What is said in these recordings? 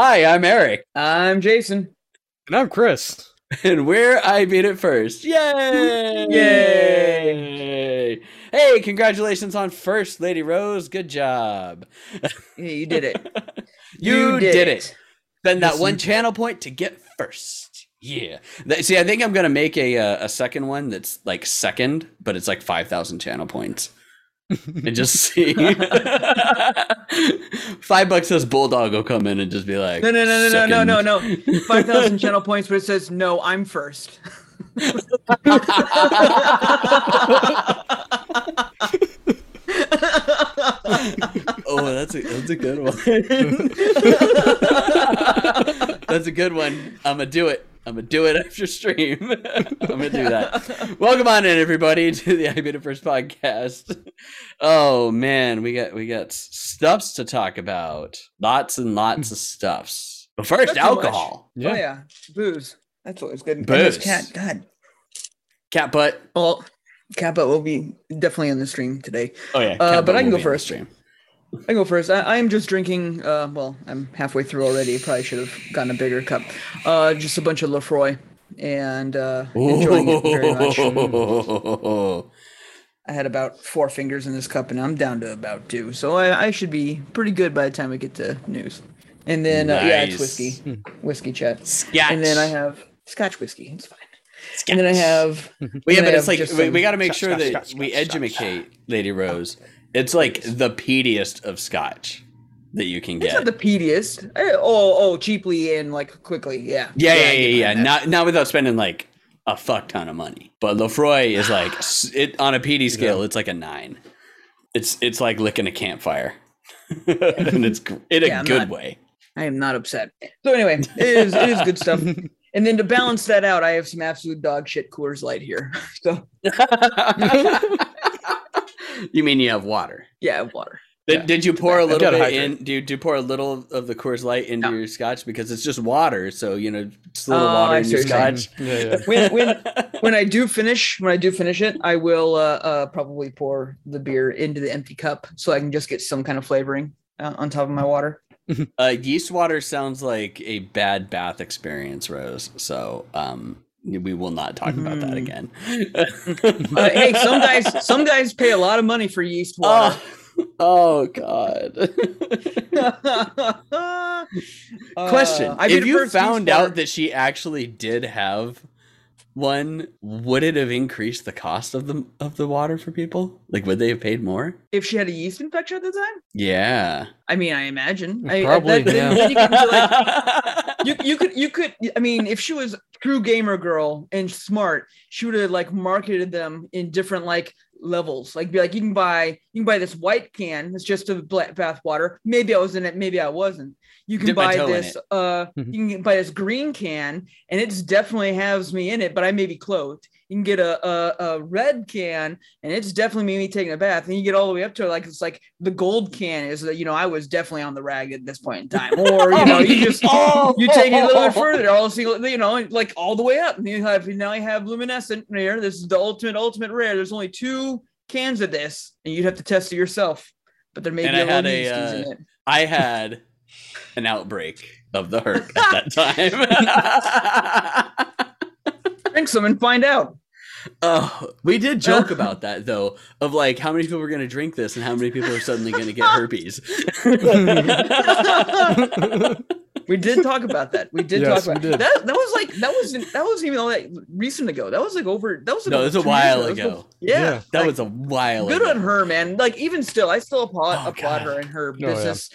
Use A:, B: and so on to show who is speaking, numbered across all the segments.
A: Hi, I'm Eric,
B: I'm Jason.
C: And I'm Chris.
A: and we're I Beat It First. Yay!
B: Yay!
A: Hey, congratulations on first, Lady Rose. Good job.
B: Yeah, you did it.
A: you, did, it. Spend that one channel point to get first. Yeah. See, I think I'm gonna make a uh, a second one that's like second, but it's like five thousand channel points. And just see. Five bucks says Bulldog will come in and just be like,
B: No, no, no, no, no, no, no, no. Five thousand channel points, but it says no. I'm first.
A: oh, that's a that's a good one. that's a good one. I'm gonna do it. I'm gonna do it after stream. I'm gonna do that. Welcome on in, everybody, to the I Beat It First podcast. Oh man, we got we got stuffs to talk about. Lots and lots of stuffs. But first,
B: Not too
A: alcohol.
B: Oh yeah, booze. That's always good.
A: Booze.
B: this cat, God.
A: Cat butt.
B: Well, Kappa will be definitely on the stream today.
A: Oh yeah.
B: Uh, but I can go
A: be on
B: first.
A: stream.
B: I go first. I, I am just drinking. Uh, well, I'm halfway through already. Probably should have gotten a bigger cup. Uh, just a bunch of Laphroaig, and uh, enjoying it very much.
A: Ooh.
B: I had about four fingers in this cup, and I'm down to about two. So I, I should be pretty good by the time we get to news. And then uh, yeah, it's whiskey, whiskey chat.
A: Scotch.
B: And then I have Scotch whiskey. It's fine. And then I have.
A: Well, yeah,
B: then I
A: but it's like we,
B: some-
A: we got to make
C: Scotch,
A: sure
C: Scotch,
A: that
C: Scotch,
A: we
C: Scotch,
A: educate Lady Rose. It's like the peatiest of Scotch that you can get.
B: It's not the peatiest. Eh, Oh, oh, cheaply and like quickly. Yeah.
A: yeah, yeah, yeah, yeah. Not not without spending like a fuck ton of money. But Laphroaig is like it on a peaty scale. It's like a nine. It's it's like licking a campfire, and it's in a
B: Yeah,
A: good
B: not-
A: way.
B: I am not upset. So anyway, it is it is good stuff. And then to balance that out, I have some absolute dog shit Coors Light here. So
A: you mean you have water?
B: yeah, water.
A: Did,
C: Yeah.
A: did you pour a
C: I've
A: little bit in? Do you, do you pour a little of the Coors Light into
B: No.
A: your scotch because it's just water? So you know, just a little
B: Oh,
A: water
B: I
A: in your
B: what you're saying.
A: scotch.
C: Yeah, yeah.
B: When when when I do finish, when I do finish it, I will uh, uh, probably pour the beer into the empty cup so I can just get some kind of flavoring uh, on top of my water.
A: Uh, yeast water sounds like a bad bath experience, Rose. So um, we will not talk about that
B: Mhm.
A: again.
B: Uh, hey, some guys some guys pay a lot of money for yeast water.
A: Oh, oh God. Question:
B: Uh,
A: If you found out
B: water.
A: that she actually did have one, would it have increased the cost of the of the water for people? Like, would they have paid more?
B: if she had a yeast infection at the time,
A: Yeah.
B: I mean, I imagine. I,
C: Probably,
B: that-
C: yeah.
B: then you like, you, you could you could I mean if she was true gamer girl and smart, she would have like marketed them in different like levels. Like be like you can buy you can buy this white can, it's just a bath water. Maybe I was in it, maybe I wasn't. You can
A: Dip
B: buy this uh
C: Mhm.
B: you can buy this green can and it's definitely has me in it, but I may be clothed. You can get a, a, a red can and it's definitely me taking a bath. And you get all the way up to it, like it's like the gold can is that you know I was definitely on the rag at this point in time. Or you know, you just
A: Oh.
B: you take it a little bit further, all single, you know, like all the way up. And you have now you have luminescent here. This is the ultimate, ultimate rare. There's only two cans of this, and you'd have to test it yourself. But there may
A: And
B: be
A: I
B: a
A: had a,
B: yeasties in
A: uh,
B: it.
A: I had an outbreak of the hurt at that time.
B: Drink some and find out.
A: Oh, we did uh, joke about that though, of like how many people are going to drink this and how many people are suddenly going to get herpes.
B: We did talk about that. We did
C: Yes,
B: talk about
C: did.
B: that. That was like that wasn't that wasn't even all that recent ago. That was like over. That was like
A: No,
B: over
A: it was a while
B: years That was
A: ago.
B: yeah,
C: Yeah.
A: that was a while
B: good
A: ago.
B: on her, man. Like even still, I still applaud,
A: Oh,
B: applaud her and her
C: Oh, yeah.
B: business.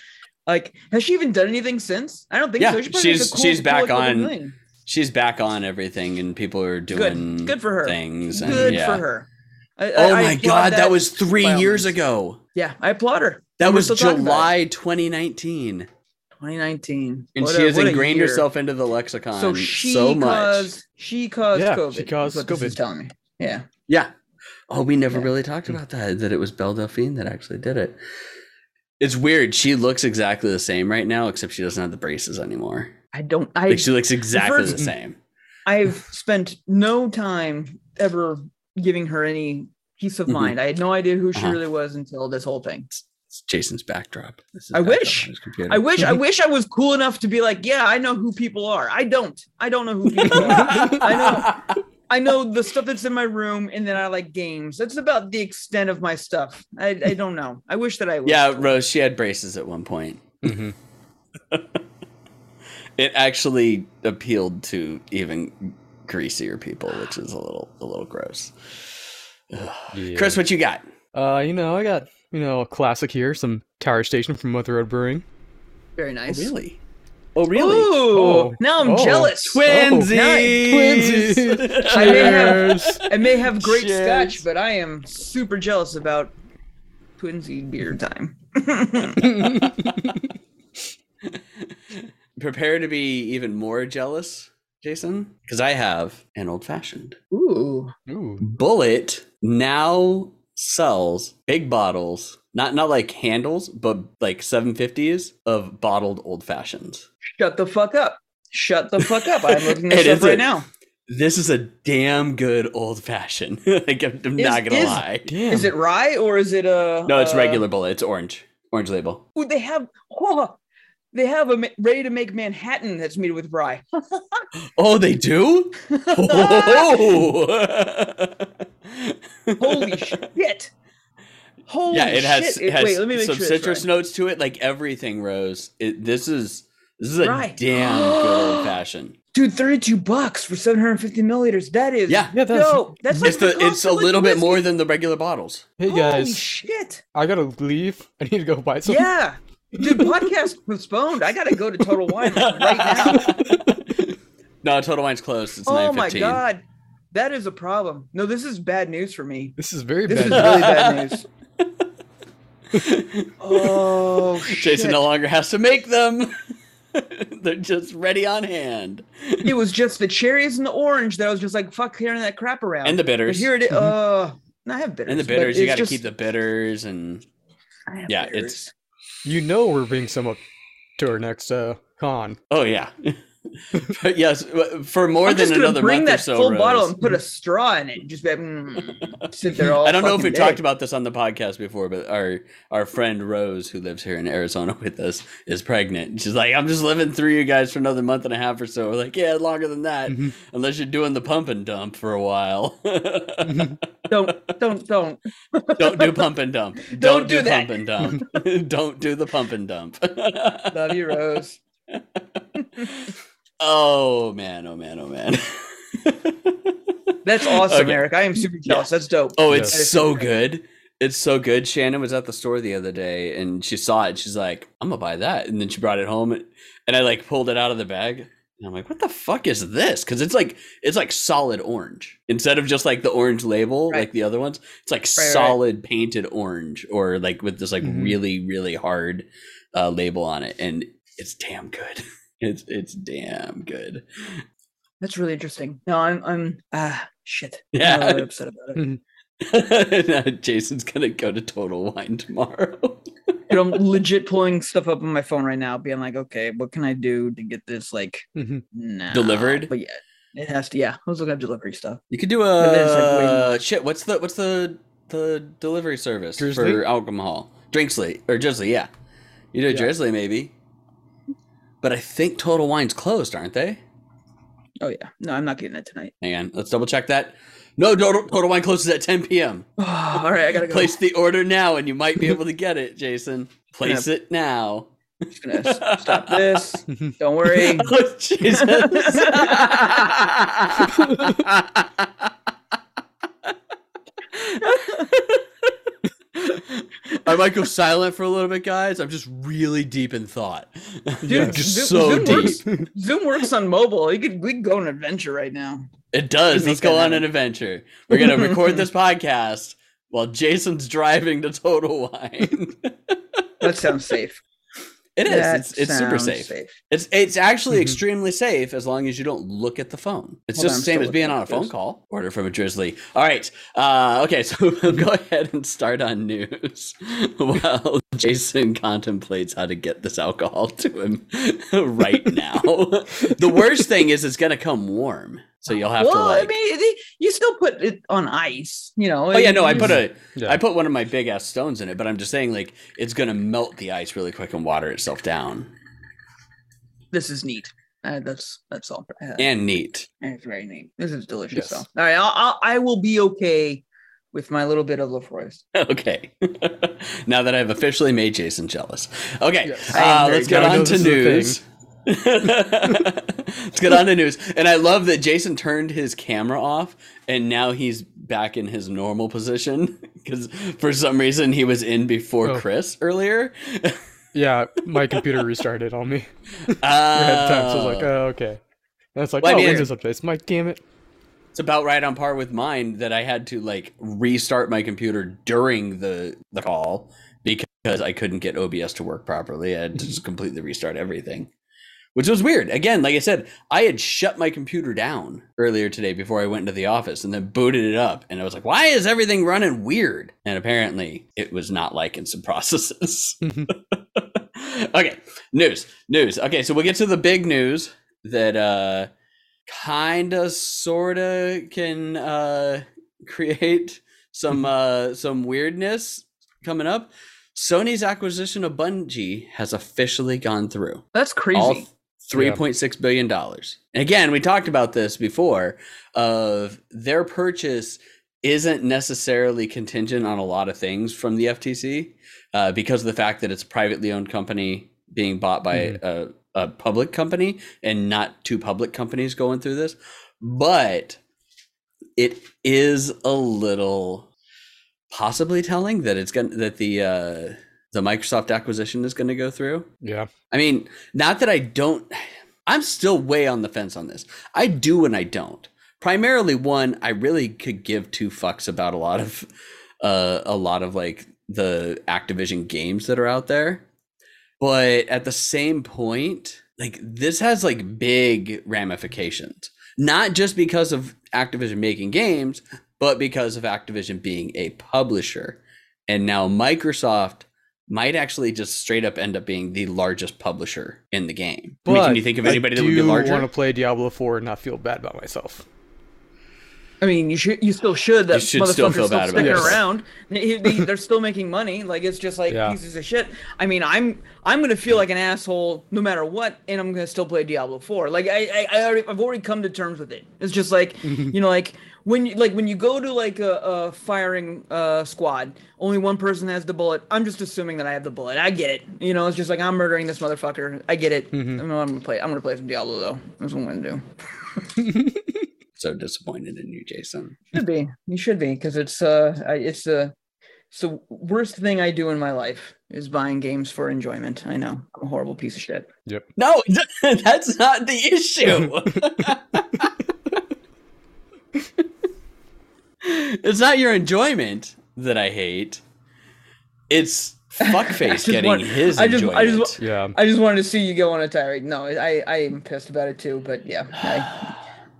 B: Like, has she even done anything since? I don't think
A: Yeah,
B: so. She
A: she's-
B: cool-
A: she's
B: cool,
A: back
B: like,
A: on-
B: million.
A: She's back on everything, and people are doing
B: Good for her.
A: things. And,
B: Good
A: yeah.
B: for her. I, I-
A: Oh
B: I
A: my
B: applaud
A: god, that, was three years
B: means.
A: ago.
B: Yeah, I applaud her.
A: That
B: And
A: was
B: still talking about
A: July
B: it.
A: 2019.
B: 2019,
A: And
B: What
A: she
B: a-
A: has ingrained herself into the lexicon
B: So
A: so,
B: she
A: much.
B: caused she caused
C: Yeah,
B: COVID.
C: she caused
B: what this is
C: COVID.
B: telling me. Yeah.
A: Yeah. Oh, we never
B: Yeah.
A: really talked about that. That it was Belle Delphine that actually did it. It's weird. She looks exactly the same right now, except she doesn't have the braces anymore.
B: I don't. I
A: Like she looks exactly
B: first-
A: the same.
B: I've spent no time ever giving her any peace of
A: Mhm.
B: mind. I had no idea who she
A: Uh-huh.
B: really was until this whole thing.
A: It's Jason's backdrop. This is
B: I
A: backdrop
B: wish.
A: on his computer.
B: I wish I wish I was cool enough to be like, yeah, I know who people are. I don't. I don't know who people are. I know I know the stuff that's in my room and then I like games. That's about the extent of my stuff. I, I don't know. I wish that I was
A: Yeah,
B: cool.
A: Rose. She had braces at one point.
C: Mhm.
A: It actually appealed to even greasier people, which is a little a little gross.
C: Yeah.
A: Chris, what you got?
C: Uh, you know, I got you know a classic here, some Tower Station from Mother Road Brewing.
B: very
A: Oh,
B: nice.
A: really? Oh, really?
B: Ooh,
C: Oh.
B: now I'm
C: Oh.
B: jealous.
A: Twinsies!
C: Twinsies!
B: I may have- I may have great
A: Cheers.
B: scotch, but I am super jealous about twinsy beer time.
A: Prepare to be even more jealous, Jason, because I have an old fashioned.
B: Ooh.
C: Ooh.
A: Bulleit now sells big bottles, not not like handles, but like 750s of bottled old fashions.
B: Shut the fuck up. Shut the fuck up. I'm looking this
A: It
B: up right
A: it.
B: now.
A: This is a damn good old fashioned. like I'm, I'm
B: Is-
A: not gonna
B: is-
A: lie.
C: Damn.
B: Is it rye or is it a?
A: No, it's
B: uh,
A: regular Bulleit. It's orange. Orange label.
B: Ooh, they have oh, they have a ready to make Manhattan that's made with rye.
A: Oh, they do? oh.
B: Holy shit. Holy shit.
A: yeah, it has,
B: shit.
A: it has
B: Wait, let me make
A: some
B: sure
A: citrus
B: it's
A: notes to it, like everything, Rose. It, this is this is a
B: Right.
A: damn good old fashioned.
B: Dude, 32 bucks for 750 milliliters. That is
A: Yeah.
C: Yeah, that's-
B: dope. That's like
A: It's the
B: cost
A: it's a little bit
B: whiskey.
A: more than the regular bottles.
C: Hey
B: Holy
C: guys,
B: shit.
C: I gotta leave. I need to go buy some.
B: Yeah. Dude, podcast postponed. I gotta go to Total Wine right now.
A: no, Total Wine's closed. It's
B: Oh
A: nine
B: my god. That is a problem. No, this is bad news for me.
C: This is very
B: This
C: bad.
B: is really bad news. Oh
A: Jason
B: shit.
A: no longer has to make them. They're just ready on hand.
B: It was just the cherries and the orange that I was just like, fuck carrying that crap around.
A: And the
B: But
A: bitters.
B: here it is. Uh, I have bitters.
A: and the bitters, you got to
B: just-
A: keep the bitters and
B: I have
A: yeah,
B: bitters.
A: it's-
C: You know we're bringing some to our next uh con.
A: oh yeah. but yes, for more
B: I'm
A: than
B: just
A: another
B: bring
A: month
B: that
A: or so.
B: full bottle and put a straw in it. and Just like, mm, sit there all.
A: I don't know if we've talked about this on the podcast before, but our our friend Rose, who lives here in Arizona with us, is pregnant. She's like, I'm just living through you guys for another month and a half or so. We're like, yeah, longer than that,
C: Mhm.
A: unless you're doing the pump and dump for a while.
B: Don't, don't, don't.
A: Don't do pump and dump. Don't,
B: Don't
A: do,
B: do that.
A: pump and dump. Don't do the pump and dump.
B: Love you, Rose.
A: Oh man, oh man, oh man.
B: That's awesome,
A: Okay.
B: Eric. I am super jealous. That's dope.
A: Oh, it's
B: That is
A: so good. It's so good. Shannon was at the store the other day and she saw it. She's like, I'm gonna buy that. And then she brought it home and I like pulled it out of the bag. And I'm like, what the fuck is this? Because it's like it's like solid orange. Instead of just like the orange label,
B: Right.
A: like the other ones, it's like
B: right.
A: solid painted orange or like with this like
C: Mhm.
A: really, really hard uh, label on it. And it's damn good. It's it's damn good.
B: That's really interesting. No, I'm, I'm, ah, shit.
A: Yeah.
B: I'm really upset about it.
A: Now Jason's gonna go to Total Wine tomorrow.
B: Dude, I'm legit pulling stuff up on my phone right now, being like, okay, what can I do to get this like
C: Mhm.
B: now?
A: Delivered?
B: But yeah, it has to. Yeah, I was looking at delivery stuff.
A: You could do
B: But then it's like
A: a shit. What's the what's the the delivery service
C: Drizzly?
A: for alcohol? Drinksley or Drizzly? Yeah, you do a
C: Yeah.
A: Drizzly maybe. But I think Total Wine's closed, aren't they?
B: Oh yeah, no, I'm not getting it tonight.
A: Hang on, let's double check that. No, Total, Total Wine closes at 10 p.m.
B: all right, I gotta go.
A: Place the order now, and you might be able to get it, Jason. Place it now.
B: I'm Just gonna stop this. Don't worry.
A: Oh, Jesus. I might go silent for a little bit, guys. I'm just really deep in thought.
B: Dude,
A: just
B: Zoom-
A: so
B: Zoom
A: deep.
B: works- Zoom works on mobile. You could we could go on an adventure right now.
A: It does. Let's go on
B: happen.
A: an adventure. We're gonna record this podcast while Jason's driving to Total Wine.
B: That sounds safe.
A: It is.
B: That
A: It's it's super
B: sounds
A: safe. It's it's actually
C: Mhm.
A: extremely safe as long as you don't look at the phone. It's
B: Hold
A: just
B: on,
A: the same as being on a phone call. Order from a drizzly. All right. Uh, okay, so we'll go ahead and start on news. well, Jason contemplates how to get this alcohol to him right now. the worst thing is it's gonna come warm, so you'll have
B: well,
A: to like.
B: I mean, you still put it on ice, you know.
A: oh yeah, no, I put
B: just-
A: a
C: Yeah.
A: I put one of my big ass stones in it, but I'm just saying like it's gonna melt the ice really quick and water itself down.
B: This is neat. Uh, that's that's all. Uh,
A: And neat.
B: it's very neat. This is delicious.
C: Yes.
B: So, all right, I'll, I'll I will be okay with my little bit of Laphroaig's.
A: Okay. now that I've officially made Jason jealous. Okay.
C: Yes.
A: Uh, let's get
C: jealous. I know
A: on to
C: this is a
A: news. let's get on to news. And I love that Jason turned his camera off and now he's back in his normal position because for some reason he was in before
C: Oh.
A: Chris earlier.
C: Yeah, my computer restarted on me ahead of time, so I was like,
A: Oh.
C: oh, okay. And it's like,
A: Well, I
C: oh,
A: mean,
C: Windows updates. I'm like, damn it.
A: It's about right on par with mine that I had to like restart my computer during the the call because I couldn't get OBS to work properly. I had to just completely restart everything. Which was weird. Again, like I said, I had shut my computer down earlier today before I went into the office and then booted it up. And I was like, why is everything running weird? And apparently it was not liking some processes. okay, news, news. Okay, so we'll get to the big news that uh kinda sorta can uh create some uh some weirdness coming up. Sony's acquisition of Bungie has officially gone through.
B: That's crazy.
A: All three point six billion dollars. And again, we talked about this before of their purchase isn't necessarily contingent on a lot of things from the FTC uh, because of the fact that it's a privately owned company being bought by
C: Mhm.
A: a, a public company and not two public companies going through this. But it is a little possibly telling that it's going that the uh, the Microsoft acquisition is going to go through.
C: Yeah.
A: I mean, not that I don't. I'm still way on the fence on this. I do and I don't. Primarily, one, I really could give two fucks about a lot of, uh, a lot of like the Activision games that are out there. But at the same point, like this has like big ramifications. Not just because of Activision making games, but because of Activision being a publisher. And now Microsoft might actually just straight up end up being the largest publisher in the game. I mean, can you think of
C: I
A: anybody that would be larger?
C: want to play Diablo 4 and not feel bad about myself.
B: I mean, you should, you still should. That
A: You should still
B: motherfucker's
A: feel
B: still
A: bad about
C: it.
B: around. They, they, are still making money. Like it's just like
C: Yeah.
B: pieces of shit. I mean, I'm I'm gonna feel like an asshole no matter what, and I'm gonna still play Diablo Four. Like I I, I already, I've already come to terms with it. It's just like you know, like when you like when you go to like a, a firing uh, squad, only one person has the bullet. I'm just assuming that I have the bullet. I get it. You know, it's just like I'm murdering this motherfucker. I get it.
C: Mhm.
B: I know I'm gonna play. I'm gonna play some Diablo though. That's what I'm gonna do.
A: so disappointed in you, Jason.
B: should be you should be because it's uh I, it's the it's the worst thing i do in my life is buying games for enjoyment i know i'm a horrible piece of shit Yep.
A: No, that's not the issue. it's not your enjoyment that I hate. It's
B: I
A: fuckface getting
B: want-
A: his
B: I just-
A: enjoyment.
B: I just
C: Yeah.
B: i just wanted to see you go on a tirade no i i am pissed about it too but yeah i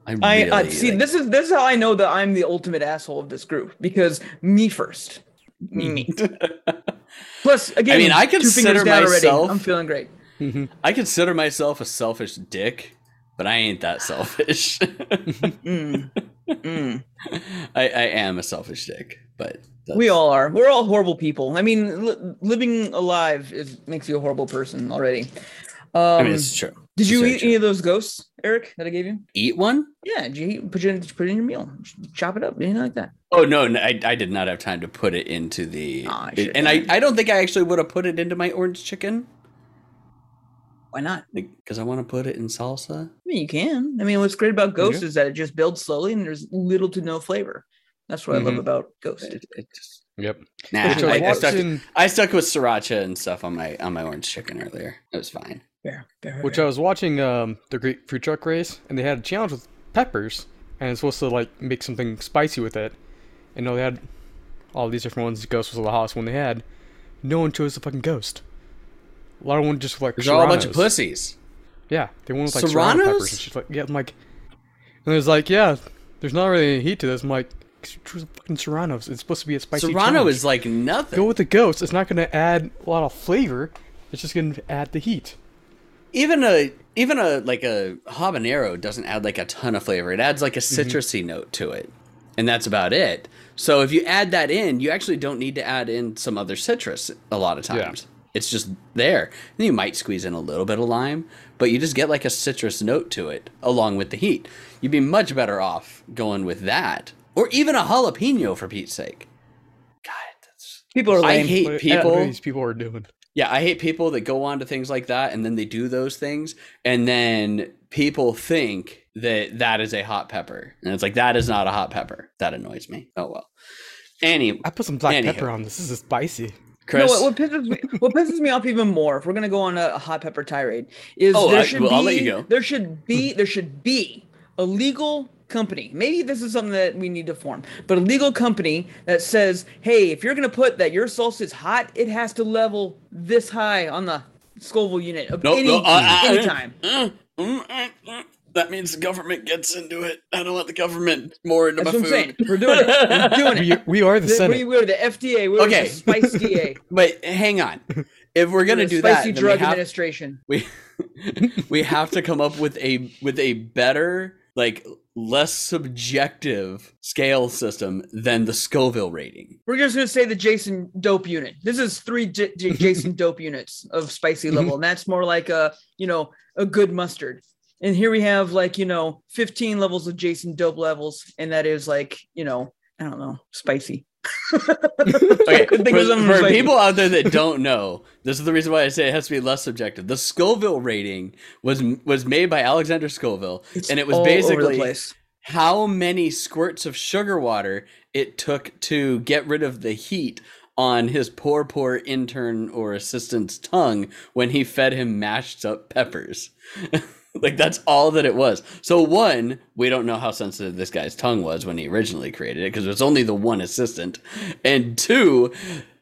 A: I,
B: i,
A: really,
B: I see
A: like-
B: this is this is how i know that i'm the ultimate asshole of this group because me first me me plus again
A: mean, I consider myself-
B: already i'm feeling great
A: I consider myself a selfish dick, but I ain't that selfish.
B: Mm. Mm.
A: I, I am a selfish dick, but that's,
B: We all are. We're all horrible people. I mean, li- living alive is makes you a horrible person already. Um,
A: I mean, it's true.
B: Did you eat any of those ghosts, Eric, that I gave you?
A: eat one?
B: Yeah, did you eat, put it in, put it in your meal, chop it up, anything like that?
A: Oh no, no I, I did not have time to put it into the,
B: Aw, I should've
A: and I. I don't think I actually would have put it into my orange chicken
B: Why not?
A: because I want to put it in salsa.
B: I mean, you can. I mean, what's great about Ghost
C: Yeah.
B: is that it just builds slowly and there's little to no flavor. That's what I love
C: Mhm.
B: about Ghost.
A: It, it just
C: Yep.
A: nah.
C: I
A: I, stuck, I stuck with sriracha and stuff on my on my orange chicken earlier. It was fine.
B: Fair, fair,
C: which
B: fair.
C: I was watching um, the Great Food Truck Race, and they had a challenge with peppers, and it's supposed to like make something spicy with it. And no, they had all these different ones. Ghost was the hottest one they had. No one chose the fucking ghost. A lot of them just like
A: There's all a bunch of pussies.
C: Yeah, they went with like serrano peppers
A: Serranos?
C: and shit like yeah. I'm like, and it was like yeah, there's not really any heat to this. I'm like, choose fucking Serrano's. It's supposed to be a spicy.
A: Serrano
C: challenge.
A: is like nothing.
C: Go with the ghost. It's not gonna add a lot of flavor. It's just gonna add the heat.
A: Even a even a like a habanero doesn't add like a ton of flavor. It adds like a mm-hmm. citrusy note to it, and that's about it. So if you add that in, you actually don't need to add in some other citrus a lot of
C: Yeah.
A: times. It's just there. Then you might squeeze in a little bit of lime, but you just get like a citrus note to it along with the heat. You'd be much better off going with that, or even a jalapeno for Pete's sake. God, that's
B: People are
A: I hate people-
C: What these people are doing?
A: Yeah, I hate people that go on to things like that and then they do those things and then people think that that is a hot pepper. And it's like that is not a hot pepper. That annoys me. Oh well. Any
C: I put some black
A: Anywho.
C: pepper on this. This is spicy.
A: Chris.
B: No, what, what pisses me what pisses me off even more, if we're gonna go on a, a hot pepper tirade, is
A: Oh,
B: there
A: I-
B: should
A: well,
B: be
A: I'll let you go.
B: there should be there should be a legal company. Maybe this is something that we need to form, but a legal company that says, hey, if you're gonna put that your salsa is hot, it has to level this high on the Scoville unit of
A: No,
B: any
A: no, uh, uh,
B: anytime.
A: uh, mm, uh, uh, that means the government gets into it. I don't want the government more into
B: That's
A: my
B: what I'm saying.
A: food.
B: We're doing it. We're doing it.
C: We, we are the
B: The-
C: Senate.
B: we, we're the FDA. We're
A: Okay.
B: the Spice DA.
A: But hang on. If we're gonna
B: the
A: do that,
B: Spicy
A: then
B: Drug
A: we have,
B: Administration.
A: we we have to come up with a with a better like less subjective scale system than the Scoville rating.
B: We're just gonna say the Jason Dope unit. This is three J- J- Jason Dope units of spicy level, and that's more like a you know a good mustard. And here we have like you know 15 levels of Jason Dope levels, and that is like you know I don't know spicy.
A: Okay, for, for people out there that don't know, this is the reason why I say it has to be less subjective. The Scoville rating was was made by Alexander Scoville,
B: It's
A: and it was
B: all over the
A: basically how many squirts of sugar water it took to get rid of the heat on his poor, poor intern or assistant's tongue when he fed him mashed up peppers. like that's all that it was. So one, we don't know how sensitive this guy's tongue was when he originally created it because it was only the one assistant. And two,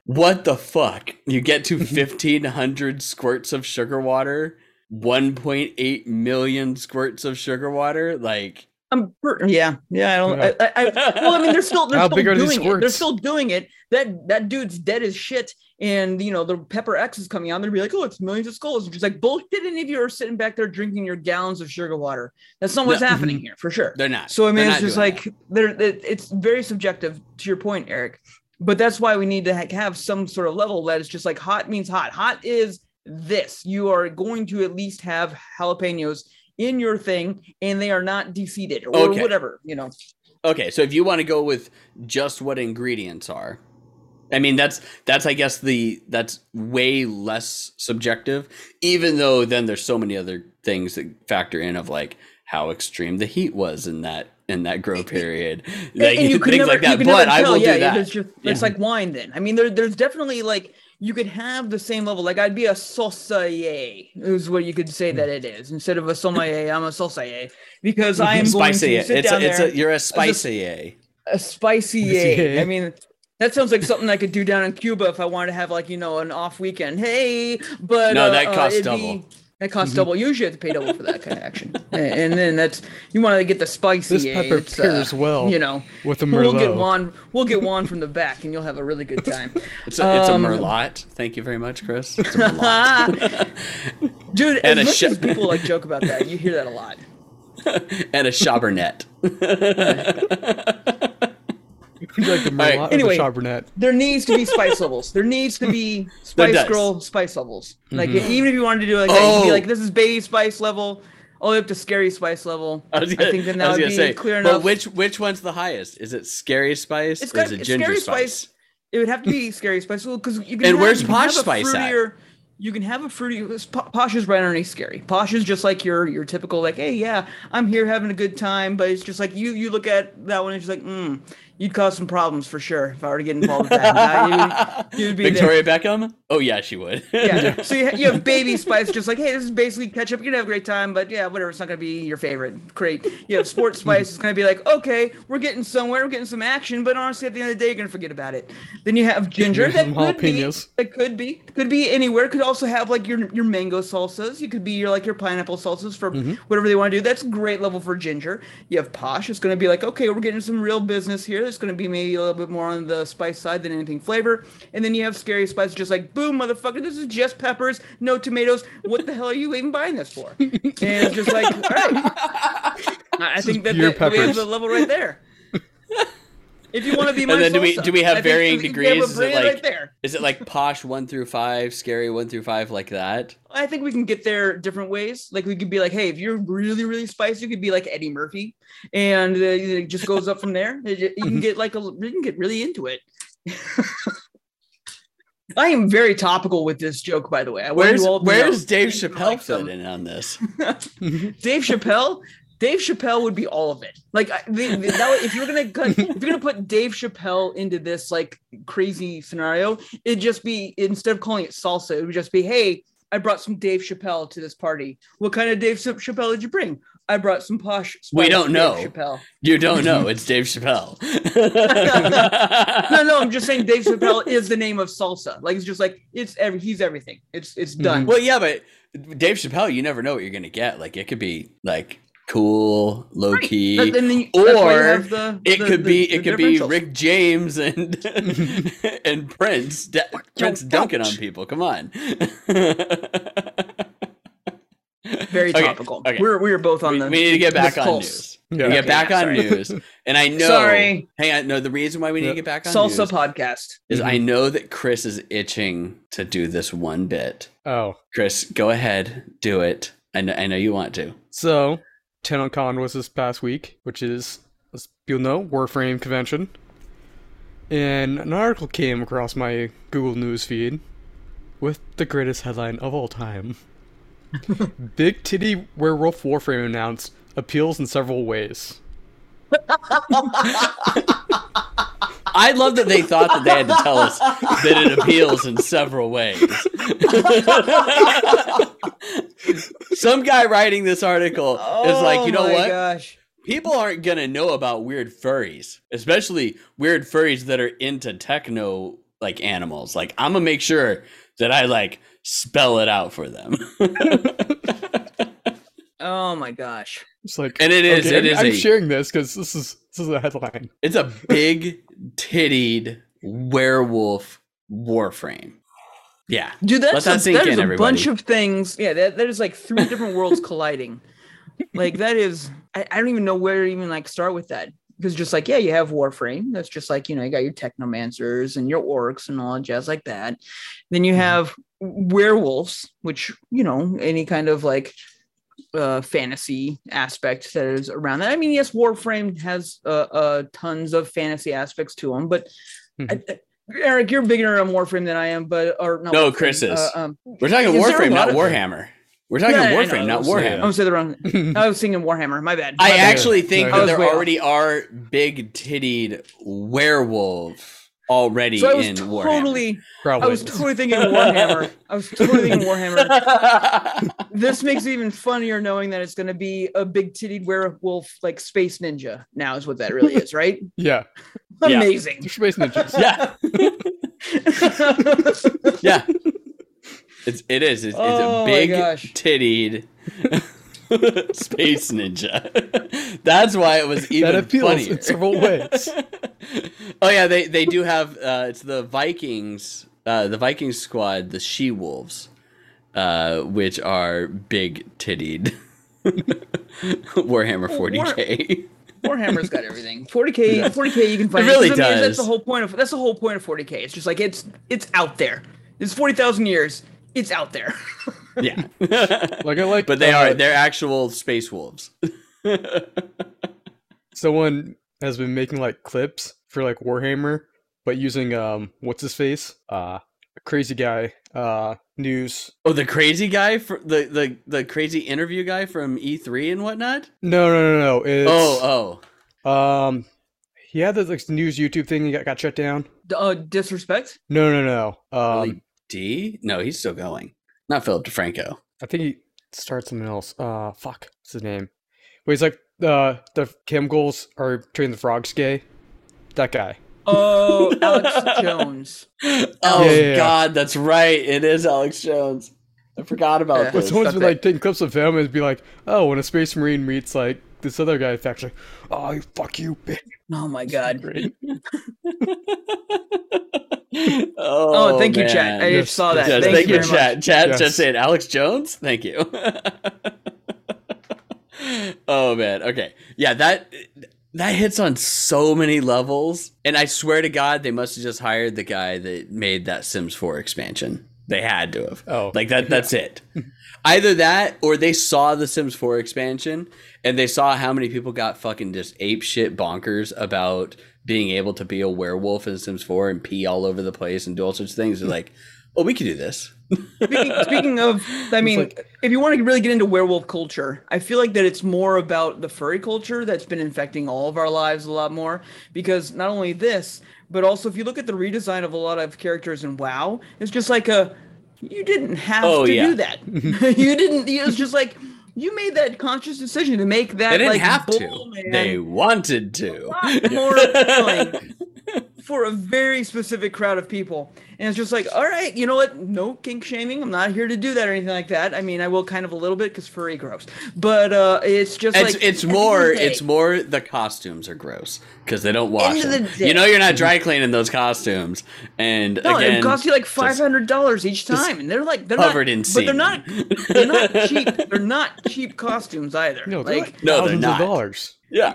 A: what the fuck? You get to 1500 squirts of sugar water, 1.8 million squirts of sugar water, like
B: I'm per- yeah, yeah. I don't.
C: Yeah.
B: I, I, I, well, I mean, they're still they're
C: How
B: still doing it. They're still doing it. That that dude's dead as shit. And you know the Pepper X is coming out. They're be like, oh, it's millions of skulls. Which is like bullshit. Any of you are sitting back there drinking your gallons of sugar water. That's not what's
A: No.
B: happening here for sure.
A: they're not.
B: So I mean,
A: They're
B: it's just
A: doing
B: like there. It, it's very subjective to your point, Eric. But that's why we need to ha- have some sort of level that is just like hot means hot. Hot is this. You are going to at least have jalapenos in your thing, and they are not defeated or
A: Okay.
B: whatever. You know.
A: Okay, so if you want to go with just what ingredients are, I mean that's that's I guess the that's way less subjective. Even though then there's so many other things that factor in of like how extreme the heat was in that in that grow period, like,
B: and you could
A: things
B: never,
A: like that. But
B: never
A: I
B: tell.
A: will
B: yeah,
A: do that.
B: It's, just, it's
A: Yeah.
B: like wine. Then I mean, there, there's definitely like you could have the same level. Like I'd be a saucier, is what you could say that it is. Instead of a sommelier, I'm a saucier because I am going
A: spicy.
B: to sit
A: It's
B: down
A: a, it's
B: there.
A: a you're a spicy.
B: a spicy
C: Spicy.
B: I mean, that sounds like something I could do down in Cuba if I wanted to have like you know an off weekend. Hey, but
A: No,
B: uh,
A: that
B: uh,
A: costs
B: be-
A: double.
B: That costs double. Usually, you have to pay double for that kind of action. and, and then that's you want to get the spicy.
C: This pepper
B: it's, uh,
C: pairs well
B: You know,
C: with the
B: we'll get one. We'll get one from the back, and you'll have a really good time.
A: It's a, it's a
B: Um,
A: merlot. Thank you very much, Chris. It's a merlot.
B: Dude,
A: And a
B: as much
A: sh-
B: as people like joke about that, you hear that a lot.
A: and a Chabernet.
C: like the
A: right,
C: Merlot
B: anyway.
C: the Chardonnay.
B: There needs to be spice levels. There needs to be Spice. Girl spice levels. Like even if you wanted to do it like that, you
A: Oh.
B: could be like this is baby spice level, all the way up to scary spice level.
A: I, was gonna,
B: think then
A: I
B: that would be
A: say,
B: clear
A: but
B: enough.
A: which which one's the highest? Is it scary spice
B: It's
A: or is
B: got
A: it ginger
B: scary
A: spice?
B: spice. It would have to be scary spice because you can.
A: And
B: have,
A: where's Posh Spice at?
B: fruitier, You can have a fruity. Posh is right underneath scary. Posh is just like your your typical like, hey, yeah, I'm here having a good time, but it's just like you you look at that one and it's like, mm, you'd cause some problems for sure if I were to get involved with that. Nah, you, would be there.
A: Victoria Beckham? Oh yeah, she would.
B: Yeah. So you, ha- you have baby spice, just like, hey, this is basically ketchup. You're gonna have a great time, but yeah, whatever. It's not gonna be your favorite. Great. You have sports spice. It's gonna be like, okay, we're getting somewhere, we're getting some action, but honestly, at the end of the day, you're gonna forget about it. Then you have ginger.
C: Maybe
B: That
C: some
B: could be.
C: jalapenos.
B: It could be. Could be anywhere. Could also have like your your mango salsas. You could be your like your pineapple salsas for mm-hmm. whatever they want to do. That's great level for ginger. You have posh. It's gonna be like, okay, we're getting some real business here. It's going to be maybe a little bit more on the spice side than anything flavor. And then you have scary spice, just like boom, motherfucker, this is just peppers, no tomatoes. What the hell are you even buying this for? And it's just like, all right. I I think
C: is
B: that,
C: pure
B: that we have the level right there. If you want to be my
A: And then do we- do we have
B: I
A: varying degrees?
B: have
A: Is it like-
B: right there.
A: Is it like posh one through five, scary one through five, like that?
B: I think we can get there different ways. Like we could be like, hey, if you're really, really spicy, you could be like Eddie Murphy, and uh, it just goes up from there. You can get like a, you can get really into it. I am very topical with this joke, by the way. I
A: Where's
B: you all to
A: Where's. Dave Chappelle fit in on this?
B: Dave Chappelle. Dave Chappelle would be all of it. Like the, the, that, if you're gonna cut, if you're gonna put Dave Chappelle into this like crazy scenario, it'd just be instead of calling it salsa, it would just be, hey, I brought some Dave Chappelle to this party. What kind of Dave Chappelle did you bring? I brought some posh.
A: We don't
B: Dave
A: know.
B: Chappelle.
A: You don't know. It's Dave Chappelle.
B: No, no, I'm just saying Dave Chappelle is the name of salsa. Like it's just like it's every he's everything. It's it's done.
A: Well, yeah, but Dave Chappelle, you never know what you're gonna get. Like it could be like cool, low
B: Right.
A: key,
B: That- and then you- that's why you
A: or
B: the-
A: it
B: the-
A: could
B: the-
A: be
B: the
A: it could be. Rick James and and Prince Da- Prince dunking on people. Come on.
B: Very
A: Okay,
B: topical.
A: okay.
B: We're we're both on
A: we,
B: the.
A: we need to get back on
B: pulse.
A: news.
C: Yeah.
A: We get
B: Okay,
A: back
B: yeah,
A: on news, and I know.
B: Sorry.
A: Hang on. No, the reason why we need to get back on
B: Salsa
A: news
B: podcast.
A: is I
C: Mhm.
A: know that Chris is itching to do this one bit.
C: Oh,
A: Chris, go ahead, do it. I know, I know you want to.
C: so TennoCon was this past week, which is, as you'll know, Warframe convention. And an article came across my Google News feed with the greatest headline of all time. Big Titty Werewolf Warframe announced appeals in several ways.
A: I love that they thought that they had to tell us that it appeals in several ways. Some guy writing this article is like, oh you know
B: Oh my
A: what?
B: Gosh.
A: People aren't gonna know about weird furries, especially weird furries that are into techno like animals. Like, I'm gonna make sure that I like spell it out for them.
B: Oh my gosh.
C: It's like,
A: And it is-
C: okay,
A: it
C: I'm,
A: is
C: I'm
A: a-
C: sharing this because this is this is a headline.
A: it's a big tittied werewolf warframe. Yeah.
B: Dude,
A: Let
B: that's
A: that
B: a,
A: sink
B: that is
A: in,
B: a
A: everybody.
B: bunch of things. Yeah, that, that is like three different worlds colliding. Like that is I, I don't even know where to even like start with that. Because just like, yeah, you have Warframe. That's just like, you know, you got your technomancers and your orcs and all jazz like that. Then you
C: Mhm.
B: have werewolves, which, you know, any kind of like uh fantasy aspect that is around that. I mean, yes, Warframe has uh, uh tons of fantasy aspects to them, but I, I- Eric, you're bigger on Warframe than I am, but or not
A: No,
B: Warframe,
A: Chris is.
B: uh, um,
A: We're talking
B: Is
A: Warframe,
B: lot
A: not
B: of-
A: Warhammer. We're talking
B: Yeah,
A: Warframe, not Warhammer.
B: I'm saying the wrong. I was thinking Warhammer. My bad. My
A: I
B: bad.
A: actually think
C: I
A: that there
B: way off.
A: already are big tittied werewolf already
B: so I was
A: in Warhammer.
B: totally.
C: Probably.
B: I was totally thinking Warhammer. I was totally thinking Warhammer. This makes it even funnier knowing that it's going to be a big tittied werewolf like space ninja. Now is what that really is, right?
C: yeah,
A: Yeah.
B: Amazing.
C: they're space ninjas.
A: yeah, yeah. It's it is. It's, it's
B: Oh
A: a big
B: gosh.
A: Tittied space ninja. That's why it was even
C: that appeals
A: funnier.
C: in several ways.
A: oh yeah, they they do have uh it's the Vikings uh the Vikings squad, the she wolves, uh, which are big tittied Warhammer 40k.
B: Warhammer's got everything. 40k, 40k, you can find.
A: It really
B: 'cause, I mean,
A: does.
B: That's the whole point of that's the whole point of 40k. It's just like it's it's out there. It's 40,000 years. It's out there.
A: Yeah.
C: Like I like,
A: but they
C: uh,
A: are they're actual space wolves.
C: someone has been making like clips for like Warhammer, but using um what's his face? Uh crazy guy. Uh news.
A: Oh, the crazy guy for the the the crazy interview guy from E3 and whatnot.
C: No, no, no, no. It's,
A: oh, oh.
C: Um he had this like news YouTube thing that got, got shut down.
B: D- uh, disrespect.
C: No, no, no. Um
A: Really? D? No, he's still going. Not Philip DeFranco.
C: I think he starts something else. Uh fuck. What's his name? Wait, he's like uh the chemicals are turning the frogs gay. That guy.
B: Oh, Alex Jones.
A: Oh
C: Yeah, yeah, yeah.
A: God, that's right. It is Alex Jones. I forgot about
B: Yeah.
C: But
A: this.
C: someone's
B: stuff
C: been like taking clips of him and be like, oh, when a space marine meets like this other guy facts like, "Oh, fuck you, bitch."
B: Oh my god.
C: Great.
A: oh,
B: thank you, chat. I
C: Yes,
B: just saw that.
A: Yes,
B: Thank,
A: thank
B: you
A: you,
B: very
A: chat.
B: much.
A: Chat
C: Yes.
A: just saying Alex Jones. Thank you. oh man. Okay. Yeah, that that hits on so many levels. And I swear to God, they must have just hired the guy that made that Sims 4 expansion. They had to have.
C: Oh,
A: Like that that's it. Either that or they saw the Sims 4 expansion and they saw how many people got fucking just ape shit bonkers about being able to be a werewolf in Sims 4 and pee all over the place and do all sorts of things. They're hmm. like, oh, we could do this.
B: Speaking, speaking of, I mean,
C: like-
B: if you want to really get into werewolf culture, I feel like that it's more about the furry culture that's been infecting all of our lives a lot more. Because not only this, but also if you look at the redesign of a lot of characters in WoW, it's just like a, you didn't have
A: Oh,
B: to
A: yeah.
B: do that. you didn't. It was just like you made that conscious decision to make that
A: They didn't
B: like
A: have to. They wanted to.
B: more appealing for a very specific crowd of people. And it's just like, all right, you know what? No kink shaming. I'm not here to do that or anything like that. I mean, I will kind of a little bit because furry gross, but uh, it's just
A: It's
B: like
A: it's
B: at the end
A: more
B: day-
A: it's more the costumes are gross because they don't wash them.
B: the
A: You know you're not dry cleaning those costumes, and
B: No,
A: again,
B: it costs you like five hundred dollars each time, and they're like they're
A: covered
B: not,
A: in
B: but they're not they're not cheap. They're not cheap costumes either.
C: No, they're
B: like,
C: like
A: No, they're
C: thousands
A: not.
C: of dollars.
A: Yeah,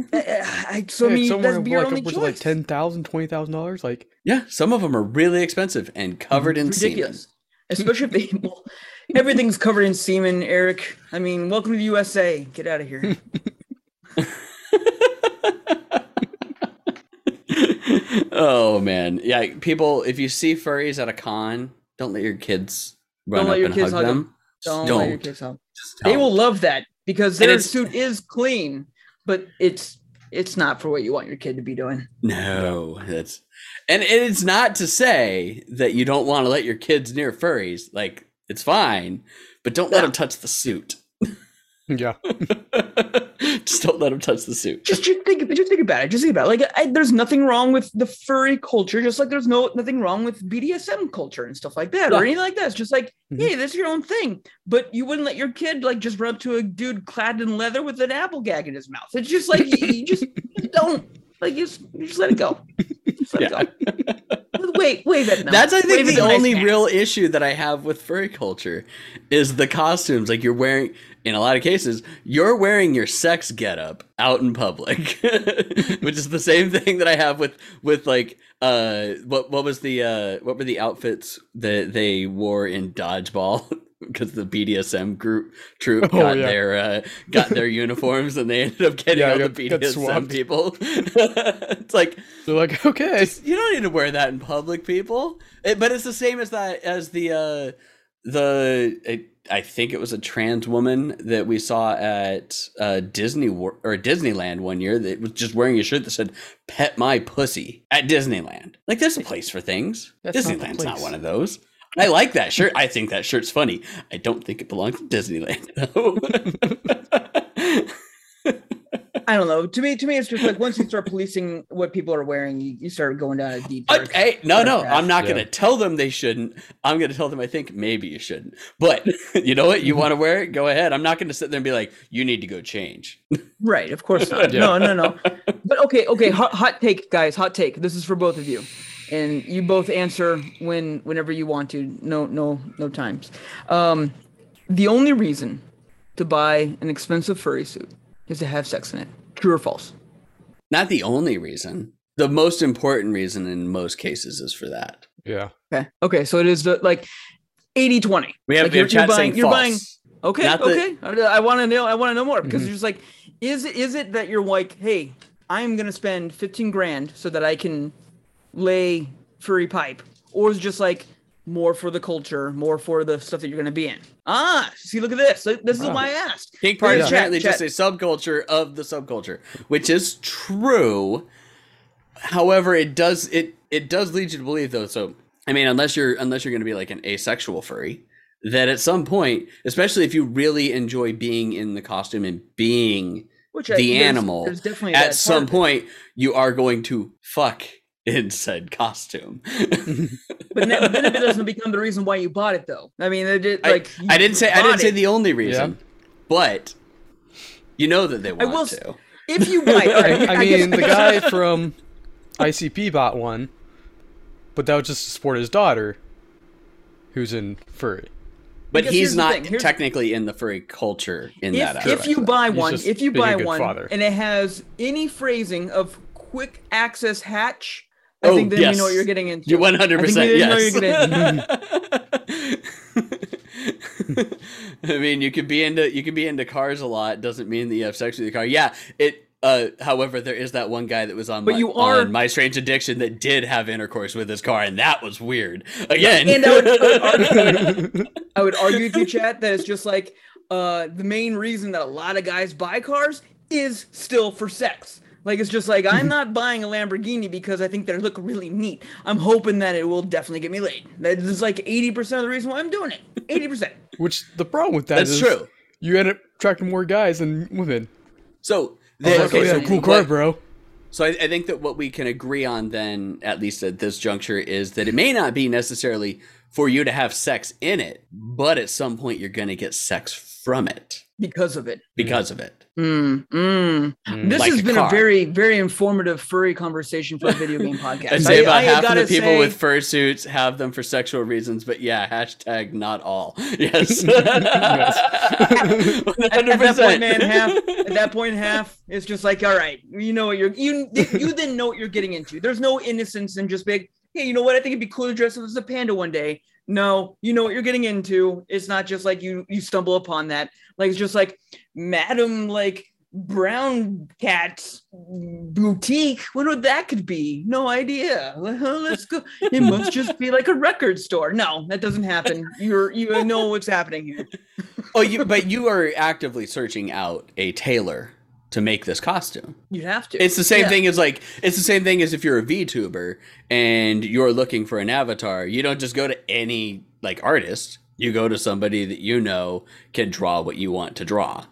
B: Eh, eh, I, so I mean,
C: somewhere
B: that's be your
C: like
B: only
C: upwards
B: choice.
C: Like ten thousand, twenty thousand dollars. Like,
A: yeah. Some of them are really expensive and covered in
B: ridiculous. Especially if they well, everything's covered in semen, Eric. I mean, welcome to the USA. Get out of here.
A: oh man, yeah. People, if you see furries at a con, don't let your kids run
B: Don't
A: up
B: let your
A: and
B: kids
A: hug
B: them.
A: them.
B: 'em. Don't,
A: Don't.
B: let your kids help.
A: Just
B: They will love that because their suit is clean, but it's it's not for what you want your kid to be doing.
A: No, that's and it's not to say that you don't want to let your kids near furries. Like it's fine, but don't let them touch the suit.
C: Yeah,
A: Just don't let him touch the suit.
B: Just, just think, just think about it. Just think about it. Like, I, there's nothing wrong with the furry culture, just like there's no nothing wrong with BDSM culture and stuff like that,
A: Yeah.
B: or anything like that. It's just like,
C: Mhm.
B: hey, this is your own thing. But you wouldn't let your kid like just run up to a dude clad in leather with an apple gag in his mouth. It's just like you, you just, just don't like you just, you just let it go. Just
A: Yeah.
B: it go. Wait, wave at them.
A: That's I think
B: Wave
A: the only
B: man.
A: real issue that I have with furry culture is the costumes. Like you're wearing in a lot of cases, you're wearing your sex getup out in public. Which is the same thing that I have with with like uh what what was the uh what were the outfits that they wore in dodgeball because the BDSM group troop
C: Oh,
A: got
C: yeah.
A: their uh got their uniforms and they ended up getting
C: Yeah,
A: all
C: got-
A: the BDSM people. it's like
C: they're like, okay,
A: you don't need to wear that in public, people. It, but it's the same as that as the uh the it, I think it was a trans woman that we saw at uh Disney Wor- or Disneyland one year that was just wearing a shirt that said "Pet my pussy" at Disneyland. Like, there's a place for things.
C: That's not
A: Disneyland's not
C: place.
A: one of those. I like that shirt. I think that shirt's funny. I don't think it belongs to Disneyland though.
B: I don't know. To me, to me, it's just like once you start policing what people are wearing, you, you start going down a deep. dark-
A: Okay, no, no,
B: dark
A: I'm not
C: Yeah.
A: going to tell them they shouldn't. I'm going to tell them I think maybe you shouldn't. But you know what? You mm-hmm. want to wear it? Go ahead. I'm not going to sit there and be like, you need to go change.
B: Right, of course not.
C: Yeah.
B: No, no, no. But okay, okay. Hot, hot take, guys. Hot take. This is for both of you, and you both answer when, whenever you want to. No, no, no times. Um, the only reason to buy an expensive furry suit is to have sex in it. True or false?
A: Not the only reason. The most important reason in most cases is for that.
C: yeah,
B: Okay. Okay. So it is the like 80-20.
A: We have,
B: Like,
A: we
B: you're- you're
A: chat
B: buying-
A: saying
B: you're
A: false.
B: buying- Okay,
A: Not
B: okay. I, I want to know. I want to know more because
C: Mhm.
B: it's just like, is it is it that you're like, hey, I'm gonna spend 15 grand so that I can lay furry pipe, or is it just like more for the culture, more for the stuff that you're gonna be in? Ah, see, look at this. This is
C: Wow.
B: why I asked.
A: Kink party is apparently just a subculture of the subculture, which is true. However, it does it it does lead you to believe though. So I mean, unless you're unless you're going to be like an asexual furry, that at some point, especially if you really enjoy being in the costume and being
B: Which I-
A: the
B: there's-
A: animal,
B: there's definitely
A: at some point you are going to fuck in said costume. Mm-hmm.
B: But then, then it doesn't become the reason why you bought it, though. I mean, it, did
A: I-
B: like you
A: I didn't say I didn't say the only reason, but You know that they want
B: will s-
A: to.
B: If you buy, all right,
C: I
B: guess-
C: mean, the guy from ICP bought one, but that was just to support his daughter, who's in furry.
A: But
B: Because
A: he's not technically in the furry culture in that
B: if,
A: aspect.
B: if you buy one, if you buy one,
C: father.
B: and it has any phrasing of quick access hatch, I
A: Oh,
B: think then
A: yes.
B: we know what you're getting into.
A: you 100 percent yes. I mean, you could be into you could be into cars a lot. Doesn't mean that you have sex with your car. Yeah, it. Uh, however, there is that one guy that was on,
B: But
A: my,
B: you are-
A: My Strange Addiction that did have intercourse with his car, and that was weird. Again,
B: And I would, I would argue, I would argue you, chat, that it's just like uh, the main reason that a lot of guys buy cars is still for sex. Like it's just like I'm mm-hmm. not buying a Lamborghini because I think they look really neat. I'm hoping that it will definitely get me laid. That is like 80% of the reason why I'm doing it. 80%.
C: Which the problem with that
A: that's
C: is
A: true.
C: you end up attracting more guys than women.
A: So,
C: I was
A: the,
C: like, oh,
A: okay,
C: yeah,
A: so
C: cool car, bro.
A: So I, I think that what we can agree on then, at least at this juncture, is that it may not be necessarily for you to have sex in it, but at some point you're going to get sex from it
B: Because of it.
A: because of it.
B: Mm, mm.
C: Mm.
B: This
A: Like
B: has been
A: car.
B: a very, very informative furry conversation for a video game podcast.
A: I'd say about
B: I
A: half of
B: gotta
A: the people
B: say-
A: with fursuits have them for sexual reasons, but yeah, hashtag not all. Yes.
B: at, at that
A: 100%.
B: point, man, half at that point, half it's just like, all right, you know what you're you you then know what you're getting into. There's no innocence in just big. Hey, you know what? I think it'd be cool to dress up as a panda one day. No, you know what you're getting into. It's not just like you you stumble upon that. Like it's just like Madam like Brown Cat's boutique. What would that could be? No idea. Let's go. It must just be like a record store. No, that doesn't happen. You're you know what's happening here.
A: oh, you, but you are actively searching out a tailor to make this costume.
B: You'd have to.
A: It's the same
B: Yeah.
A: thing as like it's the same thing as if you're a VTuber and you're looking for an avatar. You don't just go to any like artist. You go to somebody that you know can draw what you want to draw.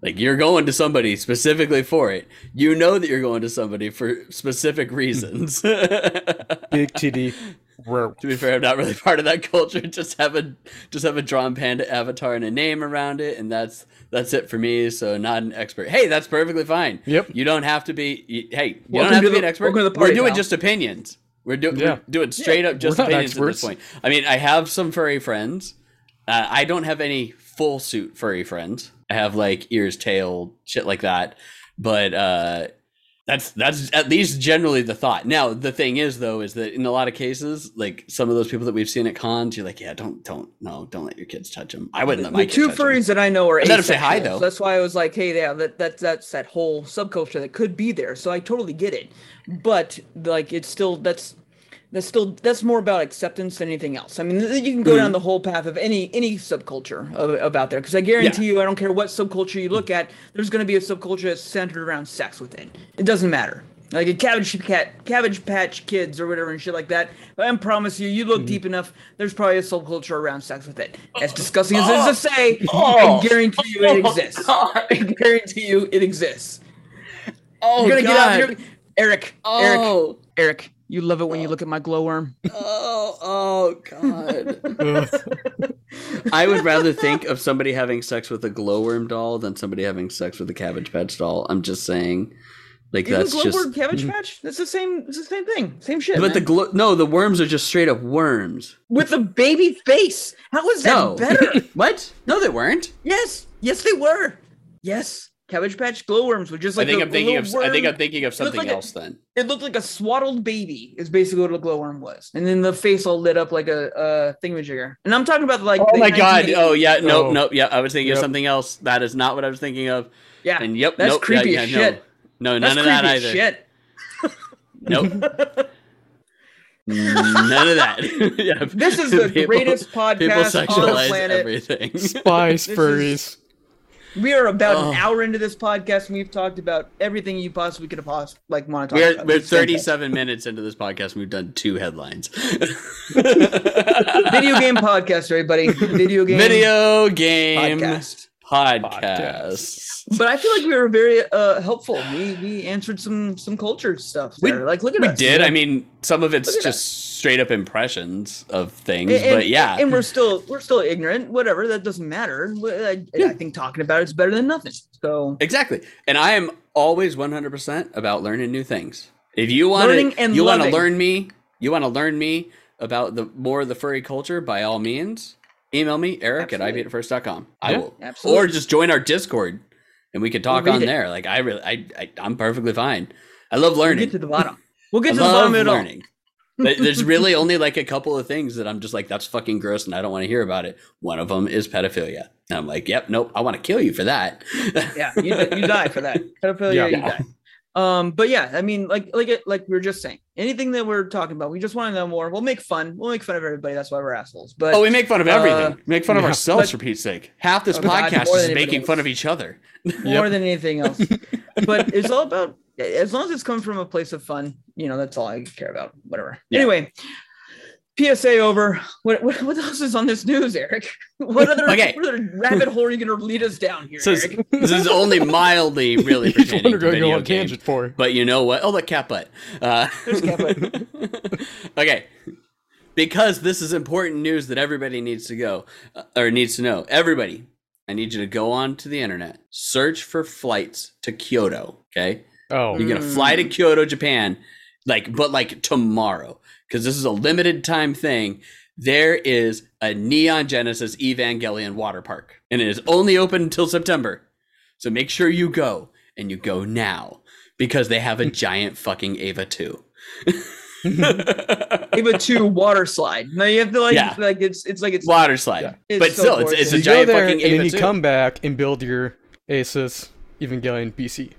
A: Like you're going to somebody specifically for it. You know that you're going to somebody for specific reasons. Big
C: Big titty. Where
A: be fair, I'm not really part of that culture. Just have a just have a drawn panda avatar and a name around it, and that's that's it for me. So not an expert. Hey, that's perfectly fine.
C: Yep.
A: You don't have to be. You, hey, you
B: Welcome
A: don't have
B: to
A: to be
B: the-
A: an expert.
B: welcome the
A: we're doing
B: pal.
A: just opinions. We're, do,
C: Yeah.
A: we're doing straight up just
C: We're
A: opinions at this point. I mean, I have some furry friends. Uh, I don't have any full suit furry friends. I have like ears, tail, shit like that. But uh, that's that's at least generally the thought. Now the thing is though is that in a lot of cases, like some of those people that we've seen at cons, you're like, yeah, don't don't no, don't let your kids touch them. I wouldn't let my
B: the two furries that I know are
A: I let 'em say hi, though.
B: That's why I was like, hey, yeah, that, that that's that whole subculture that could be there. So I totally get it, but like it's still that's that's still that's more about acceptance than anything else. I mean, you can go
A: Mm-hmm.
B: down the whole path of any any subculture of, about there because I guarantee you, I don't care what subculture you look at, there's going to be a subculture that's centered around sex within. It doesn't matter. Like a cabbage cat, cabbage patch kids or whatever and shit like that. But I promise you, you look
A: Mm-hmm.
B: deep enough, there's probably a subculture around sex with it. As disgusting as it is to say,
A: Oh.
B: I guarantee you it exists.
A: God.
B: I guarantee you it exists.
A: Oh
B: You're gonna get out
A: God.
B: here, Eric. Eric.
A: Oh,
B: Eric. You love it when you oh. look at my glowworm.
A: oh, oh, God. I would rather think of somebody having sex with a glowworm doll than somebody having sex with a cabbage patch doll. I'm just saying, like
B: Isn't
A: that's
B: glowworm
A: just.
B: cabbage patch? That's the same. It's the same thing. Same shit.
A: But the
B: man.
A: glow, no, the worms are just straight up worms.
B: with a baby face. How is that
A: No,
B: better?
A: what? No, they weren't.
B: yes. Yes, they were. Yes. Cabbage patch glowworms were just like
A: I think
B: a-
A: I'm thinking of.
B: little
A: I think I'm thinking of something
B: like a-
A: else. Then
B: It looked like a swaddled baby. Is basically what a glowworm was, and then the face all lit up like a, a thingamajigger. And I'm talking about like.
A: Oh
B: the
A: my god! Oh yeah, nope,
C: Oh.
A: nope. Yeah, I was thinking of something else. That is not what I was thinking of.
B: yeah.
A: And yep,
B: That's
A: nope,
B: creepy
A: yeah, yeah,
B: shit.
A: No, no
B: That's
A: none of that either.
B: Shit.
A: Nope, none of that. yeah,
B: This is the
A: people-
B: greatest podcast on the
A: sexualize
B: planet.
A: everything.
C: Spice
B: This
C: furries.
B: We are about
A: Oh.
B: an hour into this podcast, and we've talked about everything you possibly could have possibly like want to talk
A: We're
B: about.
A: we're 37 minutes into this podcast. and We've done two headlines.
B: video game podcast, everybody. Video game
A: Video game
B: podcast.
A: Podcasts.
B: But I feel like we were very uh, helpful. We we answered some some culture stuff
A: We-
B: there. like look at
A: We
B: us.
A: did. I mean, some of it's just straight up impressions of things,
B: And-
A: but yeah.
B: and we're still we're still ignorant. Whatever, that doesn't matter. I,
A: Yeah.
B: I think talking about it's better than nothing. So
A: Exactly. And I am always 100% about learning new things. If you want to you want to learn me, you want to learn me about the more of the furry culture by all means, email me eric
B: Absolutely.
A: at ibitfirst.com. I will.
B: Absolutely.
A: Or just join our Discord and we could talk
B: read
A: on
B: it.
A: there. Like I really I, I I'm perfectly fine. I love
B: we'll
A: learning.
B: get to the bottom. We'll get
A: I
B: to the bottom of it all.
A: learning. But There's really only like a couple of things that I'm just like, that's fucking gross and I don't want to hear about it. One of them is pedophilia. And I'm like, yep, nope, I want to kill you for that.
B: Yeah, you, you die for that. Pedophilia,
C: Yeah.
B: you die. Um, but yeah, I mean, like like it, like we were just saying, anything that we're talking about, we just want to know more. We'll make fun. We'll make fun of everybody. That's why we're assholes. But
A: Oh, we make fun of everything.
B: Uh,
A: We make fun of ourselves
B: but-
A: for Pete's sake. Half this
B: Oh,
A: podcast
B: more
A: is
B: than anybody
A: making fun of each other.
B: more
C: Yep.
B: than anything else. but it's all about as long as it's coming from a place of fun, you know, that's all I care about. Whatever.
A: Yeah.
B: Anyway, PSA over. What, what what else is on this news, Eric? What other
A: Okay.
B: what other rabbit hole are you gonna lead us down here,
A: So
B: Eric?
A: this is only mildly really
C: Each one
A: pertaining
C: are
A: to
C: going go
A: video
C: on a
A: games.
C: tangent for.
A: But you know what? Oh, look, cat butt. Uh,
B: There's cat butt.
A: okay. Because this is important news that everybody needs to go uh, or needs to know. Everybody, I need you to go on to the internet, search for flights to Kyoto. Okay.
C: Oh,
A: You're gonna fly to Kyoto, Japan, like but like tomorrow, because this is a limited time thing. There is a Neon Genesis Evangelion water park, and it is only open until September. So make sure you go, and you go now, because they have a giant fucking Ava 2.
B: Ava two water slide. No, you have to like
A: Yeah.
B: like it's it's like it's
A: water slide,
C: Yeah.
B: It's
A: but
B: so
A: still, it's, it's
C: So
A: a
C: you go
A: giant
C: there
A: fucking
C: and then
A: Ava
C: you
A: 2.
C: come back and build your Asus Evangelion PC.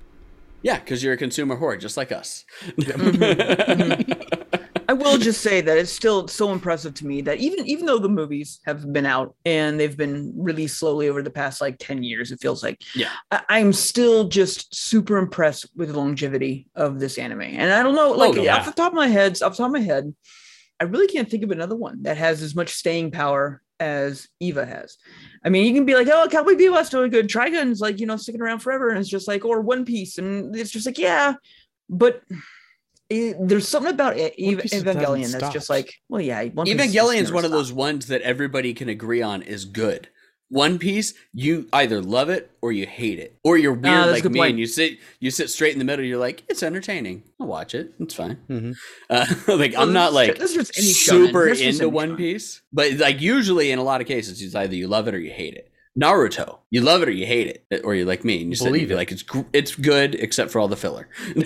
A: yeah, because you're a consumer whore, just like us. Mm-hmm. Mm-hmm.
B: I will just say that it's still so impressive to me that even even though the movies have been out and they've been released slowly over the past like 10 years, it feels like.
A: Yeah.
B: I, I'm still just super impressed with the longevity of this anime. And I don't know, oh, like
A: Oh, yeah.
B: off the top of my head, off the top of my head, I really can't think of another one that has as much staying power as Eva has. I mean, you can be like, oh, Cowboy Bebop's doing good. Trigun's like, you know, sticking around forever. And it's just like, or One Piece. And it's just like, yeah, but it, there's something about Eva-
C: Piece
B: Evangelion that's
C: stop.
B: just like, well, yeah, One
A: Evangelion is
B: never
A: one of those ones that everybody can agree on is good. One Piece, you either love it or you hate it, or you're weird
B: that's
A: like
B: good
A: me
B: point.
A: and you sit you sit straight in the middle. You're like, it's entertaining. I'll watch it. It's fine.
C: Mhm.
A: Uh, like
B: Well,
A: I'm not like
B: ju- just any
A: super
B: This is just
A: into
B: any
A: One
B: shonen.
A: Piece, but like usually in a lot of cases, it's either you love it or you hate it. Naruto, you love it or you hate it, or you're like me and you sit and
C: Believe
A: you're
C: it.
A: like it's gr- it's good except for all the filler.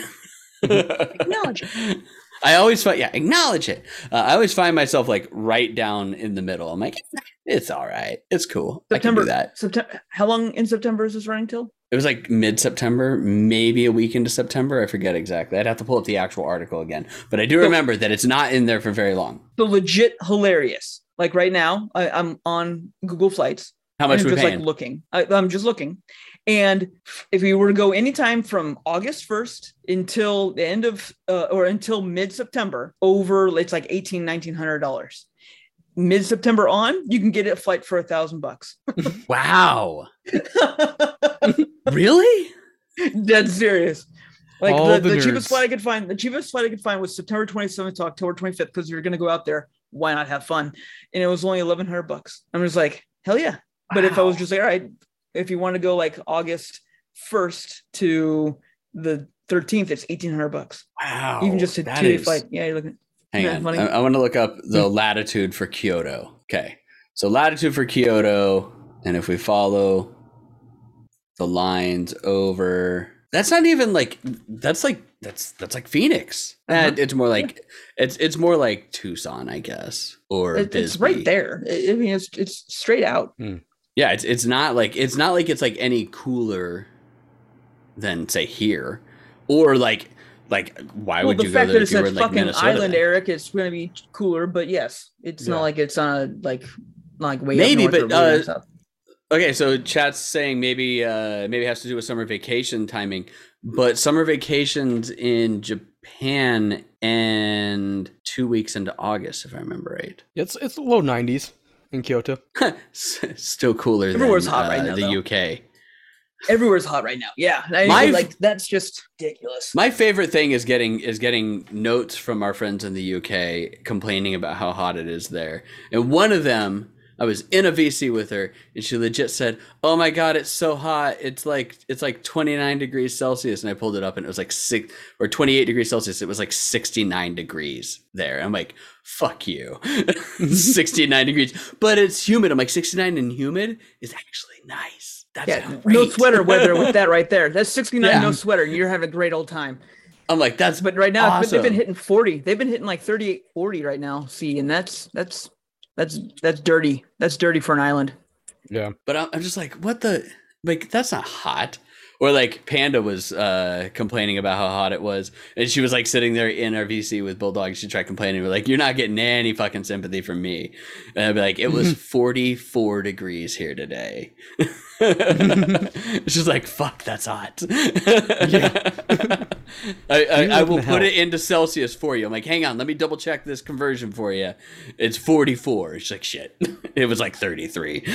B: Acknowledge
A: I always find yeah, acknowledge it. Uh, I always find myself like right down in the middle. I'm like, it's all right, it's cool. I can
B: September.
A: do that.
B: September. How long in September is this running till?
A: It was like mid September, maybe a week into September. I forget exactly. I'd have to pull up the actual article again, but I do remember that it's not in there for very long.
B: The legit hilarious. Like right now, I, I'm on Google Flights.
A: How much
B: and
A: we
B: I'm just
A: paying?
B: like looking. I, I'm just looking, and if we were to go anytime from August 1st until the end of uh, or until mid September, over it's like 18, 1900 dollars. Mid September on, you can get a flight for a thousand bucks.
A: wow, really?
B: Dead serious. Like the,
C: the
B: the, cheapest flight I could find, the cheapest flight I could find was September 27th to October 25th because you're gonna go out there. Why not have fun? And it was only 1100 bucks. I'm just like, hell yeah. But if I was just like, all right, if you want to go like August 1st to the 13th, it's 1800 bucks.
A: Wow,
B: Even just a two day
A: is-
B: flight. Yeah, you're looking.
A: Hang
B: Isn't
A: on.
B: funny?
A: I, want to look up the latitude for Kyoto. Okay. So latitude for Kyoto, and if we follow the lines over, that's not even like that's like that's that's like Phoenix.
B: Uh-huh.
A: it's more like it's it's more like Tucson, I guess, or
B: It- it's right there. I I mean, it's it's straight out.
A: Yeah, it's it's not like it's not like it's like any cooler than say here, or like like why
B: well,
A: would
B: the
A: you go
B: fact
A: there
B: that
A: if
B: it's
A: you were in, like
B: fucking
A: Minnesota?
B: island,
A: then?
B: Eric, it's going to be cooler. But yes, it's
C: Yeah.
B: not like it's on a like like way
A: Maybe,
B: up north
A: but,
B: way
A: uh. Okay, so chat's saying maybe uh maybe it has to do with summer vacation timing, but summer vacations in Japan and two weeks into August, if I remember right.
C: It's it's low 90s. In Kyoto.
A: Still cooler
B: Everywhere's
A: than
B: hot right
A: uh,
B: now,
A: the
B: though.
A: UK.
B: Everywhere's hot right now. Yeah, I,
A: My-
B: like that's just ridiculous.
A: My favorite thing is getting is getting notes from our friends in the UK complaining about how hot it is there. And one of them, I was in a VC with her, and she legit said, "Oh my god, it's so hot! It's like it's like 29 degrees Celsius." And I pulled it up, and it was like six or 28 degrees Celsius. It was like 69 degrees there. I'm like, "Fuck you, 69 degrees." But it's humid. I'm like, 69 and humid is actually nice. That's
B: yeah,
A: great.
B: no sweater weather with that right there. That's 69,
A: Yeah.
B: no sweater. You're having a great old time.
A: I'm like, that's
B: But right now, but they've been hitting 40. They've been hitting like 38, 40 right now. See, and that's that's that's that's dirty. That's dirty for an island.
C: Yeah.
A: But I'm, I'm just like, what the like? That's not hot. Or like Panda was uh, complaining about how hot it was, and she was like sitting there in our VC with Bulldog. She tried complaining, we're like, "You're not getting any fucking sympathy from me." And I'd be like, "It was 44 degrees here today." She's like, "Fuck, that's hot." I, I, I will
C: hell.
A: put it into Celsius for you. I'm like, hang on, let me double check this conversion for you. It's 44. She's like, shit. It was like 33.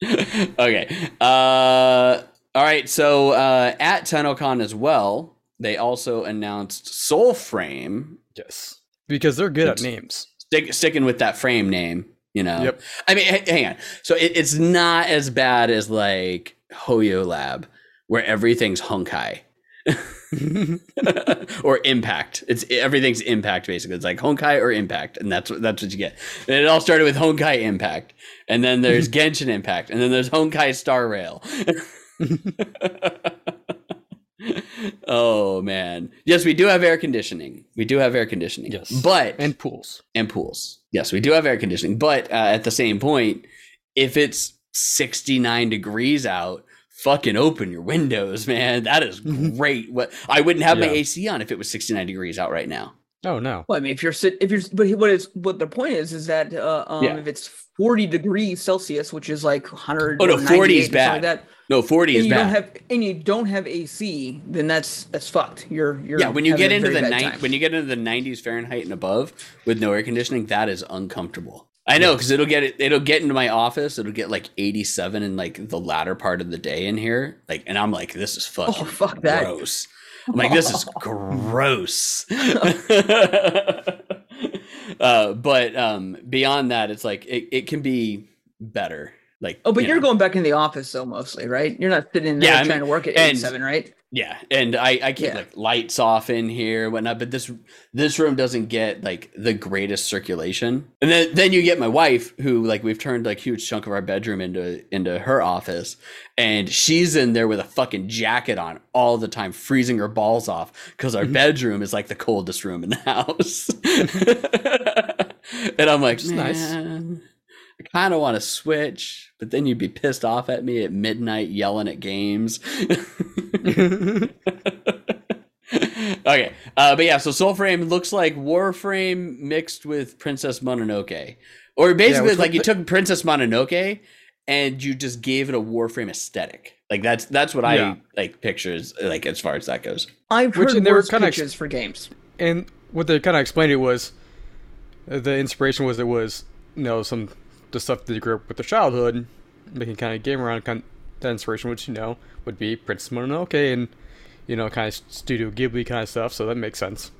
A: okay. Uh, all right. So uh, at TennoCon as well, they also announced Soulframe.
C: Yes. Because they're good at names.
A: stick, sticking with that frame name. You know.
C: Yep.
A: I mean, hang on. So it, it's not as bad as like Hoyo Lab, where everything's Honkai. or impact. It's everything's impact basically. It's like Honkai or impact, and that's what that's what you get. And it all started with Honkai Impact, and then there's Genshin Impact, and then there's Honkai Star Rail. oh man, yes, we do have air conditioning. We do have air conditioning.
C: Yes.
A: but
C: and pools.
A: and pools. Yes, we do have air conditioning, but uh, at the same point, if it's 69 degrees out, fucking open your windows, man. That is great. What I wouldn't have my AC on if it was 69 degrees out right now.
C: Oh no.
B: Well, I mean, if you're sit, if you're, but what is what the point is is that uh, um,
A: Yeah.
B: if it's 40 degrees Celsius, which is like 100.
A: Oh, no, 40 is
B: 98 or something
A: bad.
B: Like that,
A: No, 40
B: and
A: is
B: you don't
A: bad.
B: have and you don't have AC, then that's that's fucked. You're you're
A: yeah, when you get into the
B: bad
A: nine,
B: time.
A: when you get into the 90s Fahrenheit and above with no air conditioning, that is uncomfortable. I know because it'll get it. It'll get into my office. It'll get like 87 in like the latter part of the day in here. Like, and I'm like, this is fucking
B: oh fuck that.
A: gross. I'm like, this is gross. uh, but um, beyond that, it's like it, it can be better. Like,
B: Oh, but
A: you
B: you're
A: know.
B: going back in the office though, mostly, right? You're not sitting there
A: Yeah, I
B: trying
A: mean,
B: to work at
A: and-
B: 87, right?
A: Yeah, and I, I keep
B: Yeah.
A: like lights off in here, and whatnot. But this this room doesn't get like the greatest circulation. And then then you get my wife, who like we've turned like huge chunk of our bedroom into into her office, and she's in there with a fucking jacket on all the time, freezing her balls off because our mm-hmm. bedroom is like the coldest room in the house. and I'm like,
C: nice.
A: Man, I kind of want to switch, but then you'd be pissed off at me at midnight yelling at games. okay, uh, but yeah, so Soulframe looks like Warframe mixed with Princess Mononoke, or basically
C: which
A: like
C: one-
A: you took Princess Mononoke and you just gave it a Warframe aesthetic. Like that's that's what
C: Yeah.
A: I like pictures like as far as that goes.
B: I've
C: Which-
B: heard
C: and they were
B: worse
C: kinda
B: pitches for games.
C: and what they kind of explained it was uh, the inspiration was it was you know some the stuff that they grew up with their childhood making kind of game around kind that inspiration which you know would be Princess Mononoke and you know kind of Studio Ghibli kind of stuff so that makes sense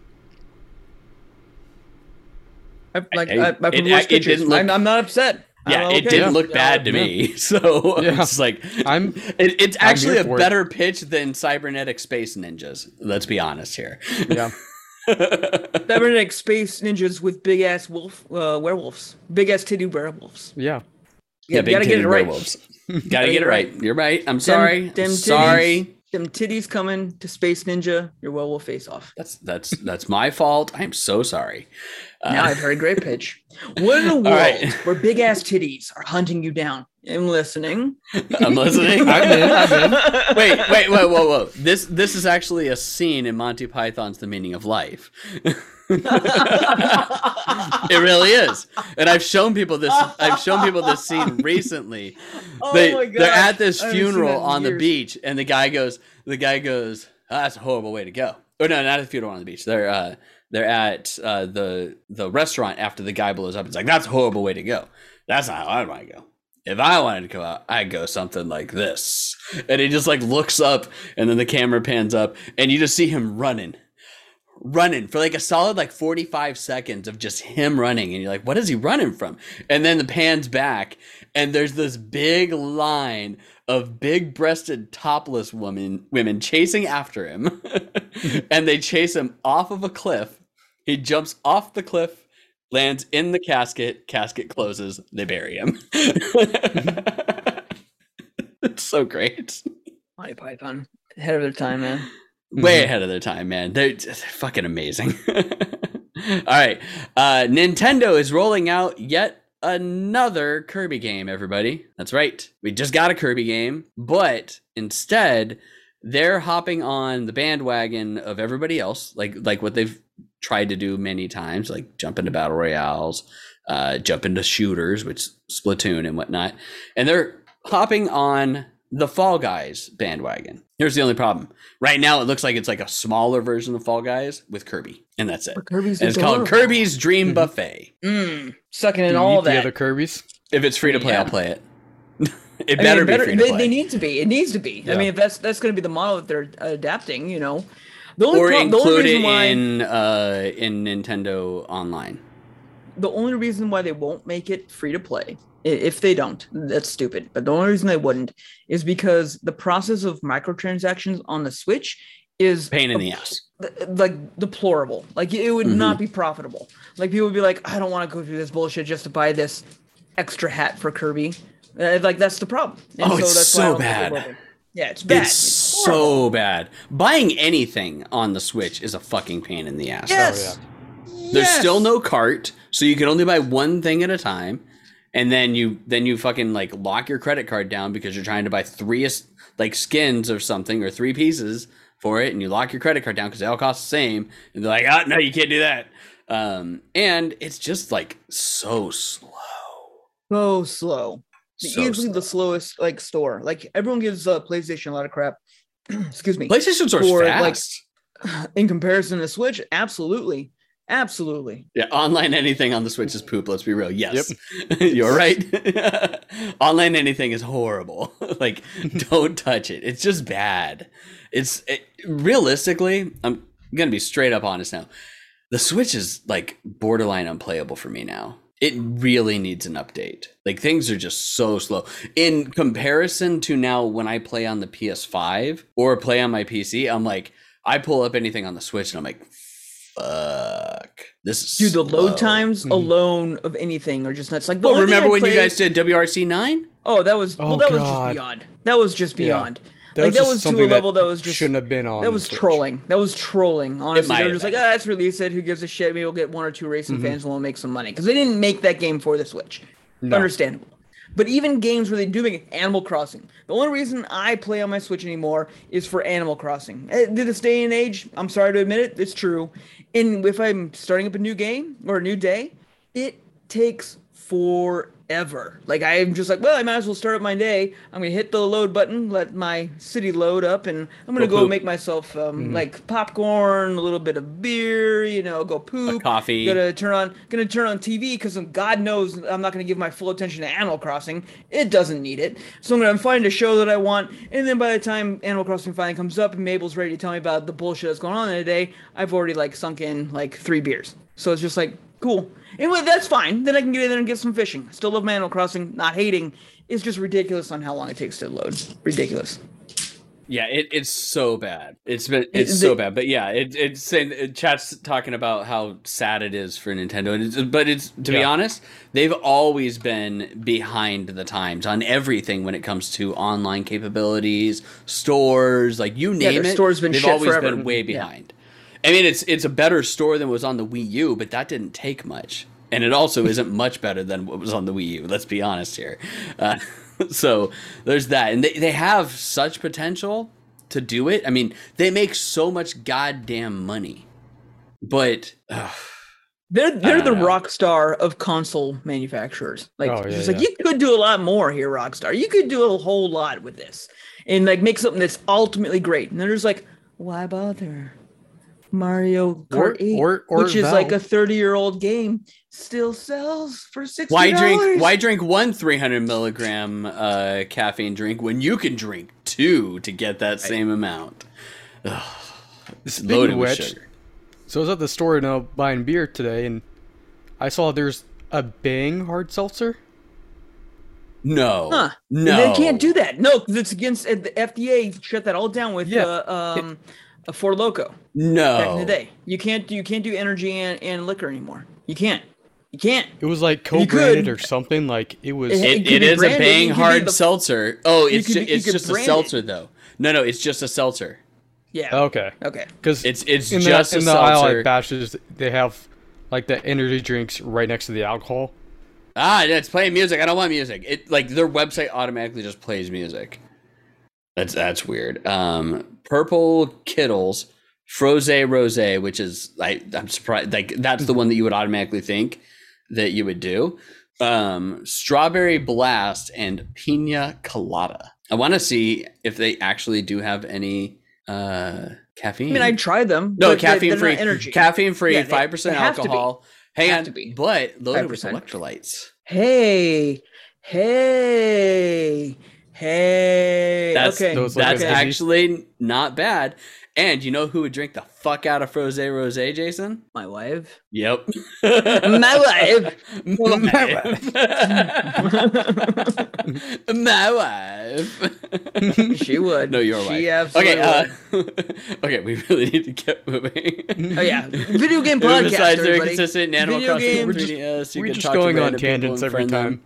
B: I've, like,
A: I-
B: I, I've heard
A: it-
B: worse
A: it
B: pitches.
A: didn't look-
B: I'm, I'm not upset.
A: Yeah,
B: I'm
A: it
B: okay.
A: didn't look
B: Yeah.
A: bad to me. So
C: Yeah.
A: it's like
C: I'm
A: it, it's
C: I'm
A: actually a
C: for it.
A: better pitch than cybernetic space ninjas. Let's be honest here.
C: yeah
B: Cybernetic space ninjas with big ass wolf uh, werewolves, big ass titty werewolves.
C: yeah
A: Yeah,
B: you
A: big
B: gotta get it right.
A: werewolves. Gotta get it right. You're right. I'm
B: Them-
A: sorry.
B: them
A: I'm
B: titties.
A: sorry.
B: Them titties coming to space ninja, your werewolf face off.
A: That's that's that's my fault. I'm so sorry. Uh,
B: Now I've heard a great pitch. What in a world
A: right.
B: where big ass titties are hunting you down? I'm listening.
A: I'm listening.
C: I'm in, I'm
A: wait, wait, wait, whoa, whoa. This this is actually a scene in Monty Python's The Meaning of Life. it really is. And I've shown people this I've shown people this scene recently.
B: Oh
A: they
B: my
A: they're at this
B: I haven't seen
A: funeral on the beach and the guy goes the guy goes, "Ah, that's a horrible way to go. Or no, not at the funeral on the beach. They're uh they're at uh, the the restaurant after the guy blows up. It's like that's a horrible way to go. That's not how I want to go. If I wanted to go out, I'd go something like this. And he just like looks up, and then the camera pans up, and you just see him running, running for like a solid like 45 seconds of just him running and you're like what is he running from? And then the pans back and there's this big line of big breasted topless women women chasing after him and they chase him off of a cliff. He jumps off the cliff lands in the casket casket closes they bury him. It's so great.
B: Monty Python, ahead of their time, man.
A: Way
C: Mhm.
A: ahead of their time, man. They're just fucking amazing. All right, uh, Nintendo is rolling out yet another Kirby game. Everybody, that's right. We just got a Kirby game, but instead they're hopping on the bandwagon of everybody else, like like what they've tried to do many times, like jump into battle royales, uh, jump into shooters, which Splatoon and whatnot, and they're hopping on the Fall Guys bandwagon. Here's the only problem. Right now, it looks like it's like a smaller version of Fall Guys with Kirby, and that's it.
B: But Kirby's
A: And it's called Kirby's Dream
C: Mhm.
A: Buffet.
B: Mm, sucking
C: Do
B: in
C: you
B: all
C: eat the
B: that.
C: other Kirby's?
A: If it's free to play, I'll play it. it
B: I
A: better
B: mean,
A: be free to
B: they,
A: play.
B: they need to be. It needs to be. I mean, if that's that's going to be the model that they're adapting, you know. The only,
A: or
B: prob- the only
A: include it
B: reason why
A: in uh, in Nintendo Online.
B: the only reason why they won't make it free to play, i- if they don't, that's stupid. But the only reason they wouldn't is because the process of microtransactions on the Switch is
A: Pain in the ass.
B: like deplorable. Like it would
A: Mhm.
B: not be profitable. Like people would be like, I don't want to go through this bullshit just to buy this extra hat for Kirby. Uh, like that's the problem. And
A: Oh, it's
B: why
A: so
B: don't
A: bad.
B: it will be. Yeah, it's bad.
A: It's
B: horrible.
A: so bad. Buying anything on the Switch is a fucking pain in the ass.
B: yes.
A: There's
B: Yes.
A: still no cart, so you can only buy one thing at a time, and then you then you fucking like lock your credit card down because you're trying to buy three like skins or something or three pieces for it, and you lock your credit card down because they all cost the same, and they're like, oh no, you can't do that. Um, and it's just like so slow.
B: so slow.
A: So
B: Easily
A: slow.
B: the slowest like store. Like everyone gives uh, PlayStation a lot of crap. Excuse me.
A: PlayStation Store's
B: For, like. In comparison to Switch, absolutely, absolutely.
A: Yeah, online anything on the Switch is poop. Let's be real. Yes, you're right. online anything is horrible. like, don't touch it. It's just bad. It's it, realistically. I'm gonna be straight up honest now. The Switch is like borderline unplayable for me now. It really needs an update. Like things are just so slow in comparison to now when I play on the PS5 or play on my PC. I'm like, I pull up anything on the Switch and I'm like, fuck, this is
B: Dude, the load
A: slow.
B: times
C: Mhm.
B: alone of anything are just nuts. Like, the
A: Well, remember
B: I
A: when you guys did WRC nine?
B: Oh, that was well,
C: Oh,
B: that was just beyond. That was just
C: Yeah.
B: beyond. like that was to a level that was just
C: shouldn't have been on.
B: that was
C: Switch.
B: trolling. That was trolling. Honestly,
A: might
B: they're
A: have
B: just like,
A: been.
B: ah, let's release it. Who gives a shit? Maybe we'll get one or two racing
C: Mhm.
B: fans and we'll make some money because they didn't make that game for the Switch.
C: No.
B: Understandable. But even games where they do make Animal Crossing. The only reason I play on my Switch anymore is for Animal Crossing. Eh, To this day and age, I'm sorry to admit it, it's true. And if I'm starting up a new game or a new day, it takes forever. Like I'm just like, well, I might as well start up my day. I'm gonna hit the load button, let my city load up, and I'm gonna
A: Go
B: go make myself um,
C: Mhm.
B: like popcorn, a little bit of beer, you know, go poop.
A: coffee.
B: Gonna turn on, gonna turn on TV because God knows I'm not gonna give my full attention to Animal Crossing. It doesn't need it, so I'm gonna find a show that I want, and then by the time Animal Crossing finally comes up and Mabel's ready to tell me about the bullshit that's going on in the day, I've already like sunk in like three beers. So it's just like cool. Anyway, that's fine. Then I can get in there and get some fishing. Still love my Animal Crossing. Not hating. It's just ridiculous on how long it takes to load. Ridiculous.
A: Yeah, it, it's so bad. It's been it's
B: the-
A: so bad. But yeah, it, it's saying it- chat's talking about how sad it is for Nintendo. And it's, but it's to be honest, they've always been behind the times on everything when it comes to online capabilities, stores, like you
B: Yeah,
A: name
B: their
A: it.
B: store's been
A: they've
B: shit
A: always
B: forever.
A: been way
B: Yeah.
A: Behind. I mean, it's it's a better store than was on the Wii U, but that didn't take much, and it also isn't much better than what was on the Wii U. Let's be honest here. Uh, so there's that, and they they have such potential to do it. I mean, they make so much goddamn money, but ugh,
B: They're they're the
A: know.
B: rock star of console manufacturers. Like,
C: Oh,
B: it's
C: yeah,
B: just like
C: yeah.
B: you could do a lot more here, Rockstar. You could do a whole lot with this, and like make something that's ultimately great. And they're just like, why bother? Mario Kart
C: Or-
B: 8,
C: or- or
B: which is like a 30 year old game, still sells for sixty.
A: Why drink? Why drink one 300 milligram uh, caffeine drink when you can drink two to get that same amount? Ugh, it's loaded with
C: which,
A: sugar.
C: So I was at the store now buying beer today, and I saw there's a Bang hard seltzer.
A: No,
B: Huh.
A: no,
B: They can't do that. No, because it's against uh, the FDA. Shut that all down with
C: Yeah.
B: uh, um, a Four Loco
A: No,
B: back in the day. You can't do you can't do energy and, and liquor anymore. You can't. You can't.
C: It was like co-branded or something. Like it was.
B: It-
A: It,
B: could
A: it
B: be
A: is a bang
B: you could be
A: hard
B: the-
A: seltzer. Oh, it's
B: could
A: ju- it's just a
B: brand it.
A: seltzer though. No, no, it's just a seltzer.
B: Yeah.
C: okay.
B: Okay.
C: Because
A: It's it's
C: in
A: just
C: the,
A: a
C: in the aisle
A: seltzer.
C: at Bashas', they have like the energy drinks right next to the alcohol.
A: Ah, yeah, it's playing music. I don't want music. It like their website automatically just plays music. That's that's weird. Um, purple Kiddles, Frosé Rosé, which is like I'm surprised. Like that's the one that you would automatically think that you would do. Um, Strawberry Blast and Pina Colada. I want to see if they actually do have any uh caffeine.
B: I mean, I tried them.
A: no caffeine free.
B: Energy.
A: Caffeine free.
B: Yeah,
A: Five percent
B: they have to be.
A: alcohol. Hang on, but loaded
B: 5%.
A: electrolytes.
B: Hey, hey, hey.
A: That's
B: okay.
C: Those,
A: that's
C: okay.
A: actually not bad. And you know who would drink the fuck out of Frosé Rosé, Jason?
B: my wife.
A: Yep.
B: My wife.
A: My wife. My wife.
B: She would.
A: No, your
B: She
A: wife. Okay, uh, okay, we really need to get moving.
B: Oh yeah, video game podcast.
A: Besides, they're consistent in Animal
B: Video
A: Crossing
B: games.
A: and 3DS. You
C: we're
A: can
C: just
A: talk to
C: going on tangents every
A: time. them.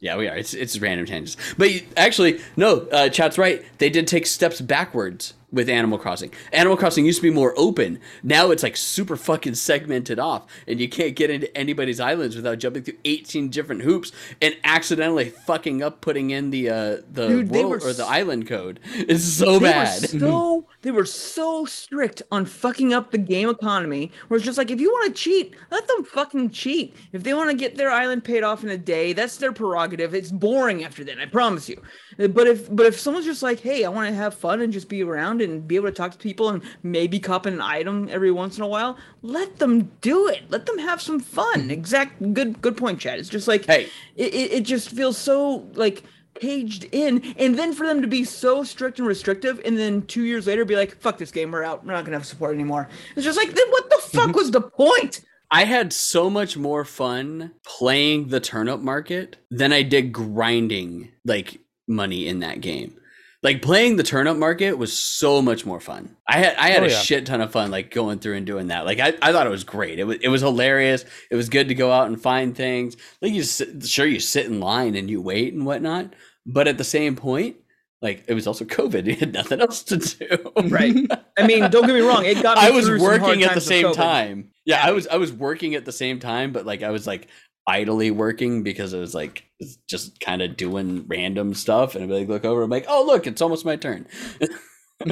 A: Yeah, we are. It's it's random tangents. But actually, no. Uh, chat's right. They did take steps backwards with Animal Crossing. Animal Crossing used to be more open. Now it's like super fucking segmented off, and you can't get into anybody's islands without jumping through eighteen different hoops and accidentally fucking up putting in the uh, the
B: Dude,
A: world or the island code. It's so
B: They
A: bad.
B: were so they were so strict on fucking up the game economy. Where it's just like if you want to cheat, let them fucking cheat. If they want to get their island paid off in a day, that's their prerogative. It's boring after that, I promise you. But if but if someone's just like, hey, I want to have fun and just be around and be able to talk to people and maybe cop an item every once in a while, let them do it. Let them have some fun. Mm-hmm. Exact good good point, Chad. It's just like
A: Hey.
B: it, it, just feels so like caged in and then for them to be so strict and restrictive and then two years later be like fuck this game we're out we're not gonna have support anymore it's just like then what the fuck mm-hmm. was the point
A: I had so much more fun playing the turnip market than I did grinding like money in that game. Like playing the turnip market was so much more fun. I had I had
C: Oh,
A: a
C: yeah.
A: shit ton of fun like going through and doing that. Like I, I thought it was great. It was it was hilarious. It was good to go out and find things. Like you sit, sure you sit in line and you wait and whatnot, but at the same point, like it was also COVID. You had nothing else to do.
B: right i mean don't get me wrong it got me
A: I was
B: through some hard
A: working at the same time. Yeah, I was I was working at the same time, but like I was like idly working because it was like just kind of doing random stuff and I'd be like look over, I'm like, oh look, it's almost my turn.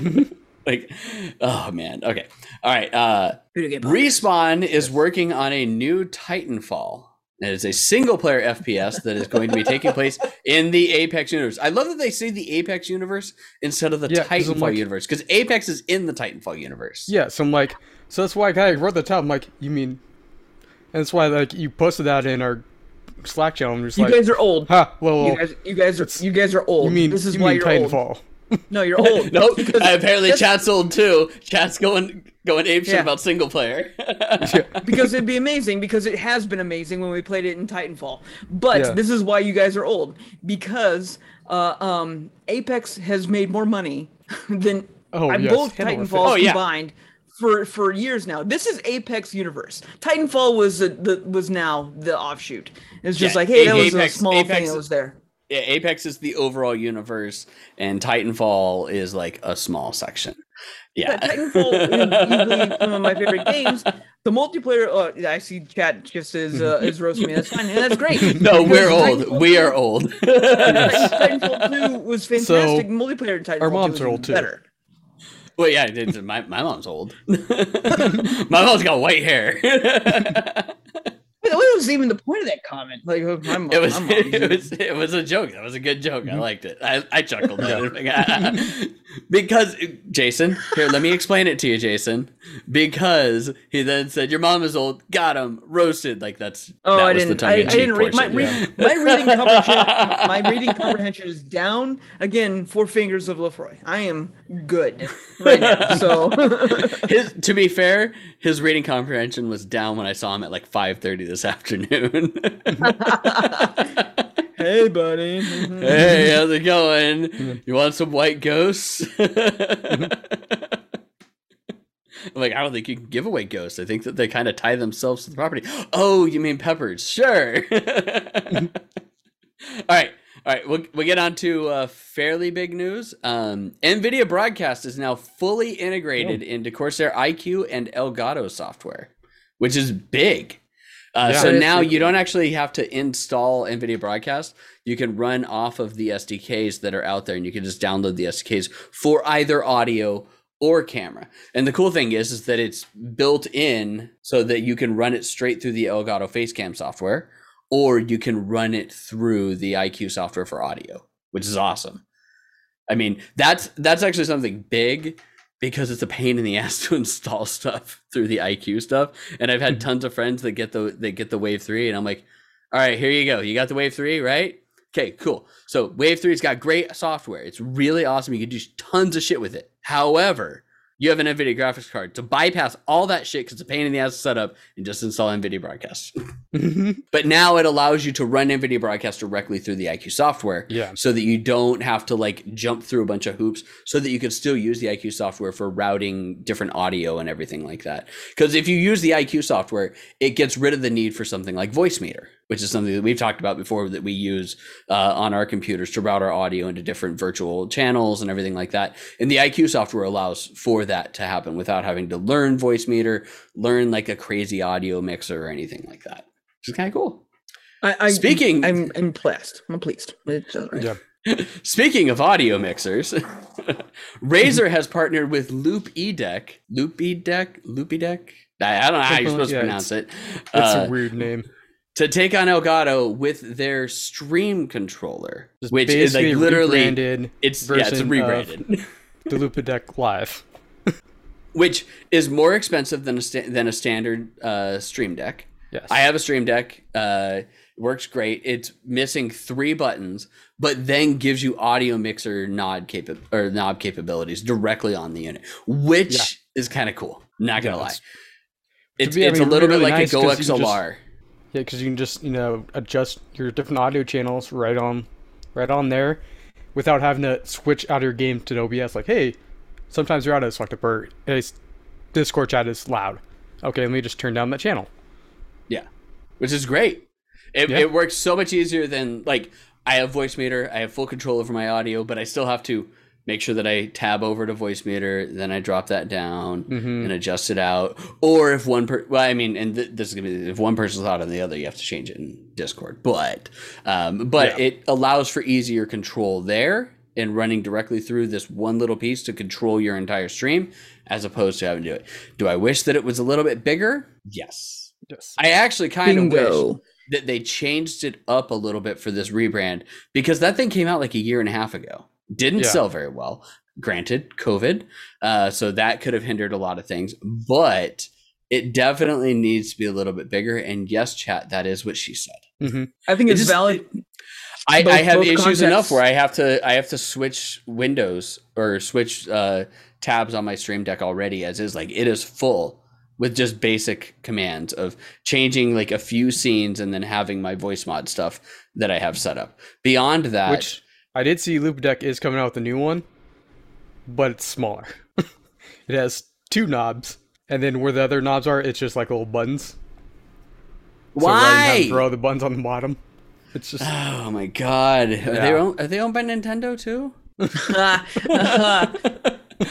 A: like, oh man. Okay. All right. Uh
B: Video game podcast.
A: Respawn is working on a new Titanfall. It is a single player FPS that is going to be taking place in the Apex universe. I love that they say the Apex universe instead of the
C: Yeah, 'cause I'm
A: Titanfall
C: like-
A: universe because Apex is in the Titanfall universe.
C: Yeah, so I'm like, so that's why I wrote the top. I'm like, you mean, and that's why like you posted that in our Slack channel. And just
B: you
C: like,
B: guys are old
C: ha, well,
B: you guys you guys are you guys are old
C: you mean
B: this is
C: you
B: why
C: mean
B: you're old
C: Titanfall?
B: no you're old
A: Nope.
B: Because
A: apparently, chat's old too. Chat's going going apeshit
B: Yeah.
A: about single player.
B: because it'd be amazing because it has been amazing when we played it in Titanfall. But
C: Yeah.
B: this is why you guys are old because uh, um, Apex has made more money than
C: Oh, yes,
B: both
C: Titanfall over
B: Titanfalls.
A: Oh, yeah.
B: combined for for years now. This is Apex universe. Titanfall was the, the was now the offshoot. It's just
A: Yeah,
B: like hey, that was
A: Apex-
B: a small
A: Apex-
B: thing that was there.
A: yeah, Apex is the overall universe, and Titanfall is like a small section. Yeah.
B: But Titanfall is one of my favorite games. The multiplayer, uh, I see chat just is uh, is roasting me. That's fine, and that's great.
A: no, we're old.
B: Titanfall
A: We are old.
B: Titanfall 2 was fantastic. Multiplayer in Titanfall
C: our
B: 2
C: moms
B: was
C: are old, too.
B: Better.
A: well, yeah, my my mom's old. my mom's got white hair.
B: But what was even the point of that comment? Like, my mom,
A: It was, it was it was a joke. That was a good joke. I mm-hmm. liked it. I, I chuckled. Because Jason, here, let me explain it to you, Jason. Because he then said, "Your mom is old. Got him roasted." Like that's
B: Oh,
A: that
B: I
A: was
B: didn't. I, I didn't read my, read, my reading comprehension. My reading comprehension is down again. Four fingers of Laphroaig. I am good right now. So
A: His, to be fair, his reading comprehension was down when I saw him at like five thirty this afternoon.
B: hey, buddy.
A: hey, how's it going? You want some white ghosts? I'm like, I don't think you can give away ghosts. I think that they kind of tie themselves to the property. Oh, you mean peppers? Sure. all right. All right, we'll, we'll get on to uh, fairly big news. Um, NVIDIA Broadcast is now fully integrated into Corsair iCUE and Elgato software, which is big. Uh,
C: Yeah.
A: so now you don't actually have to install NVIDIA Broadcast. You can run off of the SDKs that are out there, and you can just download the SDKs for either audio or camera. And the cool thing is, is that it's built in so that you can run it straight through the Elgato Facecam software, or you can run it through the iCUE software for audio, which is awesome. I mean, that's that's actually something big because it's a pain in the ass to install stuff through the iCUE stuff. And I've had mm-hmm. tons of friends that get the they get the Wave 3 and I'm like, "All right, here you go. You got the Wave 3, right?" Okay, cool. So Wave 3's got great software. It's really awesome. You can do tons of shit with it. However, you have an NVIDIA graphics card to bypass all that shit because it's a pain in the ass to set up and just install NVIDIA Broadcast. But now it allows you to run NVIDIA Broadcast directly through the iCUE software
C: Yeah.
A: so that you don't have to like jump through a bunch of hoops so that you can still use the iCUE software for routing different audio and everything like that. Because if you use the iCUE software, it gets rid of the need for something like Voicemeeter, which is something that we've talked about before that we use uh, on our computers to route our audio into different virtual channels and everything like that. And the iCUE software allows for that to happen without having to learn Voicemeeter, learn like a crazy audio mixer or anything like that. Which is kind of cool.
B: I, I,
A: Speaking-
B: I'm, I'm pleased. I'm pleased. It's all right.
C: Yeah.
A: Speaking of audio mixers, Razer has partnered with Loupedeck. Loop eDeck? Loupedeck? I, I don't know how you're supposed
C: Yeah,
A: to pronounce it.
C: That's
A: Uh,
C: a weird name.
A: To take on Elgato with their Stream controller,
C: Just
A: which is like literally it's yeah, it's rebranded,
C: the Loupedeck Live.
A: which is more expensive than a sta- than a standard uh, Stream Deck.
C: Yes.
A: I have a Stream Deck. Uh, works great. It's missing three buttons, but then gives you audio mixer nod capa- or knob capabilities directly on the unit, which
C: Yeah.
A: is kind of cool. Not gonna
C: Yeah,
A: lie,
C: it's-
A: it's, it's a little
C: really
A: bit like
C: nice
A: a GoXLR.
C: Yeah, because you can just you know adjust your different audio channels right on, right on there, without having to switch out of your game to OBS. Like, hey, sometimes your audio is fucked up, or hey, Discord chat is loud. Okay, let me just turn down that channel.
A: Yeah, which is great. It,
C: Yeah.
A: it works so much easier than like I have Voicemeeter, I have full control over my audio, but I still have to make sure that I tab over to Voicemeeter, then I drop that down
C: Mhm.
A: and adjust it out. Or if one per, well, I mean, and th- this is gonna be if one person's louder than the other, you have to change it in Discord. But, um, but
C: Yeah.
A: it allows for easier control there and running directly through this one little piece to control your entire stream, as opposed to having to do it. Do I wish that it was a little bit bigger? Yes.
C: Yes.
A: I actually kind of wish that they changed it up a little bit for this rebrand because that thing came out like a year and a half ago. Didn't
C: Yeah.
A: sell very well. Granted, COVID, uh, so that could have hindered a lot of things, but it definitely needs to be a little bit bigger. And yes, chat, that is what she said.
C: hmm
B: I think
A: It
B: it's
A: just-
B: valid.
A: I,
B: Both-
A: I have issues enough where I have to I have to switch windows or switch uh, tabs on my Stream Deck already as is. Like it is full with just basic commands of changing like a few scenes and then having my voice mod stuff that I have set up. Beyond that,
C: Which I did see Loupedeck is coming out with a new one, but it's smaller. it has two knobs, and then where the other knobs are, it's just like little buttons. So rather than having
A: why?
C: to throw the buttons on the bottom, it's just
A: oh my god, are they owned, are they owned by Nintendo too? Uh-huh.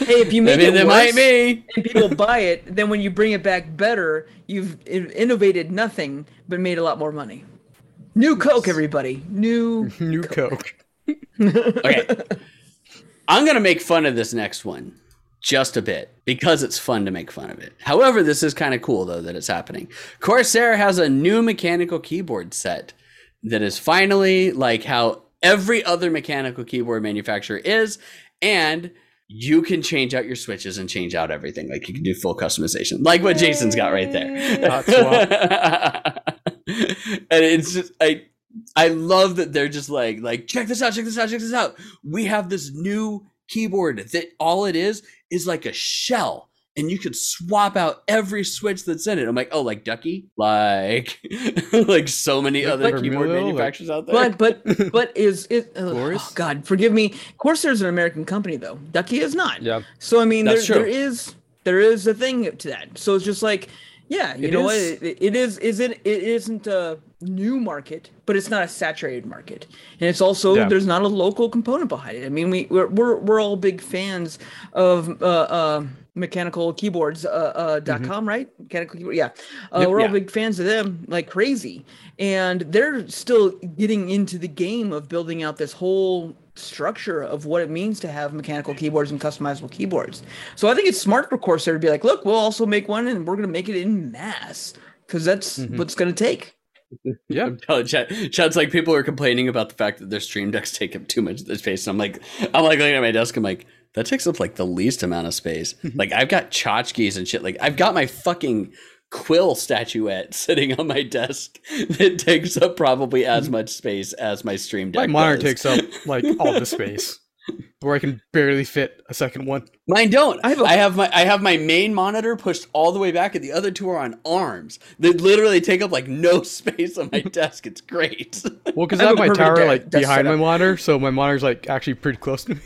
B: hey, if you make
A: mean,
B: it
A: they
B: worse
A: might be.
B: and people buy it, then when you bring it back better, you've innovated nothing but made a lot more money. New Coke, everybody. New.
C: new Coke.
A: Okay. I'm going to make fun of this next one just a bit because it's fun to make fun of it. However, this is kind of cool though that it's happening. Corsair has a new mechanical keyboard set that is finally like how every other mechanical keyboard manufacturer is and you can change out your switches and change out everything. Like you can do full customization, like what Jason's got right there. And it's just I I love that they're just like like check this out, check this out, check this out. We have this new keyboard that all it is is like a shell. And you could swap out every switch that's in it. I'm like, oh, like Ducky, like, like so many
C: Like
A: other
C: Vermillion,
A: keyboard
C: like-
A: manufacturers out there.
B: But but but is it? Uh,
C: Glorious?
B: oh God, forgive me. Corsair's an American company though. Ducky is not.
C: Yeah.
B: So I mean, there,
A: true.
B: there is there is a thing to that. So it's just like, yeah, you
C: It
B: know
C: is-
B: what? It, it is. Is it? It isn't a new market, but it's not a saturated market, and it's also
C: Yeah.
B: there's not a local component behind it. I mean, we we're we're, we're all big fans of uh, uh mechanical keyboards uh, uh dot com right mechanical keyboard yeah uh, we're all big fans of them like crazy and they're still getting into the game of building out this whole structure of what it means to have mechanical keyboards and customizable keyboards. So I think it's smart for Corsair to be like, look, we'll also make one and we're going to make it in mass because that's
C: Mhm.
B: what's going to take.
C: Yeah.
A: I'm telling Chad, Chad's like people are complaining about the fact that their stream decks take up too much of the space. And I'm like, I'm like looking at my desk. I'm like, that takes up like the least amount of space. like I've got tchotchkes and shit. Like I've got my fucking quill statuette sitting on my desk that takes up probably as much space as my stream
C: My monitor
A: does.
C: takes up like all the space, where I can barely fit a second one.
A: Mine don't.
B: I
A: I
B: have
A: have, my I have my main monitor pushed all the way back, and the other two are on arms. They literally take up like no space on my desk. It's great.
C: Well, because
B: I
C: I
B: have
C: have my tower like behind my monitor, so my monitor's like actually pretty close to me.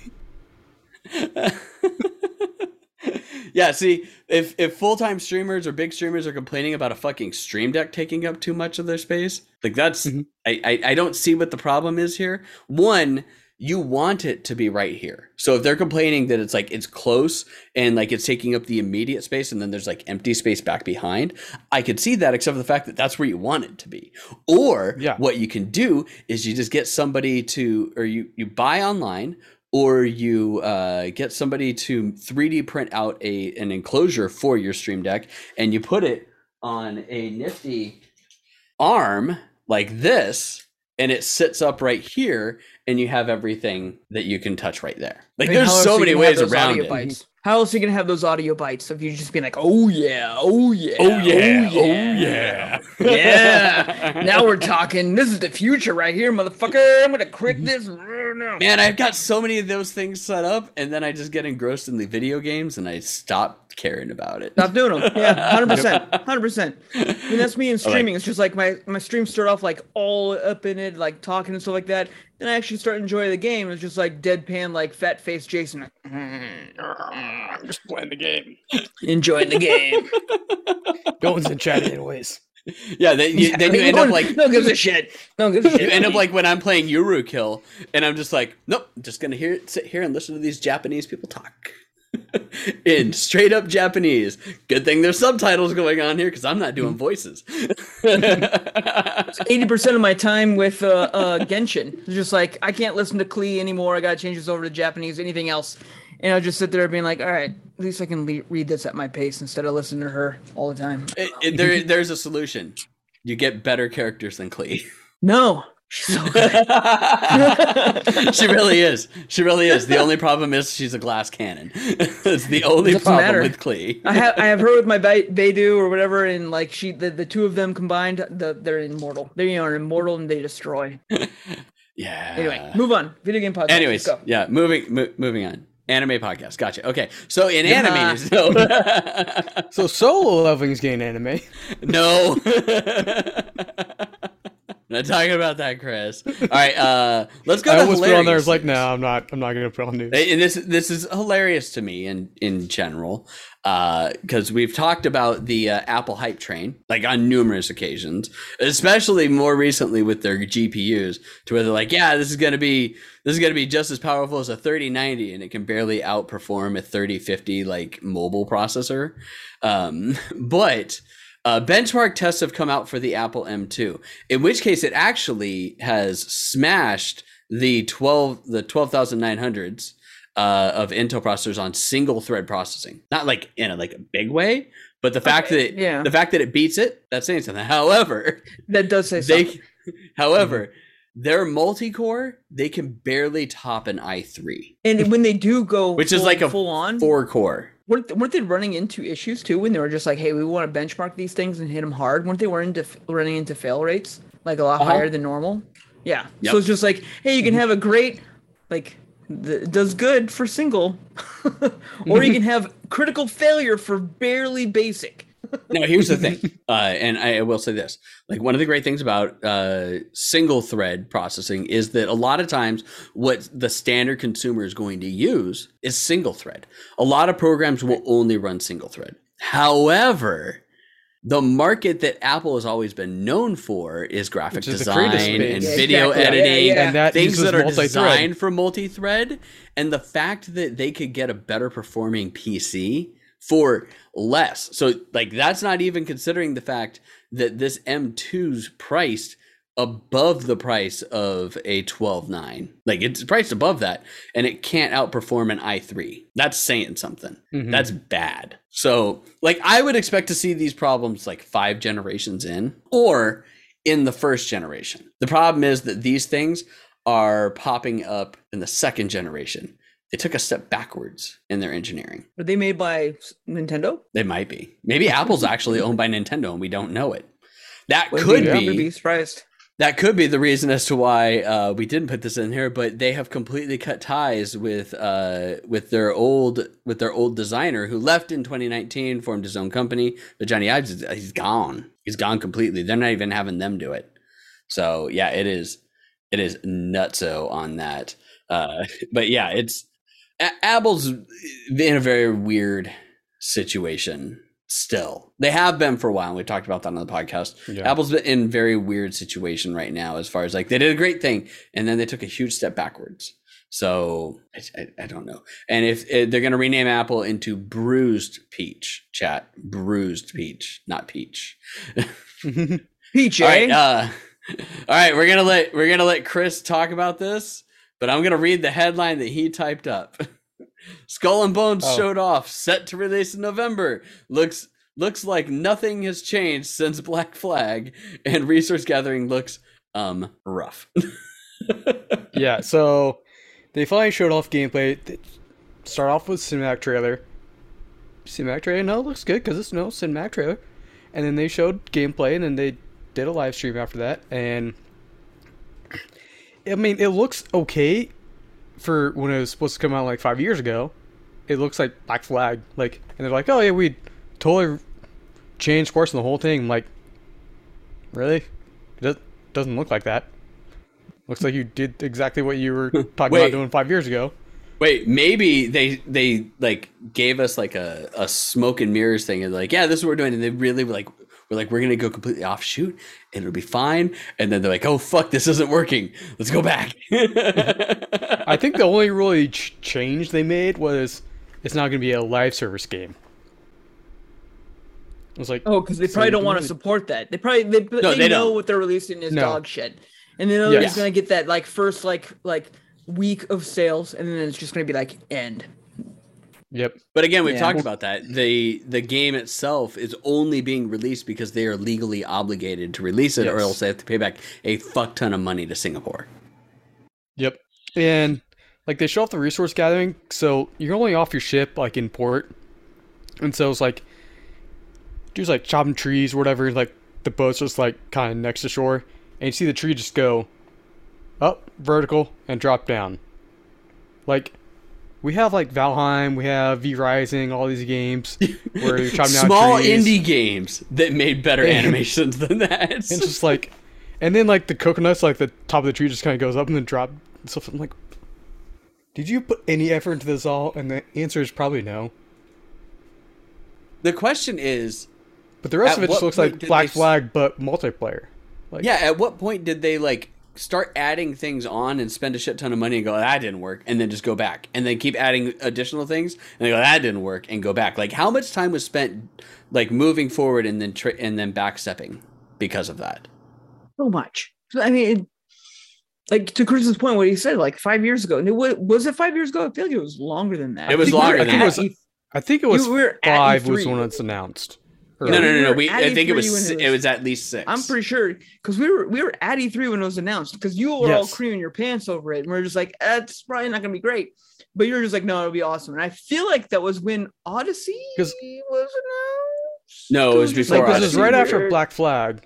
A: Yeah, see, if if full time streamers or big streamers are complaining about a fucking stream deck taking up too much of their space, like that's
C: Mhm.
A: I, I I don't see what the problem is here. One, you want it to be right here. So if they're complaining that it's like it's close and like it's taking up the immediate space and then there's like empty space back behind, I could see that except for the fact that that's where you want it to be. Or
C: Yeah.
A: what you can do is you just get somebody to or you you buy online or you uh, get somebody to 3D print out a an enclosure for your Stream Deck, and you put it on a nifty arm like this, and it sits up right here, and you have everything that you can touch right there. Like
B: I mean,
A: there's so many ways around it.
B: Bites? How else are you gonna have those audio bites if you just be like, oh yeah, oh yeah,
A: Oh yeah,
B: oh
A: oh
B: yeah,
A: yeah,
B: yeah. now we're talking. This is the future right here, motherfucker. I'm gonna crick this right now.
A: Man, I've got so many of those things set up, and then I just get engrossed in the video games, and I stop caring about it.
B: Stop doing them. Yeah, hundred percent, hundred percent. Mean, that's me in streaming. It's just like my my streams start off like all up in it, like talking and stuff like that. Then I actually start enjoying the game. It's just like deadpan, like fat face Jason, like,
C: I'm just playing the game.
B: enjoying the game.
C: No one's in chat anyways.
A: Yeah, then you, then you end up like
B: no one gives a shit. No one gives a shit.
A: you end up like when I'm playing Yurukill, and I'm just like, nope, just gonna hear sit here and listen to these Japanese people talk in straight up Japanese. Good thing there's subtitles going on here because I'm not doing voices.
B: eighty percent of my time with uh, uh, Genshin. It's just like I can't listen to Klee anymore. I gotta change this over to Japanese. Anything else, and I'll just sit there being like, all right, at least I can le- read this at my pace instead of listening to her all the time.
A: It- it- there, there's a solution. You get better characters than Klee.
B: No, she's so good.
A: she really is. She really is. The only problem is she's a glass cannon. It's the only
B: Doesn't
A: problem
B: matter.
A: with Klee.
B: I have I have her with my Be- Beidou or whatever, and like she the, the two of them combined, the, they're immortal. They are immortal and they destroy.
A: Yeah.
B: Anyway, move on. Video game podcast.
A: Anyways,
B: Let's go.
A: yeah, moving mo- moving on. Anime podcast. Gotcha. Okay. So in
B: Yeah.
A: anime so
C: So solo leveling's getting anime.
A: No. Not talking about that, Chris. All right, uh let's go
C: I
A: to
C: almost put on there. I
A: hilarious
C: was like, no, I'm not. I'm not gonna put on news.
A: and this this is hilarious to me in in general because we've talked about the uh, Apple hype train like on numerous occasions, especially more recently with their GPUs, to where they're like, yeah, this is gonna be this is gonna be just as powerful as a 3090, and it can barely outperform a 3050 like mobile processor. Um, but uh, benchmark tests have come out for the Apple M2, in which case it actually has smashed the 12 the 12900s uh, of Intel processors on single thread processing. Not like in a like a big way, but the fact
B: Okay,
A: that
B: yeah.
A: the fact that it beats it, that's saying something. However,
B: That does say something.
A: they however their multi-core, they can barely top an i3
B: And when they do go,
A: Which is like a
B: full on,
A: four core.
B: Weren't, weren't they running into issues too when they were just like, hey, we want to benchmark these things and hit them hard? Weren't they running into running into fail rates like a lot
A: Uh-huh.
B: higher than normal? Yeah.
A: Yep.
B: So it's just like, hey, you can have a great like does good for single, or you can have critical failure for barely basic.
A: Now, here's the thing, uh, and I will say this: like one of the great things about uh, single thread processing is that a lot of times what the standard consumer is going to use is single thread. A lot of programs will only run single thread. However, the market that Apple has always been known for is graphic
C: is
A: design and
C: space.
B: Yeah,
A: video
B: exactly. Yeah,
A: editing,
B: yeah.
C: And that
A: things that are
C: multi-thread.
A: designed for multi-thread and the fact that they could get a better performing PC for less. So like that's not even considering the fact that this M2's priced above the price of a 12.9. Like it's priced above that and it can't outperform an i3. That's saying something.
C: Mhm.
A: That's bad. So, like, I would expect to see these problems like five generations in or in the first generation. The problem is that these things are popping up in the second generation. They took a step backwards in their engineering.
B: Are they made by Nintendo?
A: They might be. Maybe Apple's actually owned by Nintendo and we don't know it. That could
B: be-
A: be.
B: be surprised.
A: That could be the reason as to why uh, we didn't put this in here, but they have completely cut ties with uh, with their old with their old designer who left in 2019, formed his own company. But Jony Ives, is- he's gone. He's gone completely. They're not even having them do it. So yeah, it is it is nutso on that. Uh, but yeah, it's Apple's in a very weird situation still. They have been for a while. and We talked about that on the podcast.
C: Yeah.
A: Apple's been in a very weird situation right now as far as like they did a great thing and then they took a huge step backwards. So I, I, I don't know. And if uh, they're going to rename Apple into Bruised Peach, chat Bruised Peach, not Peach.
B: Peach,
A: All
B: eh?
A: right, uh, all right. We're gonna let we're gonna let Chris talk about this, but I'm gonna read the headline that he typed up. Skull and Bones
C: Oh.
A: showed off, set to release in November. Looks looks like nothing has changed since Black Flag, and resource gathering looks um rough.
C: yeah, so they finally showed off gameplay. They start off with cinematic trailer. Cinematic trailer, no, it looks good because it's no cinematic trailer. And then they showed gameplay, and then they did a live stream after that. And I mean, it looks okay for when it was supposed to come out like five years ago. It looks like Black Flag, like, and they're like, "Oh yeah, we totally changed course in the whole thing." I'm like, really? It does, doesn't look like that. Looks like you did exactly what you were talking
A: Wait.
C: about doing five years ago.
A: Wait, maybe they they like gave us like a, a smoke and mirrors thing and like, yeah, this is what we're doing, and they really like we're like we're gonna go completely offshoot and it'll be fine, and then they're like, oh fuck, this isn't working, let's go back.
C: I think the only really ch- change they made was it's not going to be a live service game. I was like,
B: Oh, because they
C: So
B: probably
C: you
B: don't want to support that. They probably they, they,
A: they
B: know
A: don't.
B: what they're releasing is
C: No.
B: dog shit, and they know
C: Yes.
B: it's gonna get that like first like like week of sales, and then it's just gonna be like end.
C: Yep,
A: But again, we've
B: Yeah.
A: talked about that. The the game itself is only being released because they are legally obligated to release it, or else they have to pay back a fuck ton of money to Singapore.
C: yep. And like they show off the resource gathering, so you're only off your ship like in port, and so it's like dudes like chopping trees or whatever. Like the boat's just like kind of next to shore, and you see the tree just go up vertical and drop down. Like we have like Valheim, we have V Rising, all these games where you're chopping down
A: Small
C: trees.
A: indie games that made better
C: And-
A: animations than that.
C: And just like, and then like the coconuts, like the top of the tree just kind of goes up and then drop. stuff. I'm like, did you put any effort into this all? And the answer is probably no.
A: the question is,
C: But the rest of it just looks like Black Flag, but multiplayer. Like,
A: yeah, at what point did they like start adding things on and spend a shit ton of money and go that didn't work and then just go back and then keep adding additional things and they go that didn't work and go back like how much time was spent like moving forward and then tra- and then backstepping because of that
B: So much. I mean, it, like to Chris's point, what he said like five years ago. And it was, was it five years ago? I feel like it was longer than that.
A: It was
B: I think we
A: longer
B: were
A: than
B: at
A: that.
B: E-
C: I think it was
B: you were at
C: five was when it's announced. Or-
A: no, no, no,
B: we
A: no. We, I think it
B: E3
A: was,
B: it
A: it
B: was-
A: was at least six.
B: I'm pretty sure because we were we were at E3 when it was announced because you were all
C: Yes.
B: creaming your pants over it and we are just like uh, that's probably not gonna be great, but you're just like no it'll be awesome and I feel like that was when Odyssey
C: 'Cause-
B: was announced.
A: No, it was
B: just
A: before
C: like this was right after. Black Flag.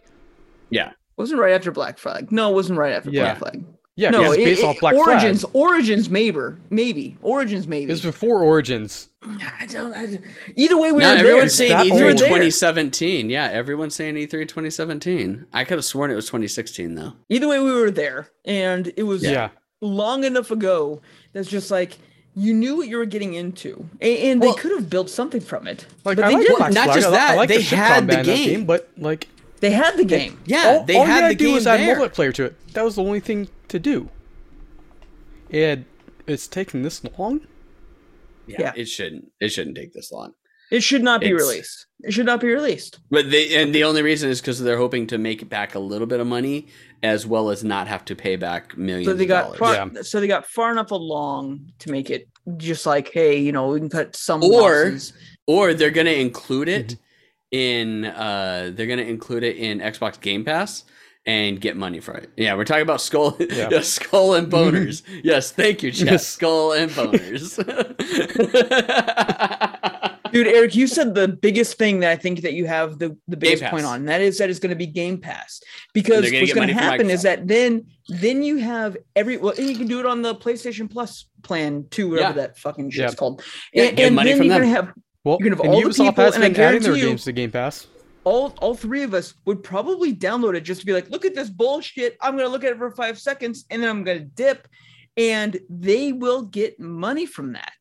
A: Yeah.
B: Wasn't right after Black Flag. No, it wasn't right after
C: Yeah.
B: Black Flag.
C: Yeah,
B: no,
C: because
B: it,
C: it's based
B: it-
C: off Black
B: Origins.
C: Flag.
B: Origins, maybe, maybe Origins, maybe.
C: It was before Origins.
B: I don't, I either way, we
A: No,
B: were there.
A: saying E3
C: old.
A: 2017. Yeah, everyone's saying E E3 2017. I could have sworn it was 2016 though.
B: Either way, we were there, and it was
C: Yeah.
B: long enough ago that's just like you knew what you were getting into, a- and,
A: Well-
B: they could have built something from it.
C: Like
B: but
C: I
B: they
C: like
B: didn't.
C: Black
A: Not
C: Flag.
A: just
C: I, li- I
A: that,
C: like
A: they
C: the
A: had the game.
C: game, but like
B: They had the game.
A: Yeah,
C: all,
A: they
C: all
A: had
C: you had
A: the
C: to do
A: game
C: was add
A: there.
C: multiplayer to it. That was the only thing to do. And it's taking this long.
A: Yeah,
B: Yeah.
A: it shouldn't. It shouldn't take this long.
B: It should not be
A: It's-
B: released. It should not be released.
A: But they and the only reason is because they're hoping to make back a little bit of money as well as not have to pay back millions
B: So they
A: of
B: got
A: dollars.
B: far,
C: Yeah.
B: so they got far enough along to make it just like, hey, you know, we can cut some
A: Or-
B: losses.
A: or they're gonna include it
C: Mm-hmm.
A: In uh they're gonna include it in Xbox Game Pass and get money for it. Yeah, we're talking about skull
C: Yeah.
A: yeah, skull and boners. yes, thank you, Chad.
C: Yes.
A: Skull and boners.
B: Dude, Eric, you said the biggest thing that I think that you have the, the biggest point on. and That is that it's going to be Game Pass. Because what's going to happen is that then then you have every well, you can do it on the PlayStation Plus plan too, whatever
A: Yeah.
B: that fucking shit's
C: Yeah.
B: called. And and
A: money
B: then
A: from
B: you're gonna have
C: Well,
B: You're gonna have
C: and
B: all the
C: Ubisoft
B: people, and I
C: adding their
B: guarantee you-
C: games to Game Pass.
B: all all three of us would probably download it just to be like, look at this bullshit. I'm gonna look at it for five seconds and then I'm gonna dip, and they will get money from that.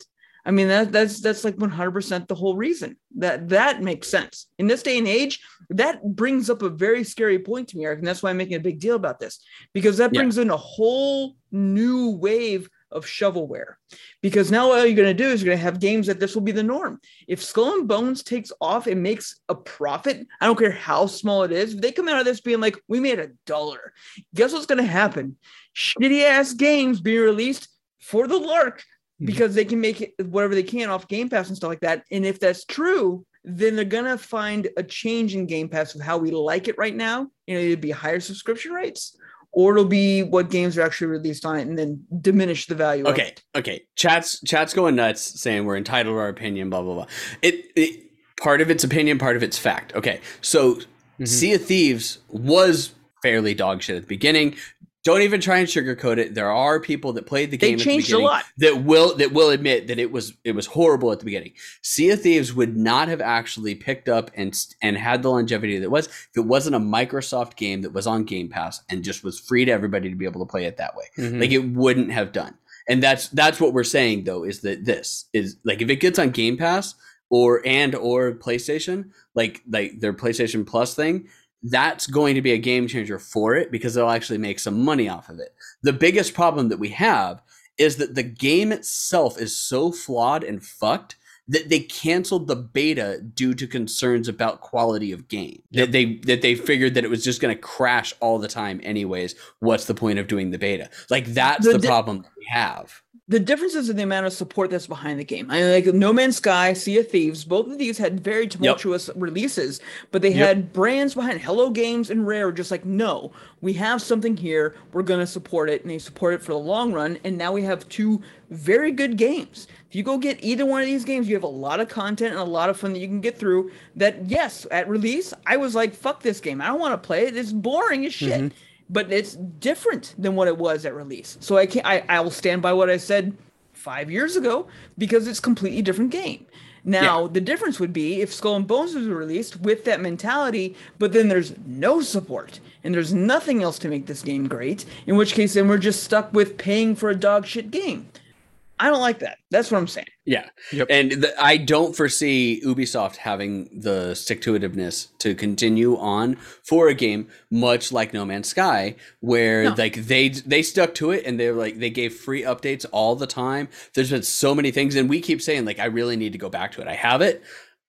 B: I mean that that's that's like 100 percent the whole reason that that makes sense in this day and age. That brings up a very scary point to me, Eric, and that's why I'm making a big deal about this because that
A: Yeah.
B: brings in a whole new wave of shovelware. Because now all you're going to do is you're going to have games that this will be the norm. If Skull and Bones takes off and makes a profit, I don't care how small it is, if they come out of this being like, we made a dollar, guess what's going to happen? Shitty ass games being released for the lark mm-hmm. because they can make it whatever they can off Game Pass and stuff like that. And if that's true, then they're gonna find a change in Game Pass of how we like it right now. You know, it'd be higher subscription rates, or it'll be what games are actually released on it, and then diminish the value. of
A: Okay,
B: it.
A: okay. Chat's chat's going nuts, saying we're entitled to our opinion. Blah blah blah. It, it part of its opinion, part of its fact. Okay, so
C: Mhm.
A: Sea of Thieves was fairly dog shit at the beginning. Don't even try and sugarcoat it. There are people that played the
B: They
A: game.
B: changed
A: at
B: a
A: the beginning
B: lot.
A: That will that will admit that it was it was horrible at the beginning. Sea of Thieves would not have actually picked up and and had the longevity that it was if it wasn't a Microsoft game that was on Game Pass and just was free to everybody to be able to play it that way
C: Mhm.
A: like it wouldn't have done and that's that's what we're saying though is that this is like if it gets on game pass or and or playstation like like their playstation plus thing that's going to be a game changer for it because they'll actually make some money off of it the biggest problem that we have is that the game itself is so flawed and fucked that they canceled the beta due to concerns about quality of game. That they that they figured that it was just going to crash all the time anyways. What's the point of doing the beta? Like that's
B: The
A: the, problem that we have.
B: the difference is in the amount of support that's behind the game. I mean, like No Man's Sky, Sea of Thieves, both of these had very tumultuous releases, but they
C: Yep.
B: had brands behind Hello Games and Rare just like, no, we have something here, we're gonna support it, and they support it for the long run. And now we have two very good games. If you go get either one of these games, you have a lot of content and a lot of fun that you can get through. That yes, at release, I was like, fuck this game. I don't want to play it. It's boring as shit mm-hmm. But it's different than what it was at release. So I can I, I will stand by what I said five years ago because it's completely different game. Now the difference would be if Skull and Bones was released with that mentality, but then there's no support and there's nothing else to make this game great. In which case, then we're just stuck with paying for a dog shit game. I don't like that. That's what I'm saying.
A: Yeah.
C: Yep.
A: And the, I don't foresee Ubisoft having the stick to itiveness to continue on for a game much like No Man's Sky, where
B: No.
A: like they they stuck to it and they're like they gave free updates all the time. There's been so many things, and we keep saying like I really need to go back to it. I have it.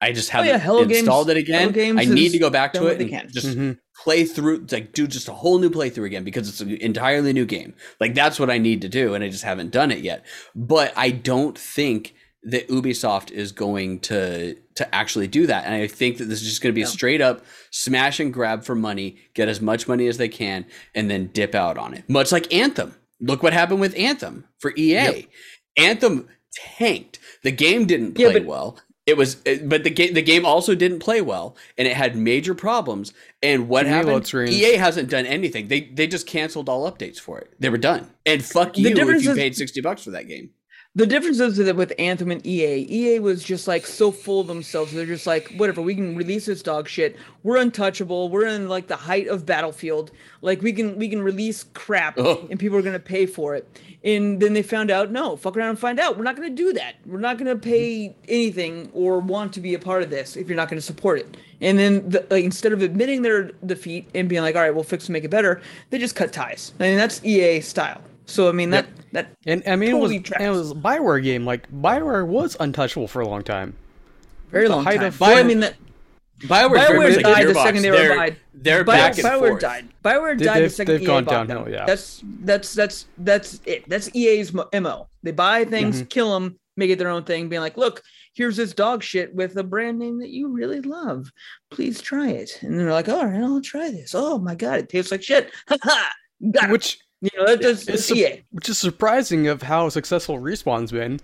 A: I just haven't
B: Oh, yeah, Hello Games-
A: installed it again.
B: Hello
A: I need to go back to it
B: they
A: and
B: can.
A: just
C: Mhm.
A: Play through like do just a whole new playthrough again because it's an entirely new game like that's what i need to do and i just haven't done it yet but i don't think that Ubisoft is going to to actually do that. And I think that this is just going to be
B: Yeah.
A: a straight up smash and grab for money, get as much money as they can, and then dip out on it. Much like Anthem. Look what happened with Anthem for EA.
C: Yep.
A: Anthem tanked. The game didn't
B: Yeah,
A: play
B: but-
A: well. It was, it- but the game the game also didn't play well, and it had major problems. And what happened? EA hasn't done anything. They they just canceled all updates for it. They were done. And fuck you if you
B: is-
A: paid sixty bucks for that game.
B: The difference is that with Anthem and EA, EA was just like so full of themselves. They're just like, whatever, we can release this dog shit. We're untouchable. We're in like the height of Battlefield. Like we can we can release crap
A: Oh.
B: and people are gonna pay for it. And then they found out, no, fuck around and find out. We're not gonna do that. We're not gonna pay anything or want to be a part of this if you're not gonna support it. And then the, like instead of admitting their defeat and being like, all right, we'll fix and make it better, they just cut ties. I mean that's EA style. So I mean that that
C: And I mean,
B: Totally
C: it was
B: tracks.
C: and it was a Bioware game. Like Bioware was untouchable for a long time.
B: very long time.
C: of
B: I mean that
A: Bioware's very
B: BioWare
A: much
B: died the
A: Gearbox.
B: second they were
A: they're,
B: buyed.
A: They're
B: Bio-
A: back and
B: BioWare
A: forth.
B: died. Bioware died the
C: they've-
B: second
C: they've
B: EA
C: gone
B: bought
C: downhill,
B: them.
C: yeah.
B: That's that's that's that's it. That's EA's mo- mo. They buy things,
C: Mm-hmm.
B: kill them, make it their own thing, being like, look, here's this dog shit with a brand name that you really love. Please try it. And they're like, all right, I'll try this. Oh my god, it tastes like shit. Ha ha.
C: Which
B: You know, that's just
C: it's
B: it's EA.
C: which is surprising of how successful Respawn's been,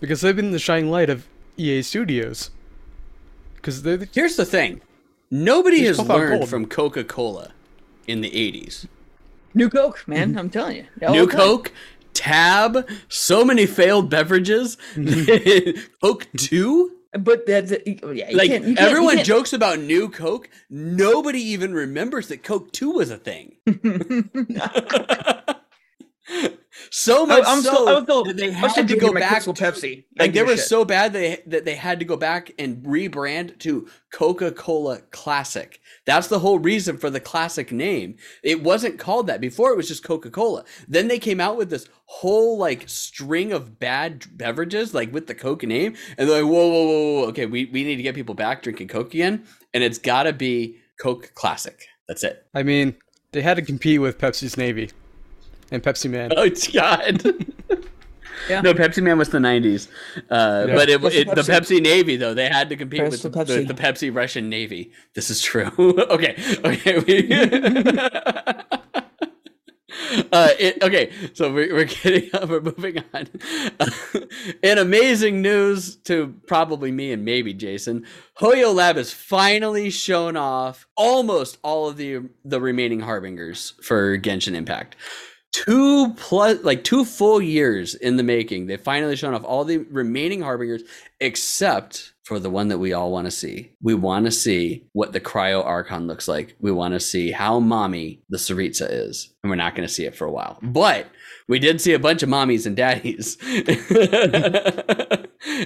C: because they've been the shining light of EA Studios. Because the,
A: Here's the thing: nobody has
C: pop
A: learned from Coca Cola in the '80s.
B: New Coke, man. I'm telling you. All
A: Mm-hmm. New
B: the time.
A: Coke, Tab, so many failed beverages. Coke Two.
B: But that's yeah. You
A: Like
B: can't, you can't,
A: everyone
B: you can't,
A: jokes about New Coke, nobody even remembers that Coke Two was a thing. so much
B: I'm
A: so
B: still, I'm still,
A: they had to go back to-
B: Pepsi.
A: Like they were
B: shit.
A: so bad they that they had to go back and rebrand to Coca-Cola Classic. That's the whole reason for the classic name. It wasn't called that before. It was just Coca-Cola. Then they came out with this whole like string of bad beverages, like with the Coke name, and they're like, whoa, whoa, whoa, whoa. okay, we we need to get people back drinking Coke again, and it's got to be Coke Classic. That's it.
C: I mean, they had to compete with Pepsi's Navy and Pepsi Man.
A: Oh God.
B: Yeah.
A: No, Pepsi Man was the '90s, uh,
C: Yeah.
A: but it,
B: What's the
A: the
B: Pepsi?
A: Pepsi Navy though they had to compete with the,
B: the
A: the,
B: Pepsi?
A: the Pepsi Russian Navy. This is true. okay, okay. We, uh, it, okay, so we're, we're getting we're moving on. in amazing news to probably me and maybe Jason, Hoyo Lab has finally shown off almost all of the the remaining harbingers for Genshin Impact two plus like two full years in the making they've finally shown off all the remaining harbingers except for the one that we all want to see. We want to see what the cryo archon looks like. We want to see how mommy the Tsaritsa is and we're not going to see it for a while. But we did see a bunch of mommies and daddies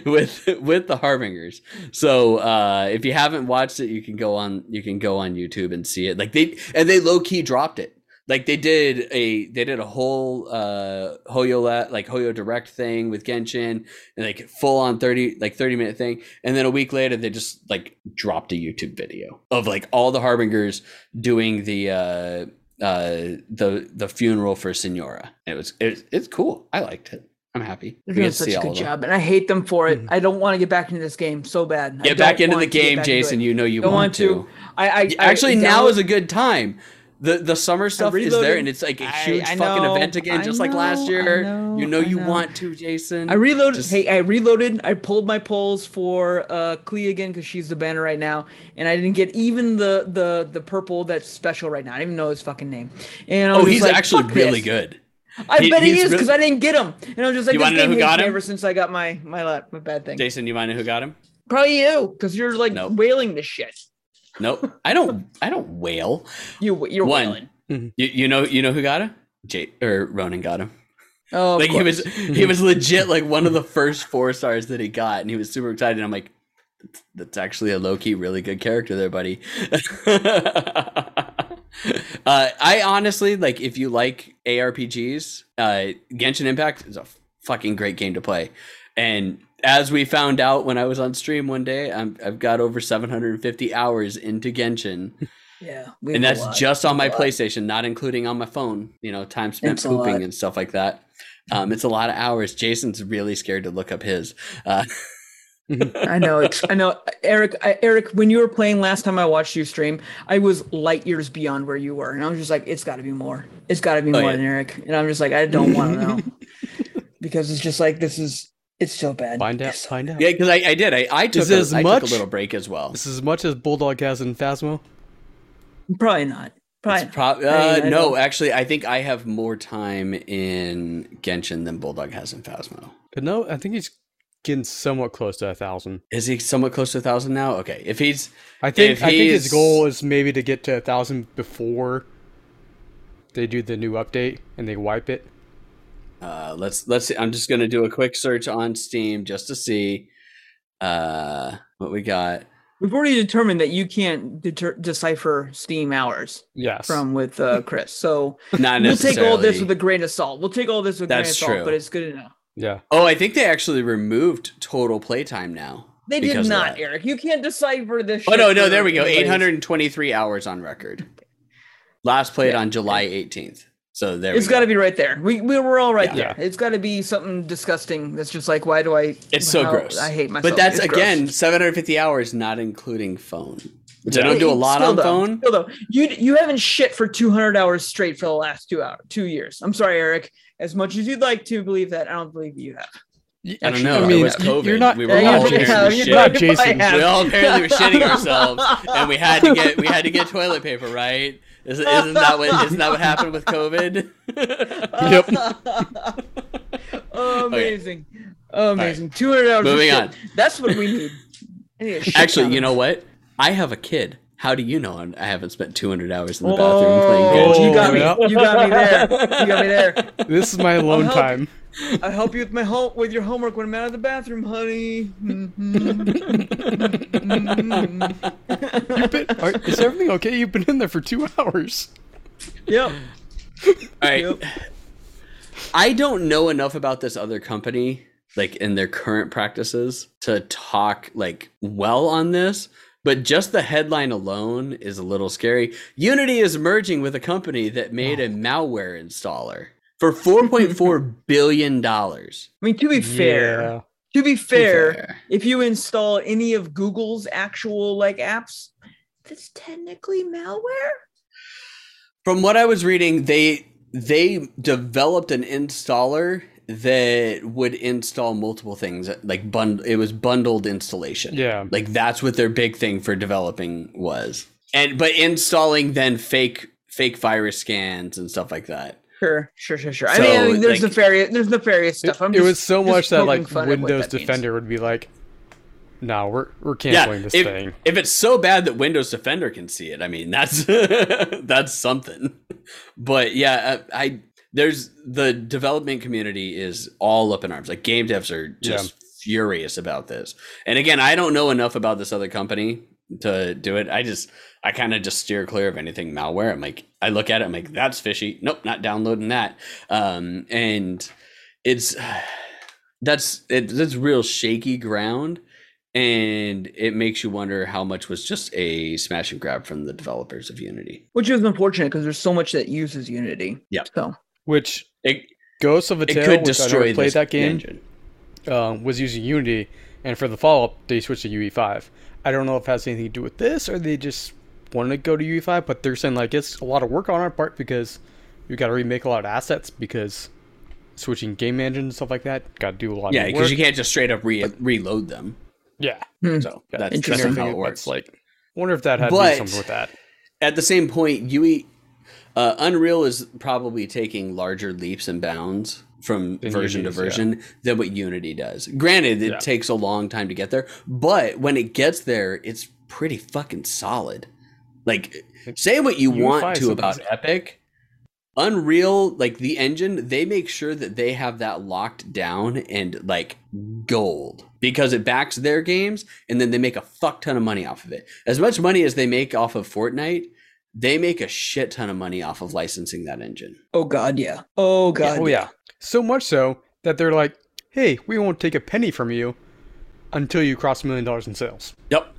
A: with with the harbingers. So uh if you haven't watched it you can go on you can go on youtube and see it. Like they and they low-key dropped it like they did a they did a whole uh Hoyo la- like Hoyo direct thing with Genshin and like full on 30 like 30 minute thing and then a week later they just like dropped a YouTube video of like all the harbingers doing the uh uh the the funeral for Signora. It was it's it's cool. I liked it. I'm happy.
B: They're doing such a good job, and I hate them for it. I don't want to get back into this game so bad. I
A: Get back
B: don't
A: into the
B: want to get
A: game, Jason. You know you
B: don't
A: want,
B: want to. I, I, I
A: Actually, now is a good time. The the summer stuff is there, and it's like a huge
B: I
A: fucking
B: know,
A: event again,
B: I
A: just like last year.
B: know,
A: you know
B: I
A: you
B: know.
A: want to, Jason.
B: I reloaded.
A: Just-
B: Hey, I reloaded. I pulled my polls for uh Klee again because she's the banner right now, and I didn't get even the the the purple that's special right now. I didn't even know his fucking name. And
A: oh, he's
B: like,
A: actually really
B: this."
A: good.
B: I
A: He-
B: bet he is because
A: really-
B: I didn't get him, and I was just like,
A: You
B: this
A: know
B: game hates
A: got
B: me
A: him?
B: ever since I got my my my bad thing.
A: Jason, you mind who got him?
B: Probably you, because you're like
A: Nope.
B: wailing this shit.
A: Nope. I don't. I don't wail.
B: You you're
A: One.
B: wailing.
A: You, you know you know who got him? Jay or Ronan got him.
B: Oh,
A: like he was he was legit like one of the first four stars that he got, and he was super excited. I'm like, that's, that's actually a low key really good character there, buddy. uh, I honestly like if you like ARPGs, uh, Genshin Impact is a fucking great game to play, and as we found out when I was on stream one day, I'm, I've got over 750 hours into Genshin,
B: Yeah,
A: and that's just on my PlayStation, not including on my phone. You know, time spent
B: It's
A: pooping and stuff like that. Um, it's a lot of hours. Jason's really scared to look up his. Uh,
B: I know. It's, I know, Eric. I, Eric, when you were playing last time I watched you stream, I was light years beyond where you were, and I was just like, "It's got to be more. It's got to be
A: Oh,
B: more
A: yeah.
B: than Eric." And I'm just like, I don't want to know because it's just like this is. It's so bad.
C: Find out.
B: So-
C: Find out.
A: yeah, because I, I did. I, I took,
C: Is
A: a,
C: it as
A: I took a little break as well.
C: This is as much as Bulldog has in Phasmo.
B: Probably not. Probably.
A: It's prob- uh,
B: mean, I
A: no, actually, I think I have more time in Genshin than Bulldog has in Phasmo.
C: But no, I think he's getting somewhat close to a thousand.
A: Is he somewhat close to a thousand now? Okay, if he's
C: I think
A: If
C: I think his goal is maybe to get to a thousand before they do the new update and they wipe it.
A: Uh, let's let's see. I'm just gonna do a quick search on Steam just to see uh, what we got.
B: We've already determined that you can't deter- decipher Steam hours
C: Yes.
B: from with uh, Chris. So
A: Not
B: we'll take all this with a grain of salt. We'll take all this with a grain of
A: That's
B: salt,
A: true.
B: but it's good enough.
C: yeah.
A: Oh, I think they actually removed total playtime now.
B: They did not. Eric. You can't decipher this.
A: Oh no, no, there we go.
B: anybody's-
A: 823 hours on record. Last played
B: Yeah.
A: on July 18th. So there
B: It's
A: we
B: got
A: go.
B: to be right there. We we were all right
C: Yeah.
B: there. It's got to be something disgusting. That's just like, why do I?
A: It's so
B: how-
A: gross.
B: I hate myself.
A: But that's
B: It's gross.
A: again 750 hours, not including phone, which I don't do a lot
B: still
A: on
B: though,
A: phone.
B: Still though, you you haven't shit for 200 hours straight for the last two hours, two years. I'm sorry, Eric. As much as you'd like to believe that, I don't believe you have.
A: I don't know.
C: I mean,
A: it was COVID.
C: you're not-
A: we were
B: Yeah,
A: all
B: you
C: apparently
B: have,
A: apparently
B: you
A: shitting.
C: Not Jason.
A: We all apparently were shitting ourselves, and we had to get we had to get toilet paper, right? Isn't, isn't that what isn't that what happened with COVID?
C: Yep.
B: oh, amazing. Oh, amazing. 200 hours.
A: Moving
B: shit.
A: on.
B: That's what we need. I need a shit
A: Actually, you know what? I have a kid. How do you know I haven't spent 200 hours in the
B: Oh,
A: bathroom playing games?
B: you got me.
C: yeah.
B: You got me there. You got me there.
C: This is my alone
B: help.
C: time.
B: I help you with my home with your homework when I'm out of the bathroom, honey. Mm-hmm.
C: You've been, are, is everything okay? You've been in there for two hours.
B: yep.
A: All right.
B: Yep.
A: I don't know enough about this other company, like in their current practices, to talk like well on this. But just the headline alone is a little scary. Unity is merging with a company that made a malware installer for 4.4 billion dollars.
B: I mean, to be fair,
C: Yeah.
B: to be fair, if you install any of Google's actual like apps, that's technically malware.
A: From what I was reading, they they developed an installer that would install multiple things like bund it was bundled installation.
C: Yeah.
A: Like that's what their big thing for developing was. And but installing then fake fake virus scans and stuff like that.
B: Sure, sure, sure, sure. I
A: So,
B: mean, I mean, there's
A: like-
B: nefarious, there's nefarious stuff. I'm
C: it was so much that like
B: fun at what
C: Windows
B: that means.
C: Defender would be like, "No, we're we're canceling this
A: if,
C: thing."
A: if it's so bad that Windows Defender can see it, I mean that's that's something. But yeah, uh, I, I there's the development community is all up in arms. Like game devs are just furious about this. And again, I don't know enough about this other company to do it. I just I kind of just steer clear of anything malware. I'm like I look at it, I'm like that's fishy. Nope, not downloading that. Um, and it's that's it, that's real shaky ground and it makes you wonder how much was just a smash and grab from the developers of Unity.
B: which is unfortunate because there's so much that uses Unity.
A: Yeah.
B: So
C: Which
A: It
C: Ghosts of a
A: it
C: Tale,
A: could
C: which I
A: destroy
C: never played that game,
A: engine.
C: um, was using Unity, and for the follow up, they switched to UE5. I don't know if it has anything to do with this or they just wanted to go to UE5, but they're saying like it's a lot of work on our part because we got to remake a lot of assets because switching game engine and stuff like that got to do a lot of work.
A: Yeah, because you can't just straight up re- reload them.
C: yeah,
B: hmm.
A: So that's, that's
B: Interesting.
A: how it works.
C: like, wonder if that had to
A: But-
C: do something with that.
A: At the same point, UE uh, Unreal is probably taking larger leaps and bounds from version to
C: Unity's, yeah.
A: version than what Unity does. Granted, it
C: Yeah.
A: takes a long time to get there, but when it gets there, it's pretty fucking solid. Like, say what you
C: UE5
A: want to about. Epic. Unreal, like the engine, they make sure that they have that locked down and like gold because it backs their games and then they make a fuck ton of money off of it. As much money as they make off of Fortnite, they make a shit ton of money off of licensing that engine.
B: oh god, yeah. Oh god.
C: oh yeah, so much so that they're like, "Hey, we won't take a penny from you until you cross a million dollars in sales."
A: Yep.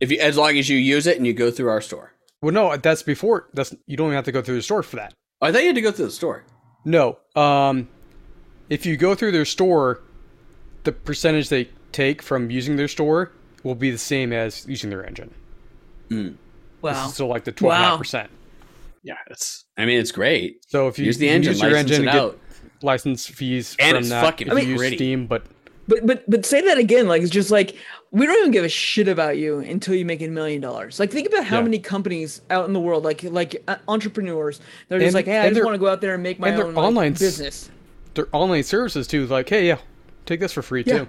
A: If you as long as you use it and you go through our store.
C: Well, no, that's before. That's you don't even have to go through the store for that.
A: Oh, I thought you had to go through the store.
C: No, um, if you go through their store, the percentage they take from using their store will be the same as using their engine.
B: Wow.
C: So like the
B: Wow.
C: 12.5%.
A: Yeah, it's. I mean, it's great.
C: So if you
A: Use the engine,
C: use your
A: license
C: engine
A: it
C: and get
A: out.
C: license fees
A: And
C: from
A: it's
C: that,
A: fucking
C: if you use. Steam, but
B: But but but say that again. Like it's just like we don't even give a shit about you until you make a million dollars. Like think about how
C: Yeah.
B: many companies out in the world, like like uh, entrepreneurs, they're just
C: And-
B: like, hey, I just want to go out there and make my
C: and
B: own like,
C: online s-
B: business.
C: their online services too, like, hey, yeah, take this for free
B: Yeah.
C: too.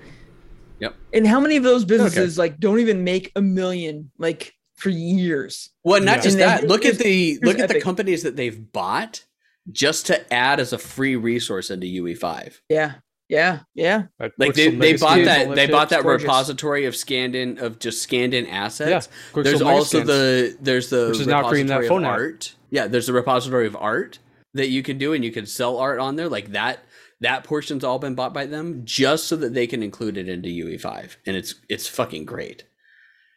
C: Yep.
B: And how many of those businesses like don't even make a million like for years?
A: Well, not
C: Yeah.
A: just
B: And then
A: that. Look at the look at the
B: Epic.
A: companies that they've bought just to add as a free resource into UE5.
B: Yeah, yeah, yeah.
C: Like,
A: Like they, they bought that they bought that
B: gorgeous.
A: repository of scanned in of just scanned in assets.
C: Yeah,
A: there's also
C: Scans.
A: the there's the
C: Which is now creating that
A: repository
C: phone
A: of
C: app.
A: art. Yeah, there's a repository of art that you can do and you can sell art on there like that that portion's all been bought by them just so that they can include it into UE5 and it's it's fucking great.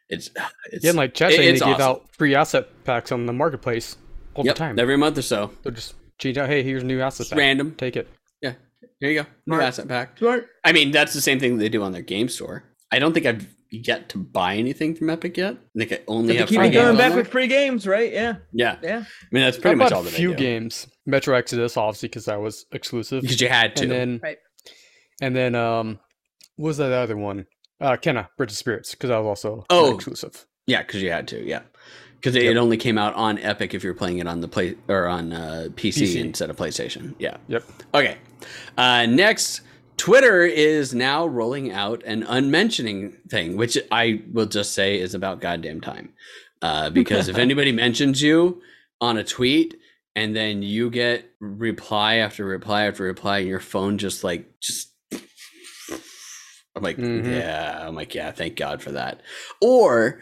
A: It's it's
C: Yeah, and like chat
A: it-
C: they
A: it's
C: give
A: awesome.
C: out free asset packs on the marketplace all
A: yep,
C: the time.
A: every month or so.
C: They'll just change out, hey, here's a new asset
A: It's
C: pack.
A: random.
C: Take it.
A: Yeah. Here you go. New
B: Smart.
A: asset pack.
B: Smart.
A: I mean, that's the same thing they do on their game store. I don't think I've yet to buy anything from Epic yet. I think I only
B: They
A: have
B: keep
A: free
B: on
A: games
B: going back with free games, right? Yeah,
A: Yeah.
B: yeah.
A: I mean, that's
C: I
A: pretty much
C: bought
A: all
C: a few
A: do.
C: games. Metro Exodus, obviously, because that was exclusive.
A: Because you had to.
C: and then
B: Right.
C: and then um, what was that other one? Uh, Kena Bridge of Spirits, because that was also
A: Oh.
C: exclusive.
A: yeah, because you had to. Yeah. Because it,
C: Yep.
A: it only came out on Epic if you're playing it on the play or on uh, PC,
C: PC.
A: instead of PlayStation. Yeah.
C: Yep.
A: Okay. Uh, next, Twitter is now rolling out an unmentioning thing, which I will just say is about goddamn time. Uh, because if anybody mentions you on a tweet and then you get reply after reply after reply, and your phone just like just. I'm like,
C: Mhm.
A: yeah. I'm like, yeah. Thank God for that. Or,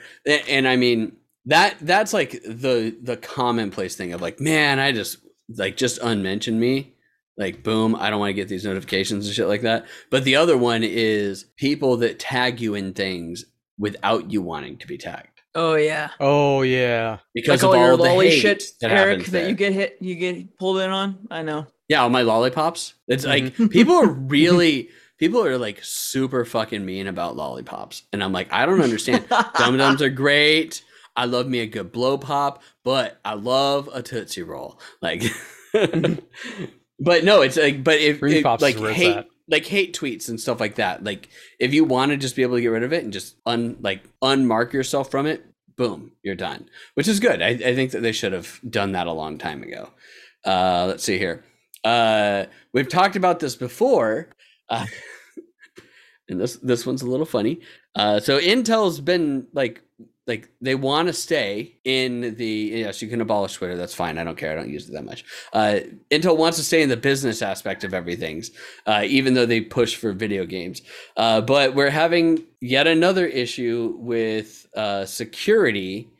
A: and I mean that that's like the the commonplace thing of like, man, I just like just unmention me like boom i don't want to get these notifications and shit like that but the other one is people that tag you in things without you wanting to be tagged
B: Oh yeah.
C: Oh yeah.
A: because
B: like all
A: of
B: your
A: all the
B: lolly
A: hate
B: shit,
A: that
B: Eric,
A: happens
B: that
A: there.
B: you get hit, you get pulled in on. I know.
A: yeah all my lollipops it's like
B: Mm-hmm.
A: people are really people are like super fucking mean about lollipops and i'm like i don't understand. Dum dums are great. I love me a good blow pop but i love a tootsie roll. Like but no it's like but if, if
C: Pops
A: like hate
C: at.
A: like hate tweets and stuff like that. Like if you want to just be able to get rid of it and just un like unmark yourself from it boom you're done. Which is good. I, I think that they should have done that a long time ago. Uh let's see here. Uh we've talked about this before uh, and this this one's a little funny. Uh so intel's been like like they want to stay in the yes you can abolish twitter that's fine i don't care i don't use it that much. Uh intel wants to stay in the business aspect of everything's uh even though they push for video games. Uh but we're having yet another issue with uh security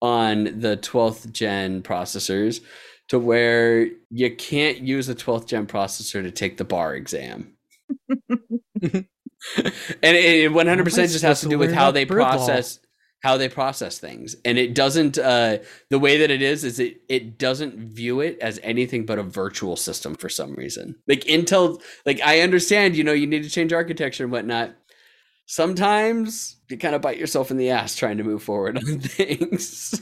A: on the 12th gen processors to where you can't use a 12th gen processor to take the bar exam and it, it 100%
C: How am I
A: just has to do with how they process how they process things. And it doesn't uh the way that it is is it it doesn't view it as anything but a virtual system for some reason. Like intel like i understand you know you need to change architecture and whatnot. Sometimes you kind of bite yourself in the ass trying to move forward on things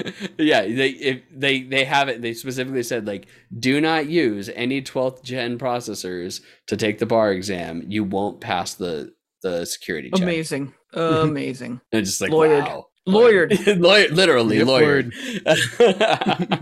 A: yeah they if they they have it they specifically said like do not use any 12th gen processors to take the bar exam you won't pass the the security check
B: Amazing. Amazing.
A: and just like
B: Lawyered.
A: wow
B: Lawyered.
A: Lawyer, literally
C: Yep,
A: lawyered.
C: What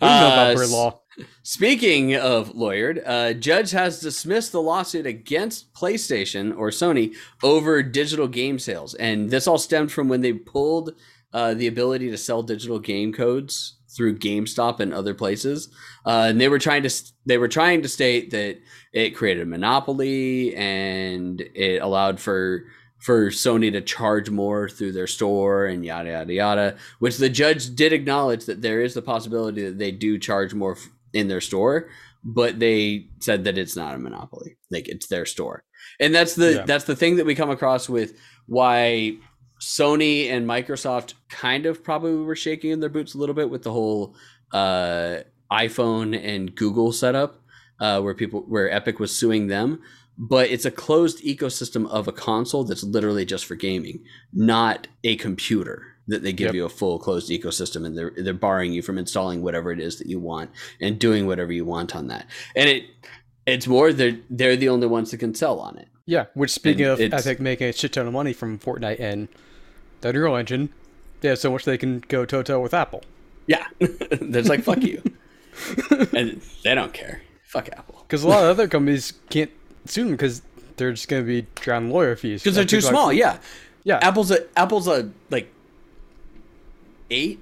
C: do you know
A: Uh,
C: law?
A: Speaking of lawyered, uh, judge has dismissed the lawsuit against PlayStation or Sony over digital game sales, and this all stemmed from when they pulled uh, the ability to sell digital game codes through GameStop and other places, uh, and they were trying to they were trying to state that it created a monopoly and it allowed for for Sony to charge more through their store and yada yada yada. Which the judge did acknowledge that there is the possibility that they do charge more in their store, but they said that it's not a monopoly, like it's their store, and that's the
C: Yeah.
A: that's the thing that we come across with why Sony and Microsoft kind of probably were shaking in their boots a little bit with the whole uh, iPhone and Google setup. uh, where people where Epic was suing them, but it's a closed ecosystem of a console that's literally just for gaming, not a computer that they give
C: Yep.
A: you a full closed ecosystem and they're they're barring you from installing whatever it is that you want and doing whatever you want on that. And it it's more they're they're the only ones that can sell on it.
C: Yeah, which speaking
A: And
C: of Epic making a shit ton of money from Fortnite and the Unreal Engine, they have so much they can go toe to toe with Apple.
A: Yeah. they're like fuck you. and they don't care. Fuck Apple.
C: Because a lot of other companies can't sue them because they're just going to be drowned lawyer fees.
A: Because they're too
C: people like-
A: small, yeah.
C: yeah,
A: Apple's a Apple's a like eight,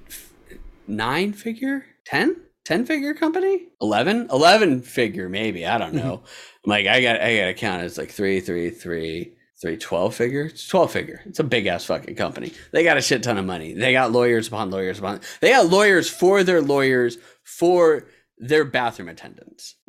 A: nine figure, ten, ten figure company, 11? 11 figure maybe. I don't mm-hmm. know. like I got I got to count. It's like three, three, three, three, 12 figure. It's twelve figure. It's a big ass fucking company. They got a shit ton of money. They got lawyers upon lawyers upon. They got lawyers for their lawyers for their bathroom attendants.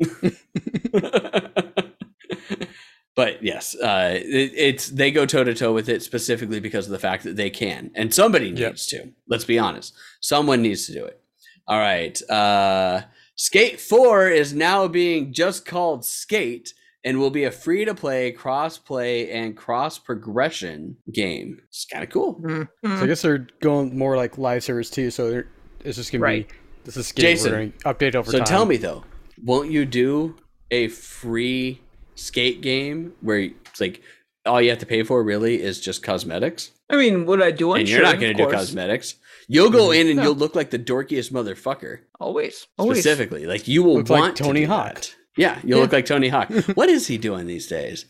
A: but yes, uh, it, it's they go toe to toe with it specifically because of the fact that they can, and somebody needs
C: Yep.
A: to. Let's be honest, someone needs to do it. All right, uh, Skate Four is now being just called Skate and will be a free to play, cross play, and cross progression game. It's kind of cool.
B: Mhm.
C: So I guess they're going more like live service too. So they're, it's just going
B: Right.
C: to be this is.
A: Jason,
C: We're going to update over time.
A: So
C: time.
A: tell me though, won't you do a free skate game where it's like all you have to pay for really is just cosmetics?
B: I mean, would I do one?
A: and you're not gonna do
B: course.
A: cosmetics. You'll go in and
B: No.
A: you'll look like the dorkiest motherfucker.
B: Always, always.
A: Specifically, like you will
C: Look like
A: want to
C: Tony
A: do
C: Hawk.
A: that. Yeah, you'll
B: Yeah.
A: look like Tony Hawk. what is he doing these days?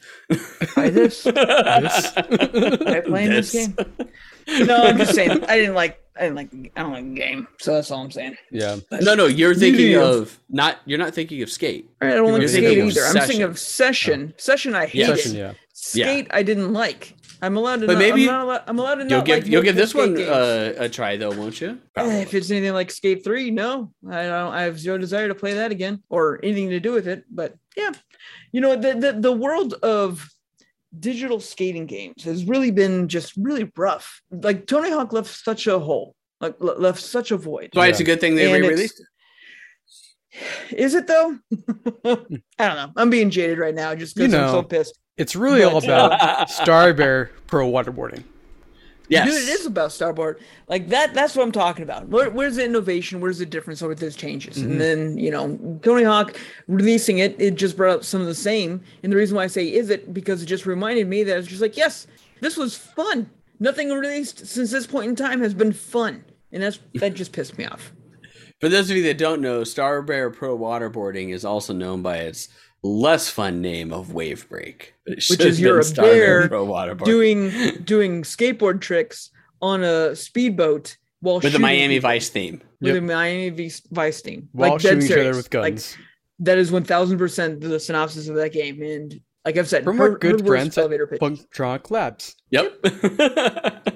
B: Try this.
C: This?
B: Try playing this, game. No, I'm just saying. I didn't like. I didn't like. I don't like the game. So that's all I'm saying.
C: Yeah.
A: No, no, you're thinking
B: Yeah.
A: of not. You're not thinking of skate.
B: I don't like skate either. I'm thinking of session. Session, I hated.
C: Session, yeah.
B: Skate, I didn't like. I'm allowed to.
A: But
B: not,
A: maybe-
B: I'm, not allowed, I'm allowed to.
A: You'll
B: not
A: give
B: like
A: you'll give this one uh, a try though, won't you?
B: Eh, if it's anything like Skate Three, no, I don't. I have zero desire to play that again or anything to do with it. But yeah, you know the the, the world of digital skating games has really been just really rough. Like Tony Hawk left such a hole, like left such a void.
A: That's why it's a good thing they
B: And
A: re-released it.
B: Is it though? I don't know. I'm being jaded right now just because
C: You
B: I'm so pissed.
C: It's really all about Star Bear Pro waterboarding.
A: Yes,
B: Dude, it is about Starboard. Like that. That's what I'm talking about. Where, where's the innovation? Where's the difference over those changes?
C: Mhm.
B: And then you know, Tony Hawk releasing it, it just brought up some of the same. And the reason why I say is it because it just reminded me that it's just like, yes, this was fun. Nothing released since this point in time has been fun, and that's that just pissed me off.
A: For those of you that don't know, Star Bear Pro Waterboarding is also known by its less fun name of Wave Break,
B: Which is
A: have
B: you're a
A: Star Bear
B: bear
A: Pro Waterboarding
B: Doing doing skateboard tricks on a speedboat while
A: with the Miami Vice theme.
B: with
C: Yep.
B: a Miami Vice, Vice team,
C: While
B: like dead
C: shooting each other
B: serious.
C: with
B: Like,
C: guns.
B: that is one thousand percent the synopsis of that game. And like I've said,
C: From
B: her-
C: our good
B: her worst
C: friends at
B: elevator pitch.
C: Funktronic Labs.
A: Yep.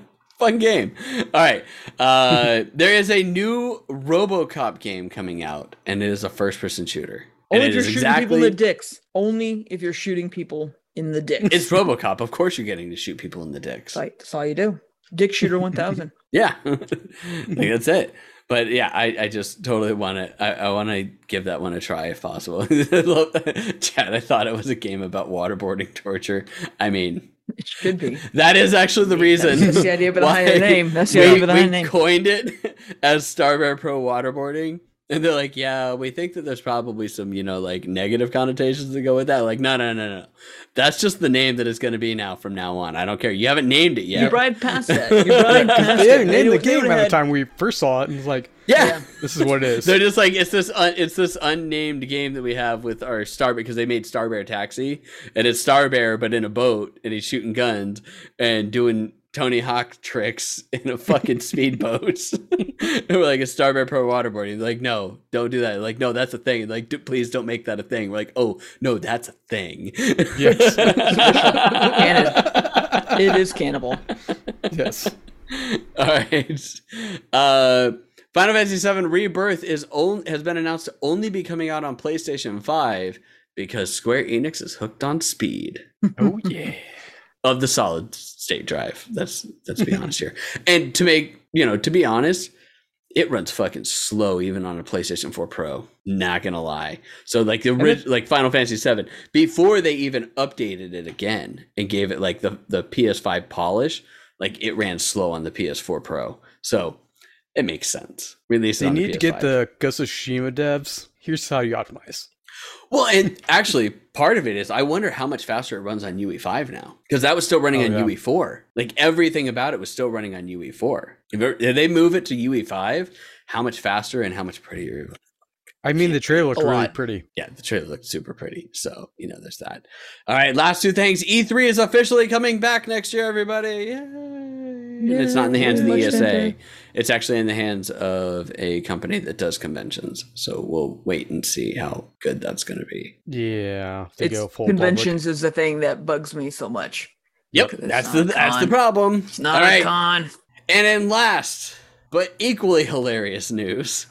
A: Fun game. All right. Uh, there is a new RoboCop game coming out, and it is a first-person shooter.
B: Only if you're shooting people in the dicks. Only if you're shooting people in the dicks.
A: It's RoboCop. Of course, you're getting to shoot people in the dicks.
B: Right. that's all you do. Dick shooter one thousand.
A: Yeah, I think that's it. But yeah, I, I just totally want to. I, I want to give that one a try if possible. Chad, I thought it was a game about waterboarding torture. I mean,
B: It should be.
A: that is actually the reason.
B: That's the idea behind the name. That's the
A: we,
B: idea behind the name.
A: We coined it as Starbear Pro Waterboarding. And they're like, yeah, we think that there's probably some, you know, like negative connotations that go with that. Like, no, no, no, no. That's just the name that it's going to be now from now on. I don't care. You haven't named it yet.
B: You brought past that. You brought past
C: They
B: it.
C: didn't name the
B: They
C: game
B: would've
C: by the
B: had-
C: time we first saw it, and it's like,
A: yeah.
B: Yeah.
C: this is what it is.
A: They're just like it's this un, it's this unnamed game that we have with our Star because they made Star Bear Taxi and it's Star Bear but in a boat and he's shooting guns and doing Tony Hawk tricks in a fucking speedboat. and we're like a Star Bear Pro Waterboarding. They're like no, don't do that. Like no, that's a thing. Like "D- please don't make that a thing. We're like oh no, that's a thing.
C: yes.
B: Canon. It is cannibal.
C: yes.
A: All right. Uh, Final Fantasy VII Rebirth is only has been announced to only be coming out on PlayStation 5 because Square Enix is hooked on speed
C: Oh yeah.
A: Of the solid state drive. That's let's be honest here. And to make you know, to be honest, it runs fucking slow even on a PlayStation 4 Pro. Not gonna lie. So like the ori- like Final Fantasy 7 before they even updated it again and gave it like the the PS5 polish, like it ran slow on the PS4 Pro. So it makes sense. Release
C: They
A: on the
C: need to get the Ghost of Tsushima devs. Here's how you optimize.
A: Well, and actually, part of it is I wonder how much faster it runs on UE5 now because that was still running
C: Oh,
A: on
C: yeah.
A: UE4. Like everything about it was still running on UE4. If, they move it to UE5, how much faster and how much prettier?
C: I mean, the trailer looked really
B: lot.
C: pretty.
A: Yeah, the trailer looked super pretty. So you know, there's that. All right, last two things. E3 is officially coming back next year, everybody. Yay! And it's not in the hands of the
B: Much
A: ESA.
B: better.
A: It's actually in the hands of a company that does conventions. So we'll wait and see how good that's going to be.
C: Yeah, they
B: It's
C: go full public.
B: conventions is the thing that bugs me so much.
A: Yep, that's the that's the problem.
B: It's not
A: All
B: a
A: right,
B: con.
A: and then last but equally hilarious news: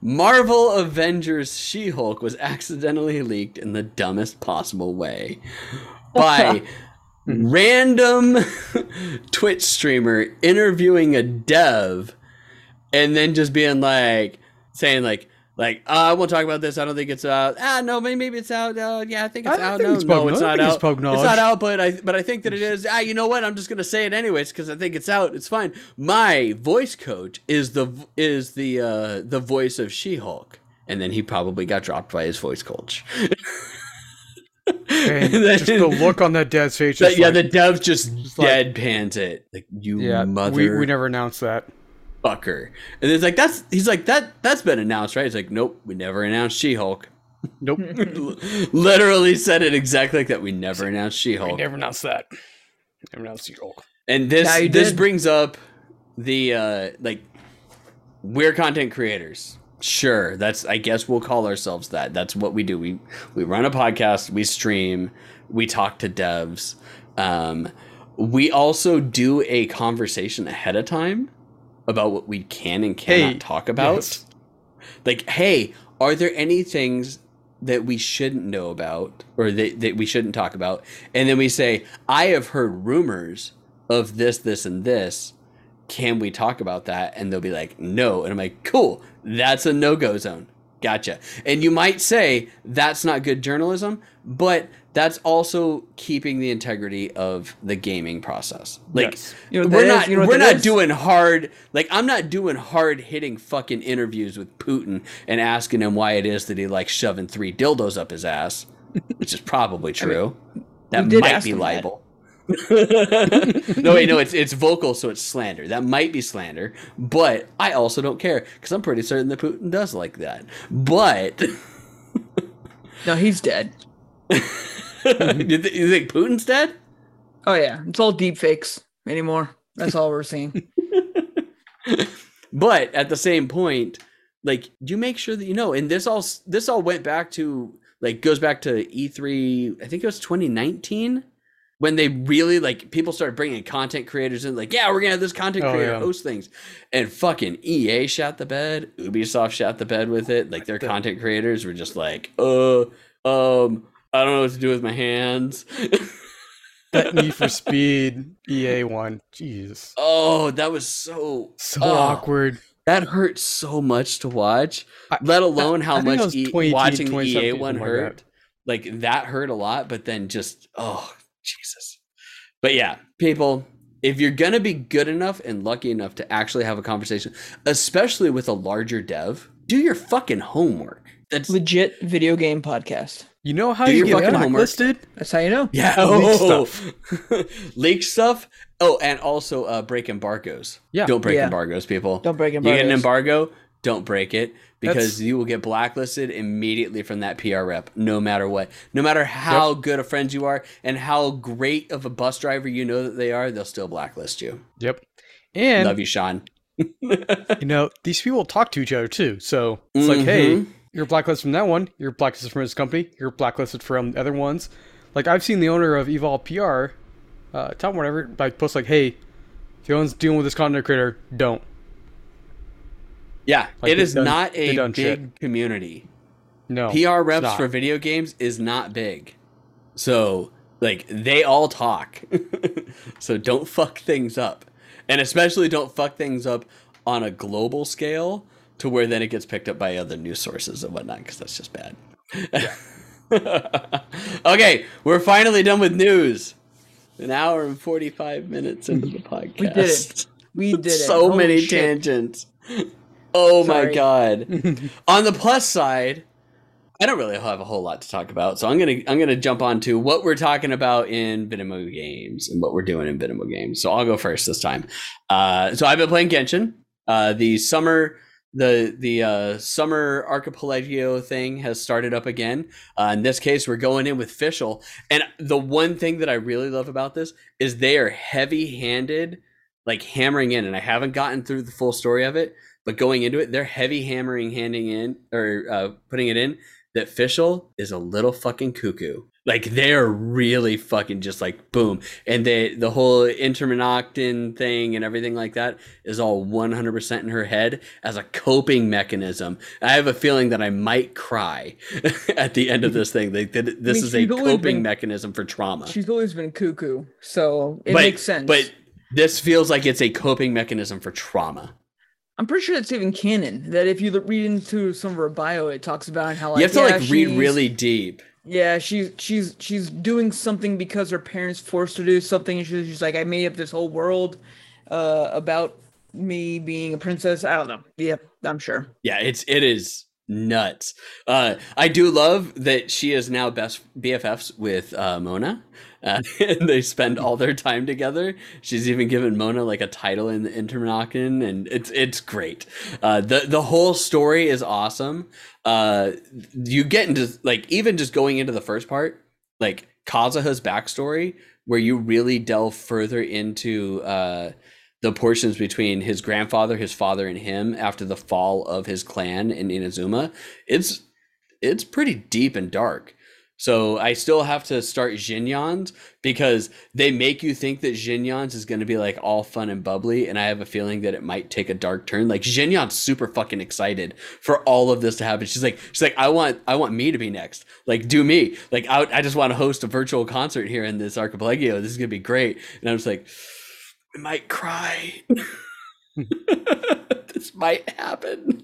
A: Marvel Avengers She-Hulk was accidentally leaked in the dumbest possible way by random Twitch streamer interviewing a dev, and then just being like saying like. Like, uh, I won't talk about this. I don't think it's out. Ah, no, maybe, maybe it's out. Uh, yeah, I think it's
C: I
A: out.
C: think
A: No,
C: it's
A: no, it's not
C: think it's
A: out. It's not out, but I but I think that it is. Ah, you know what? I'm just gonna say it anyways because I think it's out. It's fine. My voice coach is the is the uh the voice of She-Hulk, and then he probably got dropped by his voice coach.
C: And
A: then-
C: just the look on that dad's face. Just
A: yeah,
C: like,
A: the dev just,
C: like-
A: deadpans it like you
C: yeah,
A: mother
C: we, we never announced that.
A: Fucker. And it's like that's he's like that that's been announced, right? He's like, nope, we never announced She-Hulk.
C: Nope,
A: Literally said it exactly like that. We never announced She-Hulk.
C: We never announced that. Never announced She-Hulk.
A: And this
B: Yeah,
A: this
B: did.
A: brings up the uh like we're content creators. Sure, that's I guess we'll call ourselves that. That's what we do. We we run a podcast, we stream, we talk to devs. Um we also do a conversation ahead of time about what we can and cannot
C: Hey,
A: talk about.
C: yes.
A: Like, hey, are there any things that we shouldn't know about or that, that we shouldn't talk about? And then we say, I have heard rumors of this, this, and this. Can we talk about that? And they'll be like, no. And I'm like, cool, that's a no go zone. Gotcha. And you might say that's not good journalism, but that's also keeping the integrity of the gaming process. Like
C: Yes.
B: You know
A: we're
B: is?
A: not
B: You know
A: we're not
B: is?
A: doing hard like I'm not doing hard hitting fucking interviews with Putin and asking him why it is that he likes shoving three dildos up his ass, which is probably true. that might be libel. no wait, no, it's it's vocal, so it's slander. That might be slander, but I also don't care because I'm pretty certain that Putin does like that. But
B: No, he's dead.
A: you, th- you think Putin's dead?
B: Oh yeah, it's all deep fakes anymore. That's all we're seeing.
A: but at the same point like you make sure that you know and this all this all went back to like goes back to e3 i think it was 2019 when they really like people started bringing content creators in like yeah we're gonna have this content
C: Oh,
A: creator
C: yeah.
A: host things and fucking ea shot the bed ubisoft shot the bed with it like their content creators were just like uh um i don't know what to do with my hands
C: That Need for Speed EA one. Jeez.
A: oh that was so
C: So
A: oh.
C: awkward.
A: That hurt so much to watch,
C: I-
A: let alone how
C: I think it
A: much e- watching the EA
C: 2017,
A: one
C: something like
A: hurt. Like that hurt a lot, but then just oh Jesus. But yeah, people, if you're gonna be good enough and lucky enough to actually have a conversation, especially with a larger dev, do your fucking homework. That's
B: Legit video game podcast.
C: You know how
A: Do
C: you get blacklisted?
B: That's how you know.
A: yeah,
C: leak
A: oh,
C: stuff.
A: leak stuff. Oh, and also uh, break embargoes.
C: Yeah.
A: don't break
B: Yeah.
A: embargoes, people.
B: Don't break embargoes.
A: You get an embargo, don't break it because
C: That's-
A: you will get blacklisted immediately from that PR rep, no matter what. No matter how good of friends you are and how great of a bus driver you know that they are, they'll still blacklist you.
C: Yep. And
A: Love you, Sean.
C: you know, these people talk to each other too. So it's like, hey,
A: Mhm.
C: You're blacklisted from that one, you're blacklisted from this company, you're blacklisted from the other ones. Like I've seen the owner of Evolve PR, uh, Tom whatever, like post like, hey, if anyone's dealing with this content creator, don't.
A: Yeah,
C: Like,
A: it
C: done-
A: not a big
C: shit.
A: community.
C: No.
A: PR reps for video games is not big. So, like, they all talk. so don't fuck things up. And especially don't fuck things up on a global scale to where then it gets picked up by other news sources and whatnot because that's just bad. okay, we're finally done with news. An hour and 45 minutes into the podcast.
B: We did it. We did it.
A: so
B: Holy
A: many
B: shit.
A: tangents. Oh my god. On the plus side, I don't really have a whole lot to talk about, so I'm gonna I'm gonna jump on to what we're talking about in Venimo games and what we're doing in Venimo games. So I'll go first this time. Uh, so I've been playing Genshin. Uh, the summer the the uh, summer archipelago thing has started up again. Uh, in this case, we're going in with Fischl, and the one thing that I really love about this is they are heavy handed, like hammering in. And I haven't gotten through the full story of it, but going into it, they're heavy hammering, handing in or uh, putting it in that Fischl is a little fucking cuckoo. Like they're really fucking just like boom, and they the whole intermonoctin thing and everything like that is all 100% in her head as a coping mechanism. I have a feeling that I might cry at the end of this thing. Like that this
B: mean,
A: is a coping
B: been-
A: mechanism for trauma.
B: She's always been cuckoo, so it
A: but,
B: makes sense.
A: But this feels like it's a coping mechanism for trauma.
B: I'm pretty sure it's even canon that if you read into some of her bio, it talks about how like
A: you have to
B: yeah,
A: like read really deep.
B: Yeah, she's she's she's doing something because her parents forced her to do something, and she's, she's like, I made up this whole world uh, about me being a princess. I don't know. Yep, I'm sure.
A: Yeah, it's it is nuts. Uh, I do love that she is now best BFFs with uh, Mona, uh, and they spend all their time together. She's even given Mona like a title in the Intermonacan, and it's it's great. Uh, the the whole story is awesome. Uh, you get into like even just going into the first part, like Kazuha's backstory, where you really delve further into. Uh, the portions between his grandfather, his father, and him after the fall of his clan in Inazuma, it's it's pretty deep and dark. So I still have to start Xinyan's because they make you think that Xinyan's is going to be like all fun and bubbly, and I have a feeling that it might take a dark turn. Like Xinyan's super fucking excited for all of this to happen. She's like, she's like, I want, I want me to be next. Like, do me. Like, I, I just want to host a virtual concert here in this archipelago. This is gonna be great. And I'm just like, we might cry. this might happen.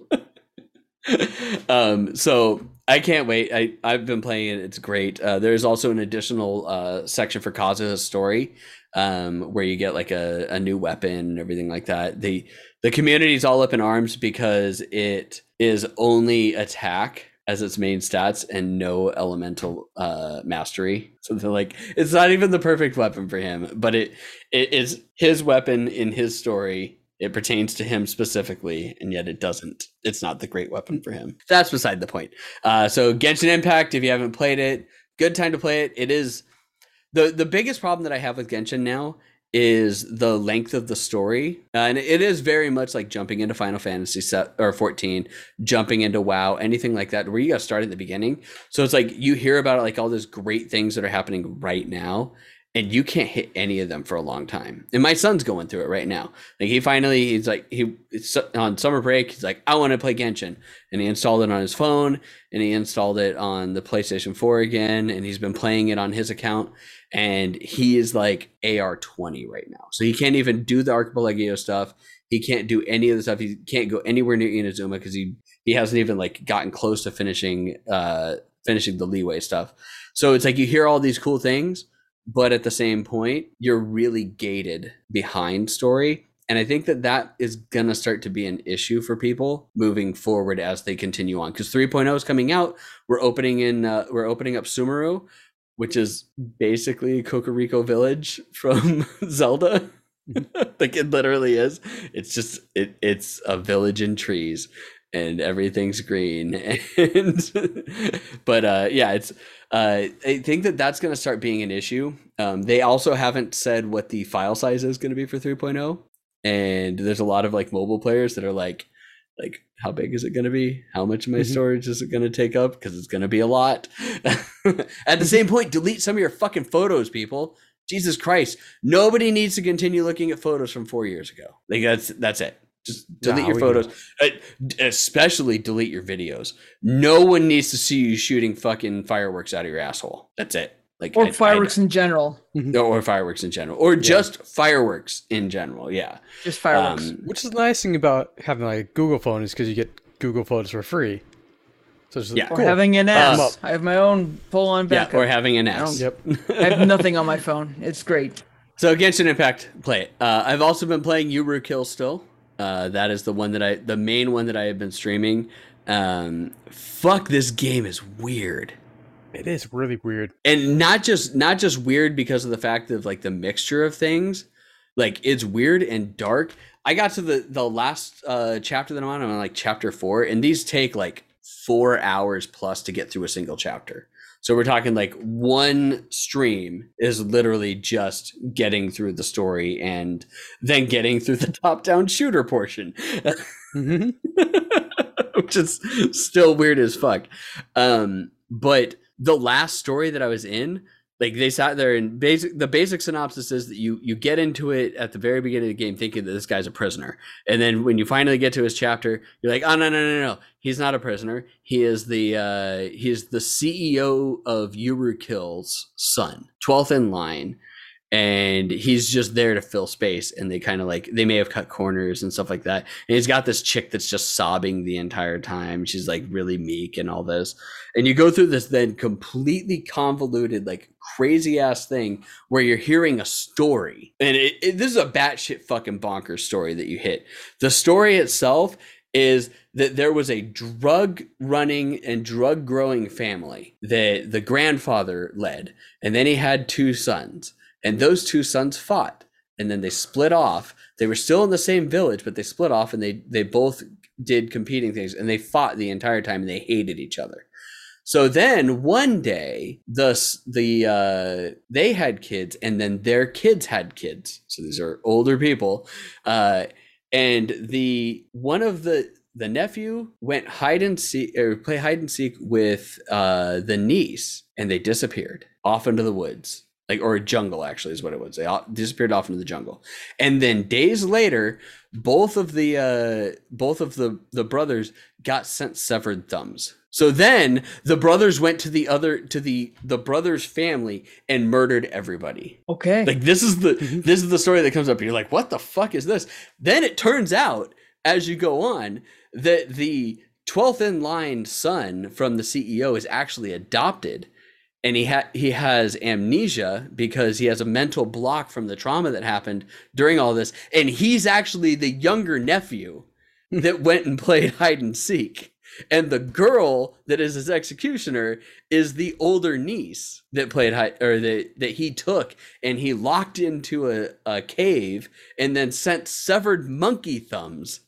A: um, so I can't wait. I, I've been playing it. It's great. Uh, there's also an additional uh, section for Kazuha's story um, where you get like a, a new weapon and everything like that. The the community's all up in arms because it is only attack as its main stats and no elemental uh, mastery. So they're like, it's not even the perfect weapon for him, but it it is his weapon in his story. It pertains to him specifically, and yet it doesn't. It's not the great weapon for him. That's beside the point. Uh, so Genshin Impact, if you haven't played it, good time to play it. It is the the biggest problem that I have with Genshin now is the length of the story, uh, and it is very much like jumping into Final Fantasy set or 14, jumping into WoW, anything like that, where you got to start at the beginning. So it's like you hear about like all these great things that are happening right now, and you can't hit any of them for a long time. And my son's going through it right now. Like he finally, he's like he on summer break. He's like, I want to play Genshin, and he installed it on his phone, and he installed it on the PlayStation 4 again, and he's been playing it on his account. And he is like AR 20 right now, so he can't even do the Archipelago stuff. He can't do any of the stuff. He can't go anywhere near Inazuma because he he hasn't even like gotten close to finishing uh finishing the Liyue stuff. So it's like you hear all these cool things, but at the same point, you're really gated behind story. And I think that that is going to start to be an issue for people moving forward as they continue on. Because 3.0 is coming out. We're opening in, uh, we're opening up Sumeru, which is basically Kakariko Village from Zelda. like it literally is. It's just it. It's a village in trees, and everything's green. And but uh, yeah, it's. Uh, I think that that's going to start being an issue. Um, they also haven't said what the file size is going to be for 3.0, and there's a lot of like mobile players that are like, like how big is it going to be? How much of my
C: Mhm.
A: storage is it going to take up? Because it's going to be a lot. At the same point, delete some of your fucking photos, people. Jesus Christ, nobody needs to continue looking at photos from four years ago. Like that's that's it. Just delete
C: Nah,
A: your photos, Uh, especially delete your videos. No one needs to see you shooting fucking fireworks out of your asshole. That's it. Like
B: or
A: I- I-
B: fireworks in general.
A: No, or fireworks in general, or just fireworks in general. Yeah.
B: Just fireworks.
A: Um,
C: Which is the nice thing about having like a Google phone is because you get Google Photos for free. So it's
A: Yeah.
B: or
C: cool.
B: having an
A: Um,
B: S. I have my own full-on
A: yeah,
B: backup.
A: or having an
B: I
A: S.
C: Yep.
B: I have nothing on my phone. It's great.
A: So Genshin Impact, play it. Uh, I've also been playing Yurukill still. Uh, that is the one that I, the main one that I have been streaming. Um, fuck, this game is weird,
C: It is really weird.
A: and not just not just weird because of the fact of like the mixture of things. Like it's weird and dark. I got to the the last uh, chapter that I'm on. I'm on like chapter four, and these take like four hours plus to get through a single chapter. So we're talking like one stream is literally just getting through the story and then getting through the top down shooter portion, which is still weird as fuck. Um, but the last story that I was in, like they sat there and basic the basic synopsis is that you you get into it at the very beginning of the game thinking that this guy's a prisoner. And then when you finally get to his chapter you're like oh no no no no he's not a prisoner. He is the uh he is the ceo of Urukill's son 12th in line and he's just there to fill space and they kind of like they may have cut corners and stuff like that. And he's got this chick that's just sobbing the entire time. She's like really meek and all this. And you go through this then completely convoluted like crazy ass thing where you're hearing a story. And it, it, this is a batshit fucking bonkers story that you hit. The story itself is that there was a drug running and drug growing family that the grandfather led and then he had two sons and those two sons fought. And then they split off. They were still in the same village but they split off and they they both did competing things and they fought the entire time and they hated each other. So then one day the the uh they had kids and then their kids had kids. So these are older people. Uh and the one of the the nephew went hide and seek or play hide and seek with uh the niece and they disappeared off into the woods like or a jungle actually is what it was they all disappeared off into the jungle and then days later both of the uh both of the the brothers got sent severed thumbs so then the brothers went to the other to the the brothers family and murdered everybody
B: Okay.
A: like this is the
C: Mhm.
A: this is the story that comes up. You're like, what the fuck is this? Then it turns out as you go on that the 12th in line son from the CEO is actually adopted and he ha- he has amnesia because he has a mental block from the trauma that happened during all this. And he's actually the younger nephew that went and played hide and seek. And the girl that is his executioner is the older niece that played hide or that that he took. And he locked into a, a cave and then sent severed monkey thumbs.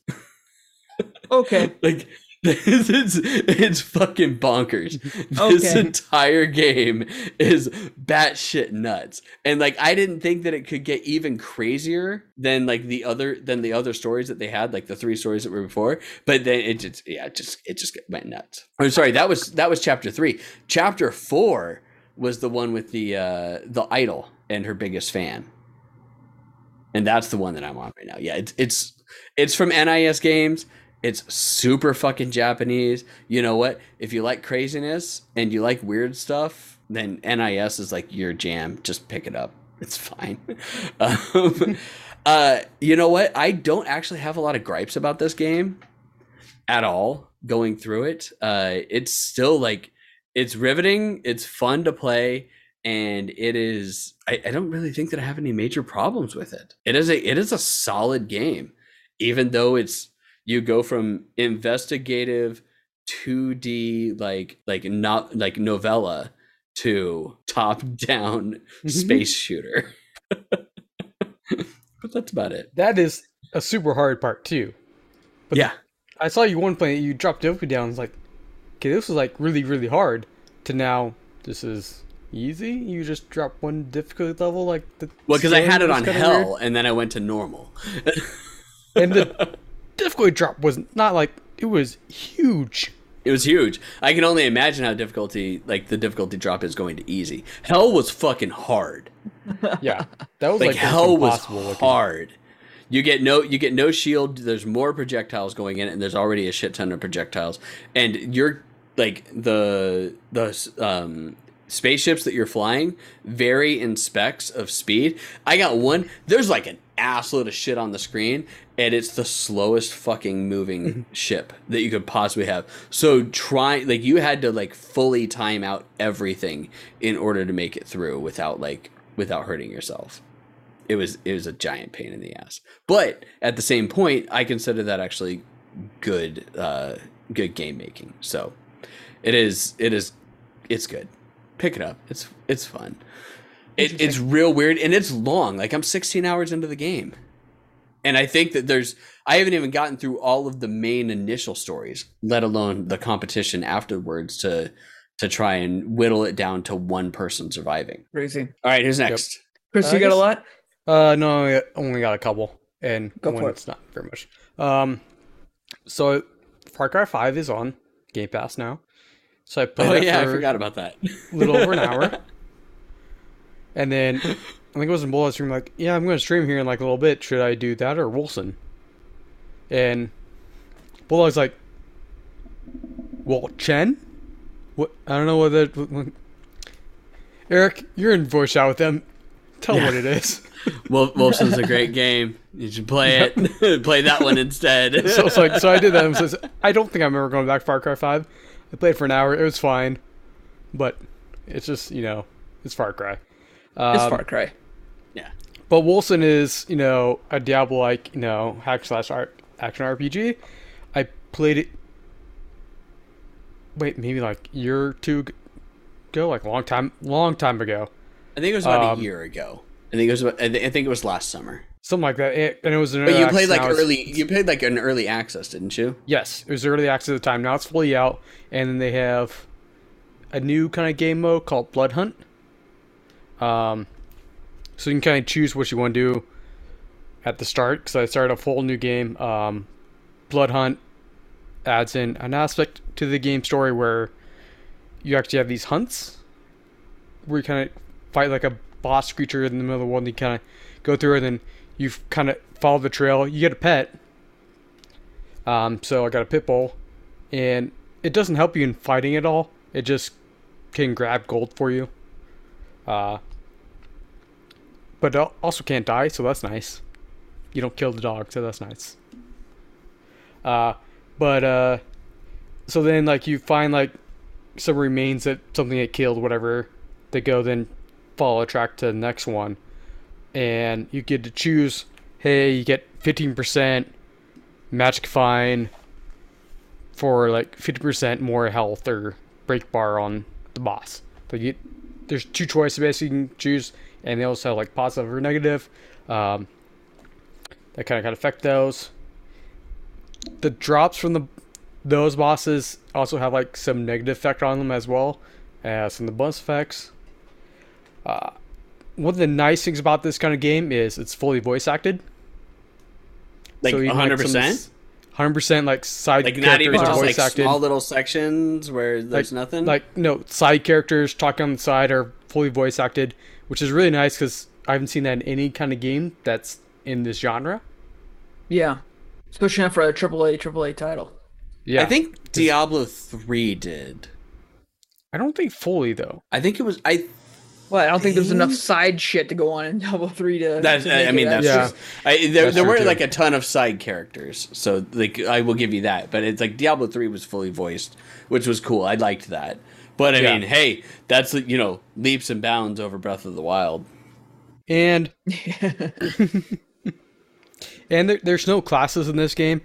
B: Okay.
A: like this is it's fucking bonkers. This
B: Okay.
A: entire game is batshit nuts. And like I didn't think that it could get even crazier than like the other than the other stories that they had, like the three stories that were before. But then it just yeah, it just it just went nuts. I'm sorry, that was that was chapter three. Chapter four was the one with the uh the idol and her biggest fan. And that's the one that I'm on right now. Yeah, it's it's it's from NIS games. It's super fucking Japanese. You know what? If you like craziness and you like weird stuff, then NIS is like your jam. Just pick it up. It's fine. um, uh, you know what? I don't actually have a lot of gripes about this game at all going through it. Uh, it's still like it's riveting. It's fun to play and it is I, I don't really think that I have any major problems with it. It is a it is a solid game, even though it's you go from investigative 2D like like not like novella to top down mm-hmm. space shooter. but that's about it.
C: That is a super hard part too. But
A: yeah.
C: I saw you one point you dropped difficulty down. It's like, okay, this was like really really hard. To now, this is easy. You just drop one difficulty level, like the
A: Well, because I had it on hell
C: weird.
A: and then I went to normal.
C: and the difficulty drop was not like it was huge.
A: It was huge. I can only imagine how difficulty, like the difficulty drop, is going to easy. Hell was fucking hard.
C: Yeah, that was
A: Like,
C: like,
A: hell was
C: impossible looking.
A: hard. You get no, you get no shield. There's more projectiles going in, and there's already a shit ton of projectiles. And you're like the the um, spaceships that you're flying vary in specs of speed. I got one. There's like an assload of shit on the screen, and it's the slowest fucking moving ship that you could possibly have. So try like you had to like fully time out everything in order to make it through without like without hurting yourself. It was it was a giant pain in the ass. But at the same point, I consider that actually good uh good game making. So it is it is it's good. Pick it up. It's it's fun. It, it's real weird and it's long. Like I'm 16 hours into the game. And I think that there's I haven't even gotten through all of the main initial stories, let alone the competition afterwards to to try and whittle it down to one person surviving.
B: Crazy.
A: All right, who's next?
B: Chris,
C: Uh,
B: you
C: I
B: got a lot?
C: Uh, no, I only got a couple, and
B: Go
C: one
B: for it.
C: it's not very much. Um, so Far Cry Five is on Game Pass now. So I oh, played
A: Oh yeah, I forgot about that.
C: a little over an hour, and then I think it was in Bulleit Stream like, yeah, I'm going to stream here in like a little bit. Should I do that or Wolcen? And Bulldog's like, well, Chen, what? I don't know what that. what- Eric, you're in voice chat with them. Tell them what it is.
A: Wolf, Wolcen's a great game. You should play it. play that one instead.
C: so it's like so I did that. And says I don't think I'm ever going back to Far Cry Five. I played for an hour. It was fine, but it's just you know it's Far Cry.
B: It's
C: Um,
B: Far Cry.
A: yeah.
C: But Wolcen is you know a Diablo like you know hack slash art action RPG. I played it. Wait, maybe like year two ago, like a long time, long time ago,
A: I think it was about
C: Um,
A: a year ago. I think it was. About, I think it was last summer.
C: Something like that. It, and it was an
A: But
C: early
A: you played
C: access,
A: like early. You played like an early access, didn't you?
C: Yes, it was early access at the time. Now it's fully out, and then they have a new kind of game mode called Blood Hunt. Um, so you can kind of choose what you want to do at the start. Because I started a full new game. Um, Blood Hunt adds in an aspect to the game story where you actually have these hunts where you kind of fight like a boss creature in the middle of the world, and you kind of go through it, and then you kind of follow the trail. You get a pet. Um, so I got a pit bull, and it doesn't help you in fighting at all. It just can grab gold for you. Uh, but also can't die, so that's nice. You don't kill the dog, so that's nice. Uh, but uh, so then like you find like some remains that something it killed, whatever. They go then follow a track to the next one, and you get to choose. Hey, you get fifteen percent magic fine for like 50% more health or break bar on the boss. So you, there's two choices basically you can choose, and they also have like positive or negative. Um, that kind of of affect those. The drops from the those bosses also have like some negative effect on them as well as some of the bonus effects. Uh, one of the nice things about this kind of game is it's fully voice acted.
A: Like
C: So 100%?
A: Hundred percent,
C: like side
A: Like not
C: characters
A: even
C: are
A: just
C: voice
A: like
C: acted.
A: small little sections where there's
C: Like-
A: nothing.
C: Like no side characters talking on the side are fully voice acted, which is really nice because I haven't seen that in any kind of game that's in this genre.
B: Yeah. Especially not for a AAA AAA title.
C: Yeah,
A: I think Diablo three did.
C: I don't think fully though.
A: I think it was. I.
B: Well, I don't think there's enough side shit to go on in Diablo 3 to.
A: That's.
B: to
A: I mean,
B: it
A: that's.
C: Yeah.
A: Just, I, there
C: That's
A: there weren't
C: too.
A: like a ton of side characters, so like I will give you that. But it's like Diablo three was fully voiced, which was cool. I liked that. But I
C: Yeah.
A: mean, hey, that's you know leaps and bounds over Breath of the Wild.
C: And and there, there's no classes in this game.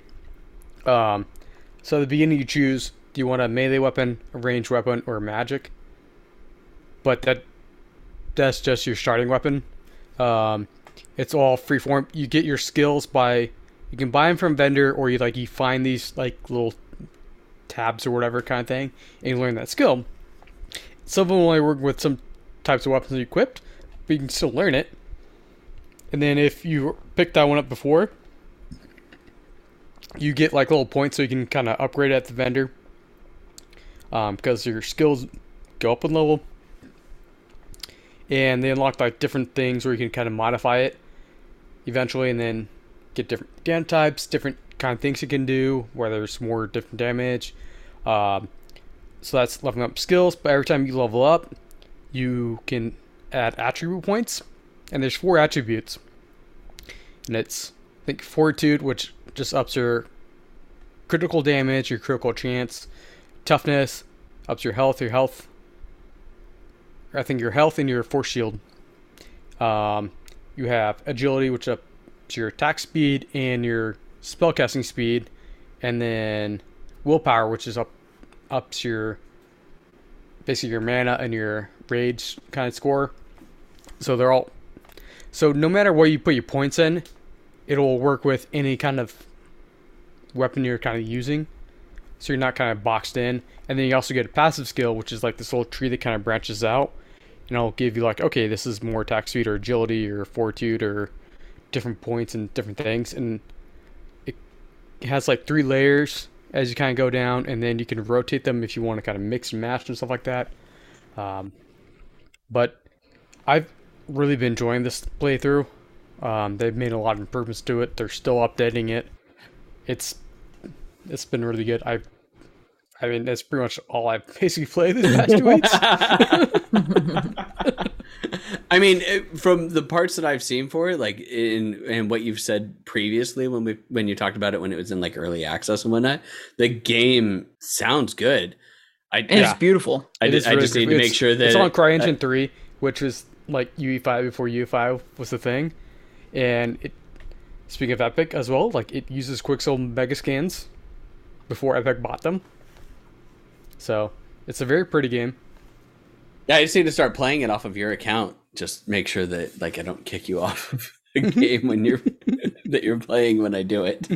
C: Um, so at the beginning you choose: do you want a melee weapon, a ranged weapon, or magic? But that that's just your starting weapon. Um, it's all freeform. You get your skills by you can buy them from vendor, or you like you find these like little tabs or whatever kind of thing, and you learn that skill. Some of them only work with some types of weapons equipped, but you can still learn it. And then if you picked that one up before, you get like little points so you can kind of upgrade at the vendor. Um, because your skills go up in level. And they unlock like different things where you can kind of modify it eventually and then get different damage types, different kind of things you can do, where there's more different damage. Um, so that's leveling up skills, but every time you level up, you can add attribute points, and there's four attributes, and it's I think fortitude, which just ups your critical damage, your critical chance, toughness, ups your health, your health. I think your health and your force shield. Um, you have agility, which ups your attack speed and your spellcasting speed, and then willpower, which is up ups your basically your mana and your rage kind of score. So they're all so no matter where you put your points in, it'll work with any kind of weapon you're kind of using. So you're not kind of boxed in. And then you also get a passive skill, which is like this little tree that kind of branches out. And it'll give you like, okay, this is more attack speed or agility or fortitude or different points and different things. And it has like three layers as you kind of go down, and then you can rotate them if you want to kind of mix and match and stuff like that. Um, but I've really been enjoying this playthrough. Um, they've made a lot of improvements to it. They're still updating it. It's it's been really good. I I mean that's pretty much all I've basically played these past two weeks.
A: I mean, from the parts that I've seen for it, like in and what you've said previously when we when you talked about it when it was in like early access and whatnot, the game sounds good. I
B: And
A: yeah,
B: it's beautiful.
A: I,
C: It
A: did,
C: is
A: I just need to make sure that
C: it's on
A: it-
C: CryEngine uh, three, which was like UE5 before UE5 was the thing, and it. Speaking of Epic as well, like it uses Quixel Megascans before Epic bought them. So it's a very pretty game.
A: Yeah, I just need to start playing it off of your account. Just make sure that like I don't kick you off of the game when you're that you're playing when I do it.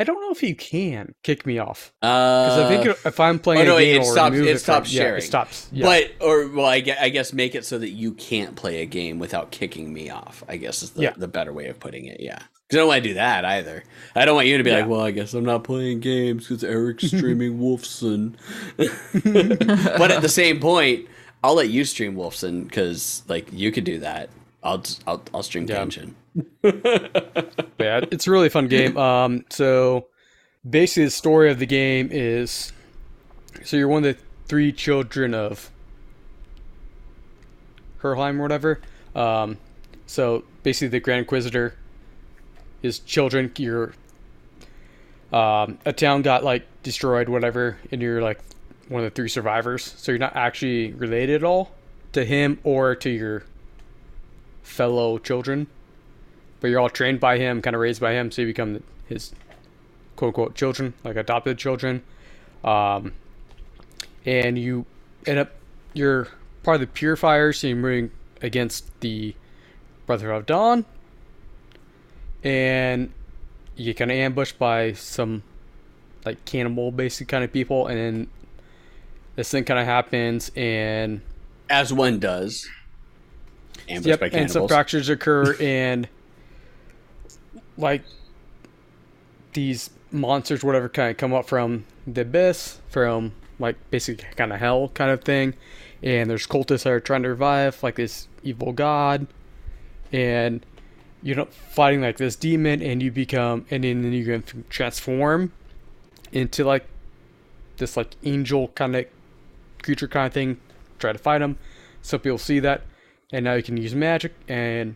C: I don't know if you can kick me off uh,
A: Because
C: because I think if I'm oh, playing
A: oh, no,
C: a game,
A: it stops- it
C: from-
A: stops
C: yeah,
A: sharing.
C: it stops. Yeah.
A: But or well, I guess, I guess make it so that you can't play a game without kicking me off. I guess is the,
C: Yeah.
A: the better way of putting it. Yeah, because I don't want to do that either. I don't want you to be
C: Yeah.
A: like, well, I guess I'm not playing games because Eric's streaming Wolcen. but at the same point, I'll let you stream Wolcen because like you could do that. I'll I'll, I'll stream
C: Yeah.
A: Genshin.
C: yeah, it's a really fun game. Um, so basically, the story of the game is so you're one of the three children of Herheim or whatever. Um, so basically, the Grand Inquisitor is children. You're um, a town got like destroyed, whatever, and you're like one of the three survivors. So you're not actually related at all to him or to your fellow children but you're all trained by him, kind of raised by him, so you become his quote unquote children, like adopted children. Um, and you end up, you're part of the purifiers, so you're moving against the Brotherhood of Dawn. And you get kind of ambushed by some like cannibal basic kind of people, and then this thing kind of happens, and
A: As one does. Ambushed
C: yep,
A: by
C: and some fractures occur, and like these monsters, whatever, kind of come up from the abyss, from like basically kind of hell kind of thing, and there's cultists that are trying to revive like this evil god, and you're not fighting like this demon, and you become, and then you can transform into like this like angel kind of creature kind of thing, try to fight him. Some people see that, and now you can use magic, and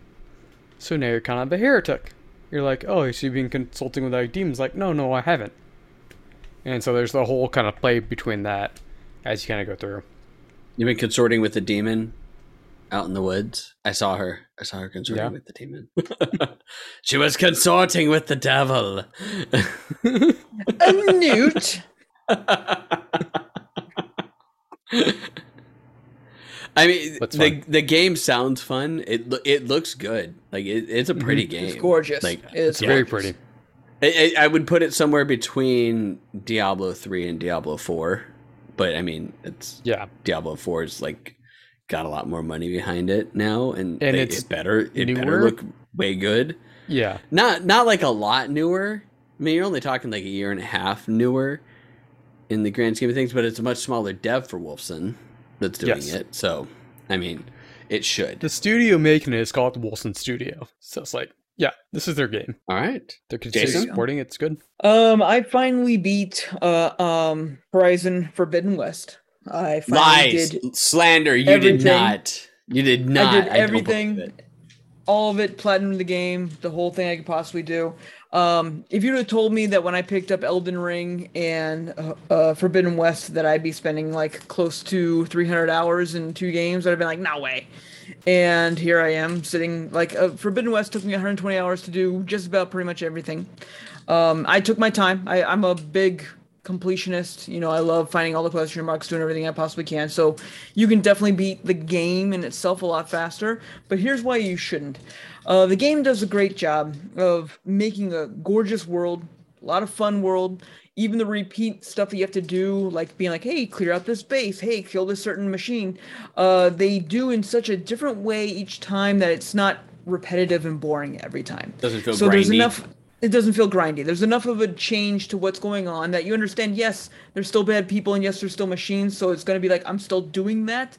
C: so now you're kind of a heretic. You're like, oh, so you've been consulting with like demons? Like, no, no, I haven't. And so there's the whole kind of play between that as you kind of go through.
A: You've been consorting with the demon out in the woods. I saw her. I saw her consorting
C: Yeah.
A: with the demon. she was consorting with the devil.
B: A newt.
A: I mean,
C: That's
A: the
C: fun.
A: the game sounds fun. It it looks good. Like it, it's a mm-hmm. pretty game.
B: It's gorgeous.
A: Like
B: It's
C: It's very
B: gorgeous.
C: pretty.
A: I, I I would put it somewhere between Diablo three and Diablo four, but I mean, it's
C: Yeah.
A: Diablo four is like got a lot more money behind it now, and,
C: And
A: they-
C: it's
A: it better it better
C: newer?
A: look way good.
C: Yeah.
A: Not not like a lot newer. I mean, you're only talking like a year and a half newer in the grand scheme of things, but it's a much smaller dev for Wolcen that's doing
C: Yes.
A: it. So, I mean, it should.
C: The studio making it is called Wolcen Studio. So it's like, yeah, this is their game.
A: All right.
C: They're consistently
A: Jason?
C: supporting it. It's good.
B: Um, I finally beat uh um Horizon Forbidden West. I finally
A: Lies,
B: did
A: slander. You
B: everything.
A: did not. You did not.
B: I did everything,
A: it.
B: all of it, platinum the game, the whole thing I could possibly do. Um, if you'd have told me that when I picked up Elden Ring and uh, uh, Forbidden West that I'd be spending like close to 300 hours in two games, I'd have been like, no way. And here I am sitting like uh, Forbidden West took me 120 hours to do just about pretty much everything. Um, I took my time. I, I'm a big completionist. You know, I love finding all the question marks, doing everything I possibly can. So you can definitely beat the game in itself a lot faster. But here's why you shouldn't. Uh, the game does a great job of making a gorgeous world, a lot of fun world. Even the repeat stuff that you have to do, like being like, "Hey, clear out this base. Hey, kill this certain machine," uh, they do in such a different way each time that it's not repetitive and boring every time.
A: Doesn't feel
B: so there's enough it doesn't feel grindy. There's enough of a change to what's going on that you understand, yes, there's still bad people and yes, there's still machines, so it's going to be like I'm still doing that,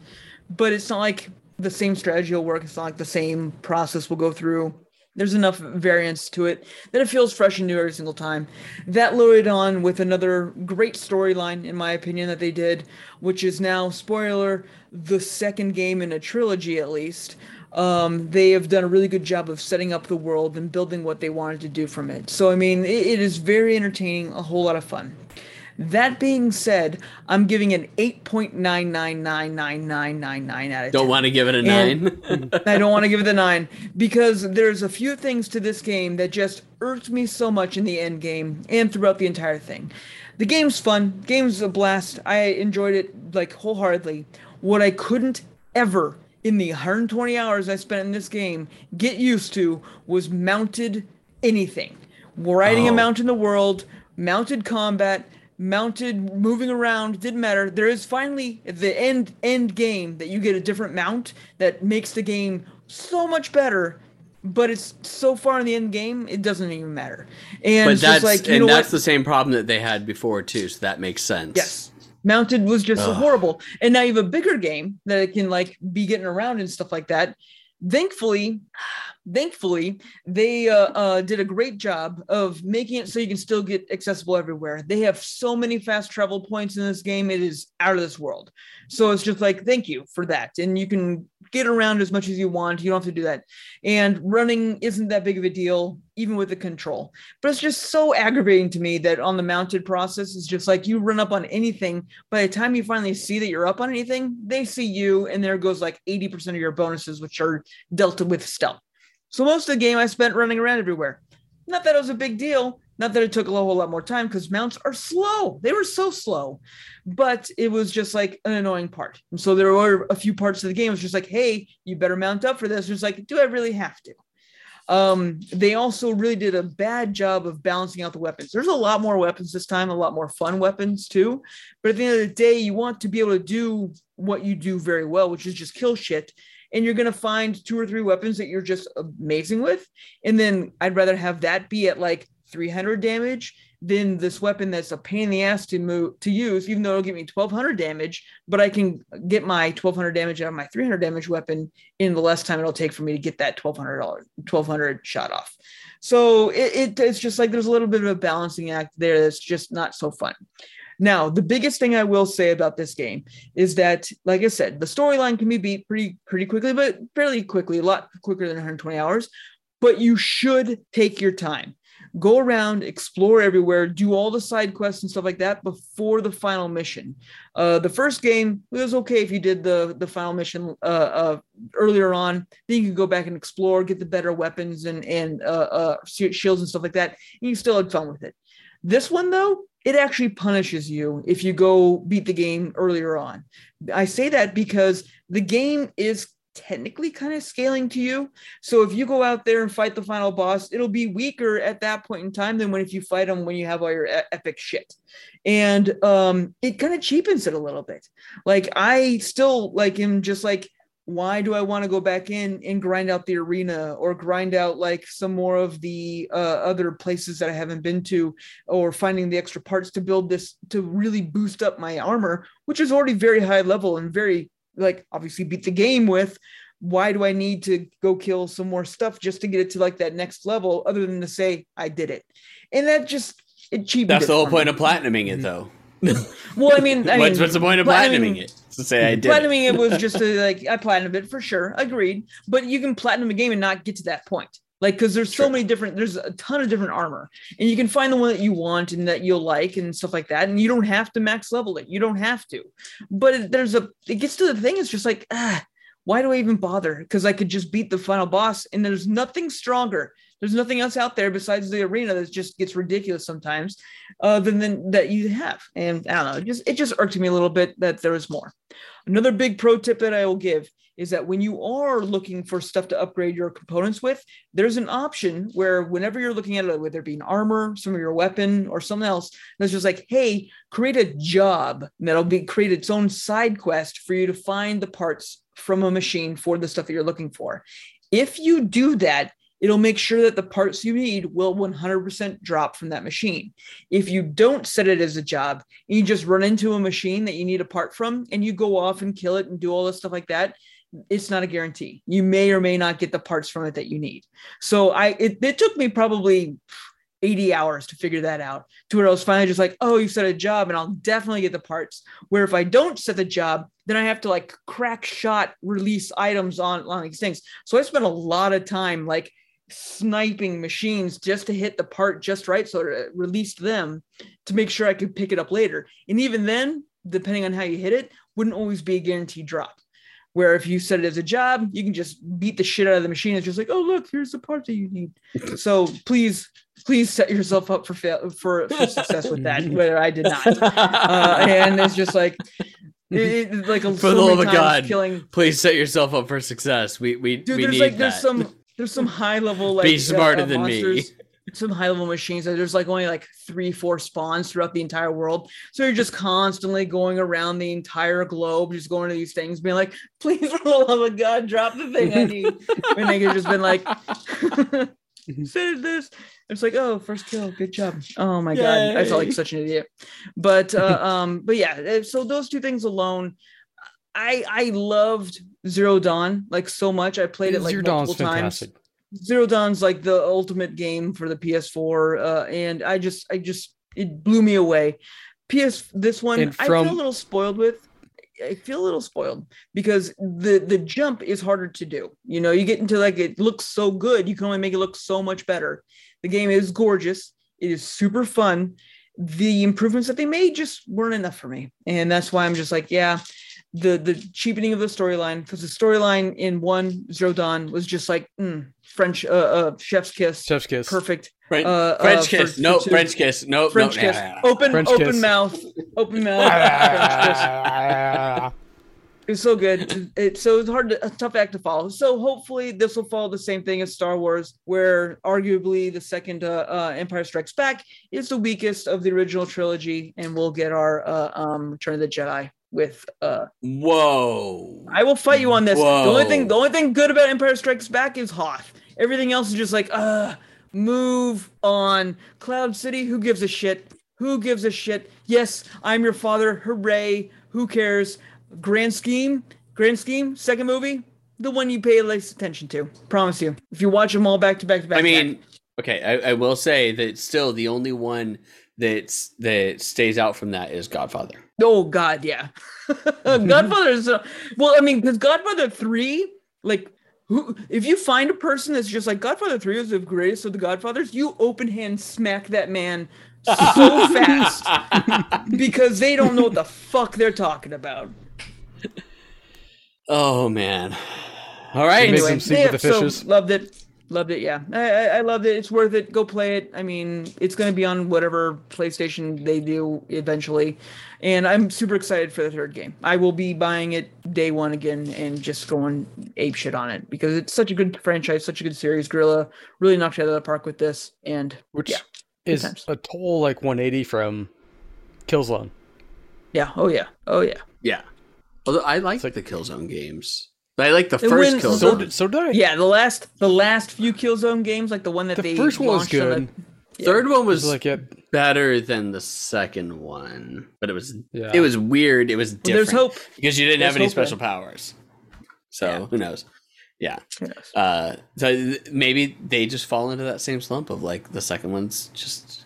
B: but it's not like the same strategy will work. It's not like the same process will go through. There's enough variance to it that it feels fresh and new every single time. That loaded on with another great storyline, in my opinion, that they did, which is now, spoiler, the second game in a trilogy at least um, they have done a really good job of setting up the world and building what they wanted to do from it. So, I mean, it, it is very entertaining, a whole lot of fun. That being said, I'm giving an 8.9999999 out of 10.
A: Don't want to give it a
B: And-
A: nine.
B: I don't want to give it a nine because there's a few things to this game that just irked me so much in the end game and throughout the entire thing. The game's fun, game's a blast. I enjoyed it like wholeheartedly. What I couldn't ever in the 120 hours I spent in this game get used to was mounted anything. Riding a
A: Oh.
B: mount in the world, mounted combat, mounted moving around didn't matter there is finally the end end game that you get a different mount that makes the game so much better but it's so far in the end game it doesn't even matter and
A: but that's
B: just like you
A: and
B: know
A: that's
B: what
A: the same problem that they had before too. So that makes sense.
B: yes mounted was just
A: Ugh.
B: horrible. And now you have a bigger game that it can like be getting around and stuff like that. Thankfully thankfully they uh, uh, did a great job of making it so you can still get accessible everywhere. They have so many fast travel points in this game. It is out of this world. So it's just like thank you for that. And you can get around as much as you want you don't have to do that and running isn't that big of a deal even with the control but it's just so aggravating to me that on the mounted process it's just like you run up on anything by the time you finally see that you're up on anything they see you and there goes like 80% of your bonuses which are dealt with stealth so most of the game I spent running around everywhere. Not that it was a big deal. Not that it took a whole lot more time because mounts are slow. They were so slow, but it was just like an annoying part. And so there were a few parts of the game. It was just like, hey, you better mount up for this. It's like, do I really have to? Um, they also really did a bad job of balancing out the weapons. There's a lot more weapons this time, a lot more fun weapons too. But at the end of the day, you want to be able to do what you do very well, which is just kill shit and you're going to find two or three weapons that you're just amazing with and then i'd rather have that be at like 300 damage than this weapon that's a pain in the ass to move to use even though it'll give me 1200 damage but i can get my 1200 damage out of my 300 damage weapon in the less time it'll take for me to get that 1200 1200 shot off so it, it, it's just like there's a little bit of a balancing act there that's just not so fun now, the biggest thing I will say about this game is that, like I said, the storyline can be beat pretty pretty quickly, but fairly quickly, a lot quicker than 120 hours. But you should take your time. Go around, explore everywhere, do all the side quests and stuff like that before the final mission. Uh, the first game it was okay if you did the the final mission uh, uh, earlier on. Then you could go back and explore, get the better weapons and and uh, uh, shields and stuff like that. And you still had fun with it. This one though, it actually punishes you if you go beat the game earlier on. I say that because the game is technically kind of scaling to you. So if you go out there and fight the final boss, it'll be weaker at that point in time than when if you fight them when you have all your epic shit. And um it kind of cheapens it a little bit. Like I still like am just like why do I want to go back in and grind out the arena or grind out like some more of the uh, other places that I haven't been to or finding the extra parts to build this to really boost up my armor, which is already very high level and very like obviously beat the game with. Why do I need to go kill some more stuff just to get it to like that next level other than to say I did it? And that just it cheapened
A: That's
B: it
A: the whole point
B: me.
A: of platinuming it, though.
B: Well, I mean, I
A: what's,
B: mean,
A: what's the point of
B: platinum-
A: platinuming it? To say I did. it.
B: platinuming it was just a, like I platinumed it for sure, agreed. But you can platinum a game and not get to that point, like because there's so
A: Sure.
B: many different, there's a ton of different armor, and you can find the one that you want and that you'll like and stuff like that, and you don't have to max level it. You don't have to, but it, there's a, it gets to the thing. It's just like ah. Why do I even bother? Because I could just beat the final boss, and there's nothing stronger. There's nothing else out there besides the arena that just gets ridiculous sometimes, uh, than, than that you have. And I don't know, it just it just irked me a little bit that there was more. Another big pro tip that I will give is that when you are looking for stuff to upgrade your components with, there's an option where whenever you're looking at it, whether it be an armor, some of your weapon, or something else, that's just like, hey, create a job that'll be create its own side quest for you to find the parts from a machine for the stuff that you're looking for. If you do that, it'll make sure that the parts you need will 100% drop from that machine. If you don't set it as a job, you just run into a machine that you need a part from and you go off and kill it and do all this stuff like that it's not a guarantee you may or may not get the parts from it that you need so i it, it took me probably 80 hours to figure that out to where i was finally just like oh you set a job and i'll definitely get the parts where if i don't set the job then i have to like crack shot release items on on these things so i spent a lot of time like sniping machines just to hit the part just right so it released them to make sure I could pick it up later. And even then, depending on how you hit it, wouldn't always be a guaranteed drop. Where if you set it as a job, you can just beat the shit out of the machine. It's just like, oh look, here's the part that you need. So please, please set yourself up for fail for, for success with that. Where I did not, uh, and it's just like, it, it- like a,
A: For the love of God.
B: killing.
A: Please set yourself up for success. We we
B: Dude,
A: we
B: there's
A: need
B: like there's some there's some high level like
A: Be smarter
B: uh,
A: than me.
B: Some high level machines that there's like only like three, four spawns throughout the entire world. So you're just constantly going around the entire globe, just going to these things, being like, please for the love of God, drop the thing I need. and they could just been like said this. It's like, oh, first kill, good job. Oh my god, I felt like such an idiot. But uh, um, but yeah, uh, so those two things alone, I I loved Zero Dawn like so much. I played it like
C: Zero Dawn's
B: multiple times.
C: fantastic.
B: Zero Dawn's like the ultimate game for the PS4, uh, and I just I just it blew me away. PS this one
C: And
B: I feel a little spoiled with. I feel a little spoiled because the the jump is harder to do. You know, you get into like it looks so good, you can only make it look so much better. The game is gorgeous. It is super fun. The improvements that they made just weren't enough for me, and that's why I'm just like, yeah, the the cheapening of the storyline because the storyline in one Zero Dawn was just like mm, French uh, uh chef's kiss,
C: Chef's kiss.
B: perfect.
A: French,
B: uh,
A: French
B: uh,
A: kiss.
B: for
A: no,
B: two-
A: French kiss. No,
B: French
A: no,
B: kiss,
A: nah, nah, nah.
B: open
C: French
B: open
C: kiss.
B: mouth, open mouth. French kiss. It was so good. It so it's hard to a tough act to follow. So hopefully this will follow the same thing as Star Wars, where arguably the second uh, uh, Empire Strikes Back is the weakest of the original trilogy, and we'll get our uh, um, Return of the Jedi with. Uh,
A: Whoa.
B: I will fight you on this. The only thing, the only thing good about Empire Strikes Back is Hoth. Everything else is just like, uh, move on. Cloud City, who gives a shit? Who gives a shit? Yes, I'm your father. Hooray! Who cares? Grand scheme, grand scheme. Second movie, the one you pay less attention to. Promise you. If you watch them all back to back to back.
A: I
B: to back.
A: mean, okay, I, I will say that still the only one that's that stays out from that is Godfather.
B: Oh God, yeah. Godfather is uh, well. I mean, because Godfather three, like, who if you find a person that's just like Godfather three is the greatest of the Godfathers, you open hand smack that man so fast because they don't know what the fuck they're talking about.
A: Oh man. All right.
C: Make
B: Anyway,
C: them sleep
B: yeah,
C: with the
B: so loved it. Loved it, yeah. I, I, I loved it. It's worth it. Go play it. I mean, it's going to be on whatever PlayStation they do eventually, and I'm super excited for the third game. I will be buying it day one again and just going ape shit on it because it's such a good franchise, such a good series. Guerrilla really knocked it out of the park with this, and
C: Which
B: yeah,
C: is
B: times.
C: a total like 180 from Killzone.
B: yeah, oh yeah, oh yeah.
A: Yeah. Although I like
C: like-
A: the Killzone games. But I like the
B: It
A: first
B: wins-
A: Killzone.
C: So did, so did I.
B: Yeah, the last the last few Killzone games, like the one that
C: The
B: they
C: first one was
B: launched the-
C: good.
B: yeah.
A: Third one
C: was
A: was
C: like it.
A: better than the second one, but it was
C: yeah.
A: it was weird. It was
B: Well,
A: different
B: there's hope.
A: because you didn't have any special
B: there.
A: powers. So
B: Yeah.
A: who knows? Yeah.
B: Yes.
A: Uh, so th- maybe they just fall into that same slump of like the second one's just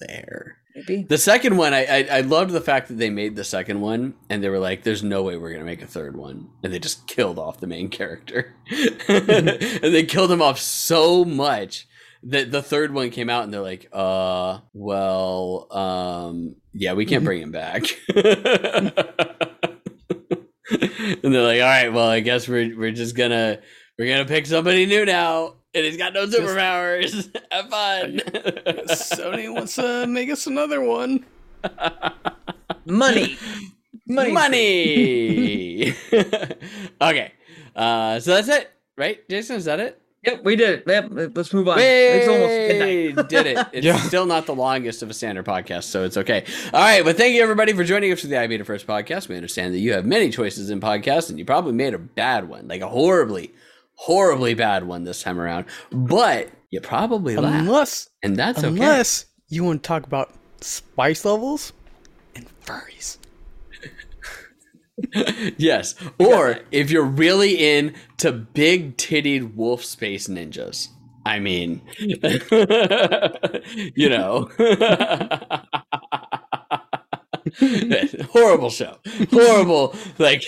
A: there.
B: Maybe.
A: The second one, I, I I loved the fact that they made the second one, and they were like, "There's no way we're gonna make a third one," and they just killed off the main character, and they killed him off so much that the third one came out, and they're like, "Uh, well, um, yeah, we can't bring him back." and they're like, "All right, well, I guess we're we're just gonna we're gonna pick somebody new now." And he's got no superpowers. Have fun.
C: Sony wants to make us another one.
B: Money. Money.
A: money. okay, uh, so that's it, right, Jason? Is that it?
B: Yep, we did it. Yep, let's move on. It's almost midnight.
A: We did it. It's
C: Yeah.
A: still not the longest of a standard podcast, so it's okay. All right, but thank you everybody for joining us for the I Beat It First podcast. We understand that you have many choices in podcasts, and you probably made a bad one, like a horribly, horribly bad one this time around. But you probably laughed,
C: Unless,
A: and that's okay.
C: unless you want to talk about spice levels and furries.
A: yes, or if you're really into big tittied wolf space ninjas. I mean, you know. horrible show. Horrible, like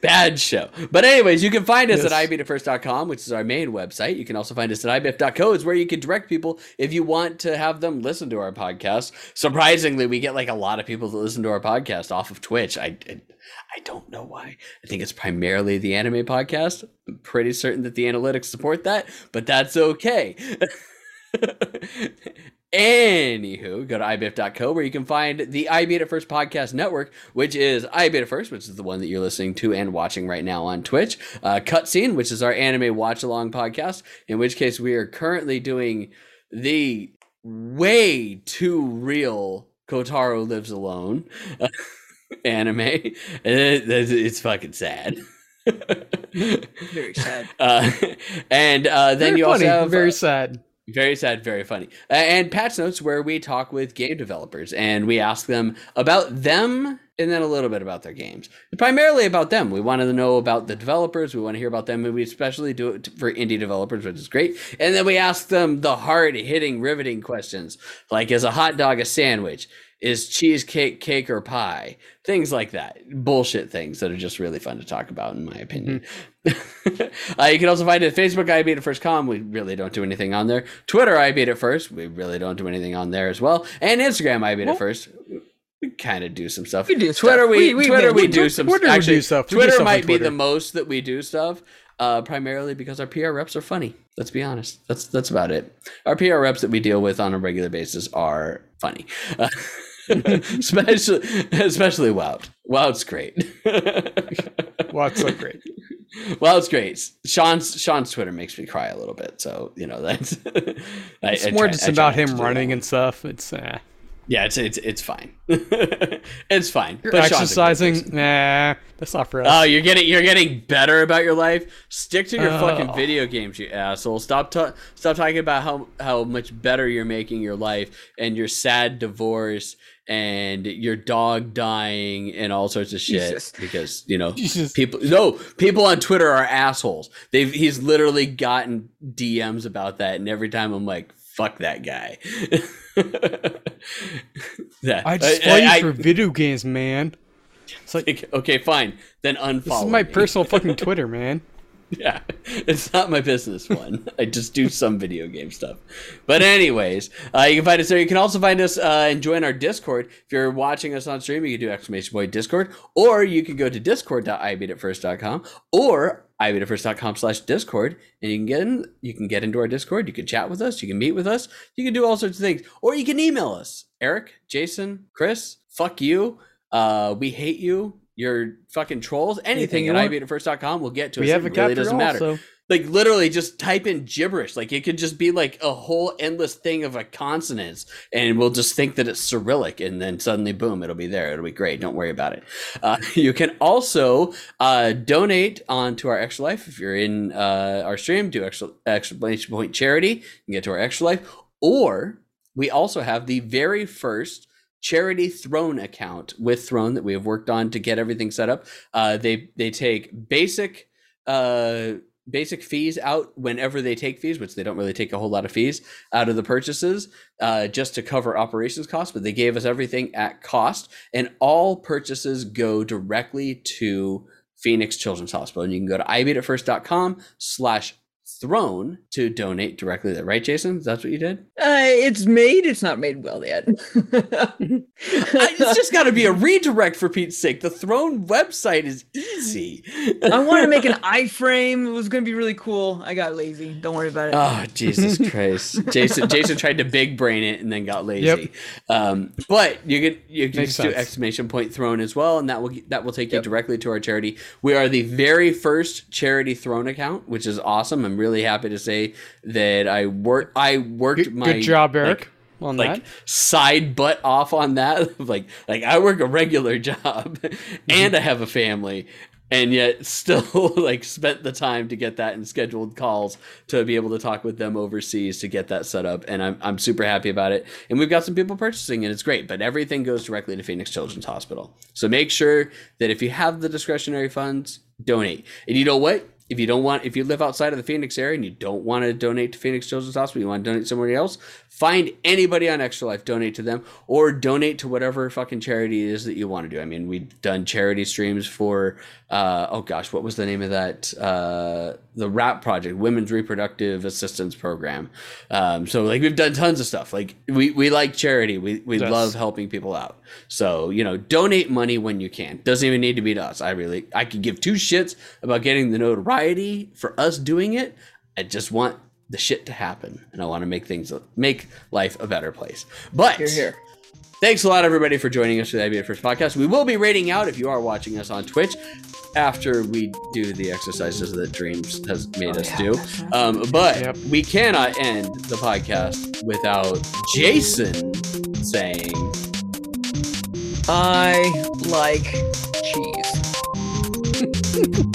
A: bad show. But anyways, you can find us
C: Yes.
A: at ibeatitfirst.com, which is our main website. You can also find us at ibif.co, is where you can direct people if you want to have them listen to our podcast. Surprisingly, we get like a lot of people that listen to our podcast off of Twitch. I I, I don't know why. I think it's primarily the anime podcast. I'm pretty certain that the analytics support that, but that's okay. Anywho, go to ibif.co where you can find the I Beat It First Podcast Network, which is I Beat It First, which is the one that you're listening to and watching right now on Twitch. Uh, Cutscene, which is our anime watch along podcast, in which case we are currently doing the way too real Kotaro Lives Alone uh, anime. It- it's, it's fucking sad.
B: Very sad.
A: Uh, and uh, then
C: Very
A: you
C: funny,
A: also have
C: very
A: uh,
C: sad.
A: Very sad, very funny. And Patch Notes, where we talk with game developers and we ask them about them and then a little bit about their games. Primarily about them. We wanted to know about the developers. We want to hear about them. And we especially do it for indie developers, which is great. And then we ask them the hard hitting, riveting questions like Is a hot dog a sandwich? Is cheesecake cake or pie? Things like that. Bullshit things that are just really fun to talk about, in my opinion. uh, you can also find it at Facebook, I beat it first com. We really don't do anything on there. Twitter, I beat it first. We really don't do anything on there as well. And Instagram, I beat
C: Well-
A: it first. We kind of do some stuff.
B: We do
A: Twitter.
B: stuff.
A: We,
B: We-
A: Twitter. We,
B: we
A: do
C: do-
A: some.
C: Twitter
A: actually,
C: do stuff. Do
A: Twitter
C: on
A: might be the most that we do stuff. Uh, primarily because our PR reps are funny. Let's be honest. That's that's about it. Our PR reps that we deal with on a regular basis are funny. Uh, especially especially Wout. Wout's great.
C: Wow, it's so great.
A: it's great. Sean's Sean's Twitter makes me cry a little bit, so you know that's. I,
C: It's
A: I
C: more
A: try-
C: just about him running and stuff. It's uh,
A: Yeah, it's it's it's fine. it's fine.
C: you're
A: But Sean's a good
C: exercising. Nah, that's not for us.
A: Oh, you're getting you're getting better about your life. Stick to your fucking
C: Oh.
A: video games, you asshole. Stop ta- stop talking about how how much better you're making your life and your sad divorce and your dog dying and all sorts of shit
B: Jesus.
A: because you know
C: Jesus.
A: people no people on Twitter are assholes. They've he's literally gotten DMs about that, and every time I'm like, fuck that guy. yeah,
C: I just
A: I-
C: play
A: I-
C: for video games, man. It's like
A: okay, fine. Then unfollow.
C: this is my
A: me.
C: personal fucking Twitter, man.
A: Yeah, it's not my business one. I just do some video game stuff. But anyways, uh, you can find us there. You can also find us uh, and join our Discord. If you're watching us on stream, you can do exclamation point Discord, or you can go to discord.ibeatitfirst.com or ibeatitfirst.com slash discord and you can get in you can get into our discord you can chat with us you can meet with us you can do all sorts of things or you can email us eric jason chris fuck you uh we hate you you're fucking trolls anything
C: you
A: at ibeatitfirst.com will get to
C: We
A: us.
C: have
A: it
C: a
A: really doesn't matter.
C: also.
A: like literally just type in gibberish. Like it could just be like a whole endless thing of a consonants and we'll just think that it's cyrillic and then suddenly boom it'll be there. It'll be great. Don't worry about it. Uh, you can also uh, donate onto our extra life. If you're in uh, our stream do extra explanation point charity and get to our extra life. Or we also have the very first charity throne account with throne that we have worked on to get everything set up uh, they they take basic uh basic fees out whenever they take fees, which they don't really take a whole lot of fees out of the purchases, uh, just to cover operations costs. But they gave us everything at cost, and all purchases go directly to Phoenix Children's Hospital. And you can go to ibeatitfirst.com slash throne to donate directly there. Right, Jason? That's what you did?
B: Uh, it's made. It's not made well yet.
A: I, it's just got to be a redirect for Pete's sake. The throne website is easy.
B: I wanted to make an iframe. It was going to be really cool. I got lazy. Don't worry about it.
A: Oh Jesus Christ! Jason Jason tried to big brain it and then got lazy.
C: Yep.
A: Um, but you can you can
C: Makes
A: just do exclamation point throne as well, and that will that will take you directly to our charity. We are the very first charity throne account, which is awesome. I'm really happy to say that I work I worked
C: Good,
A: my
C: good job,
A: like,
C: Eric. on
A: like
C: that.
A: side butt off on that. Like like i work a regular job and i have a family and yet still like spent the time to get that and scheduled calls to be able to talk with them overseas to get that set up. And i'm, I'm super happy about it. And we've got some people purchasing and it's great but everything goes directly to phoenix children's hospital. So make sure that if you have the discretionary funds donate. And you know what if you don't want if you live outside of the phoenix area and you don't want to donate to phoenix children's hospital you want to donate somewhere else find anybody on extra life donate to them or donate to whatever fucking charity it is that you want to do. I mean we've done charity streams for uh, oh gosh what was the name of that uh, the rap project women's reproductive assistance program. Um, so like we've done tons of stuff. Like we, we like charity. We, we
C: Yes.
A: love helping people out. So you know donate money when you can. Doesn't even need to be to us. I really i could give two shits about getting the notoriety for us doing it. I just want the shit to happen and i want to make things make life a better place but
B: Here, here.
A: Thanks a lot, everybody, for joining us for the I Beat It First podcast. We will be rating out if you are watching us on Twitch after we do the exercises that Dreams has made us do. Um, but
C: Yep.
A: we cannot end the podcast without Jason saying,
B: I like cheese.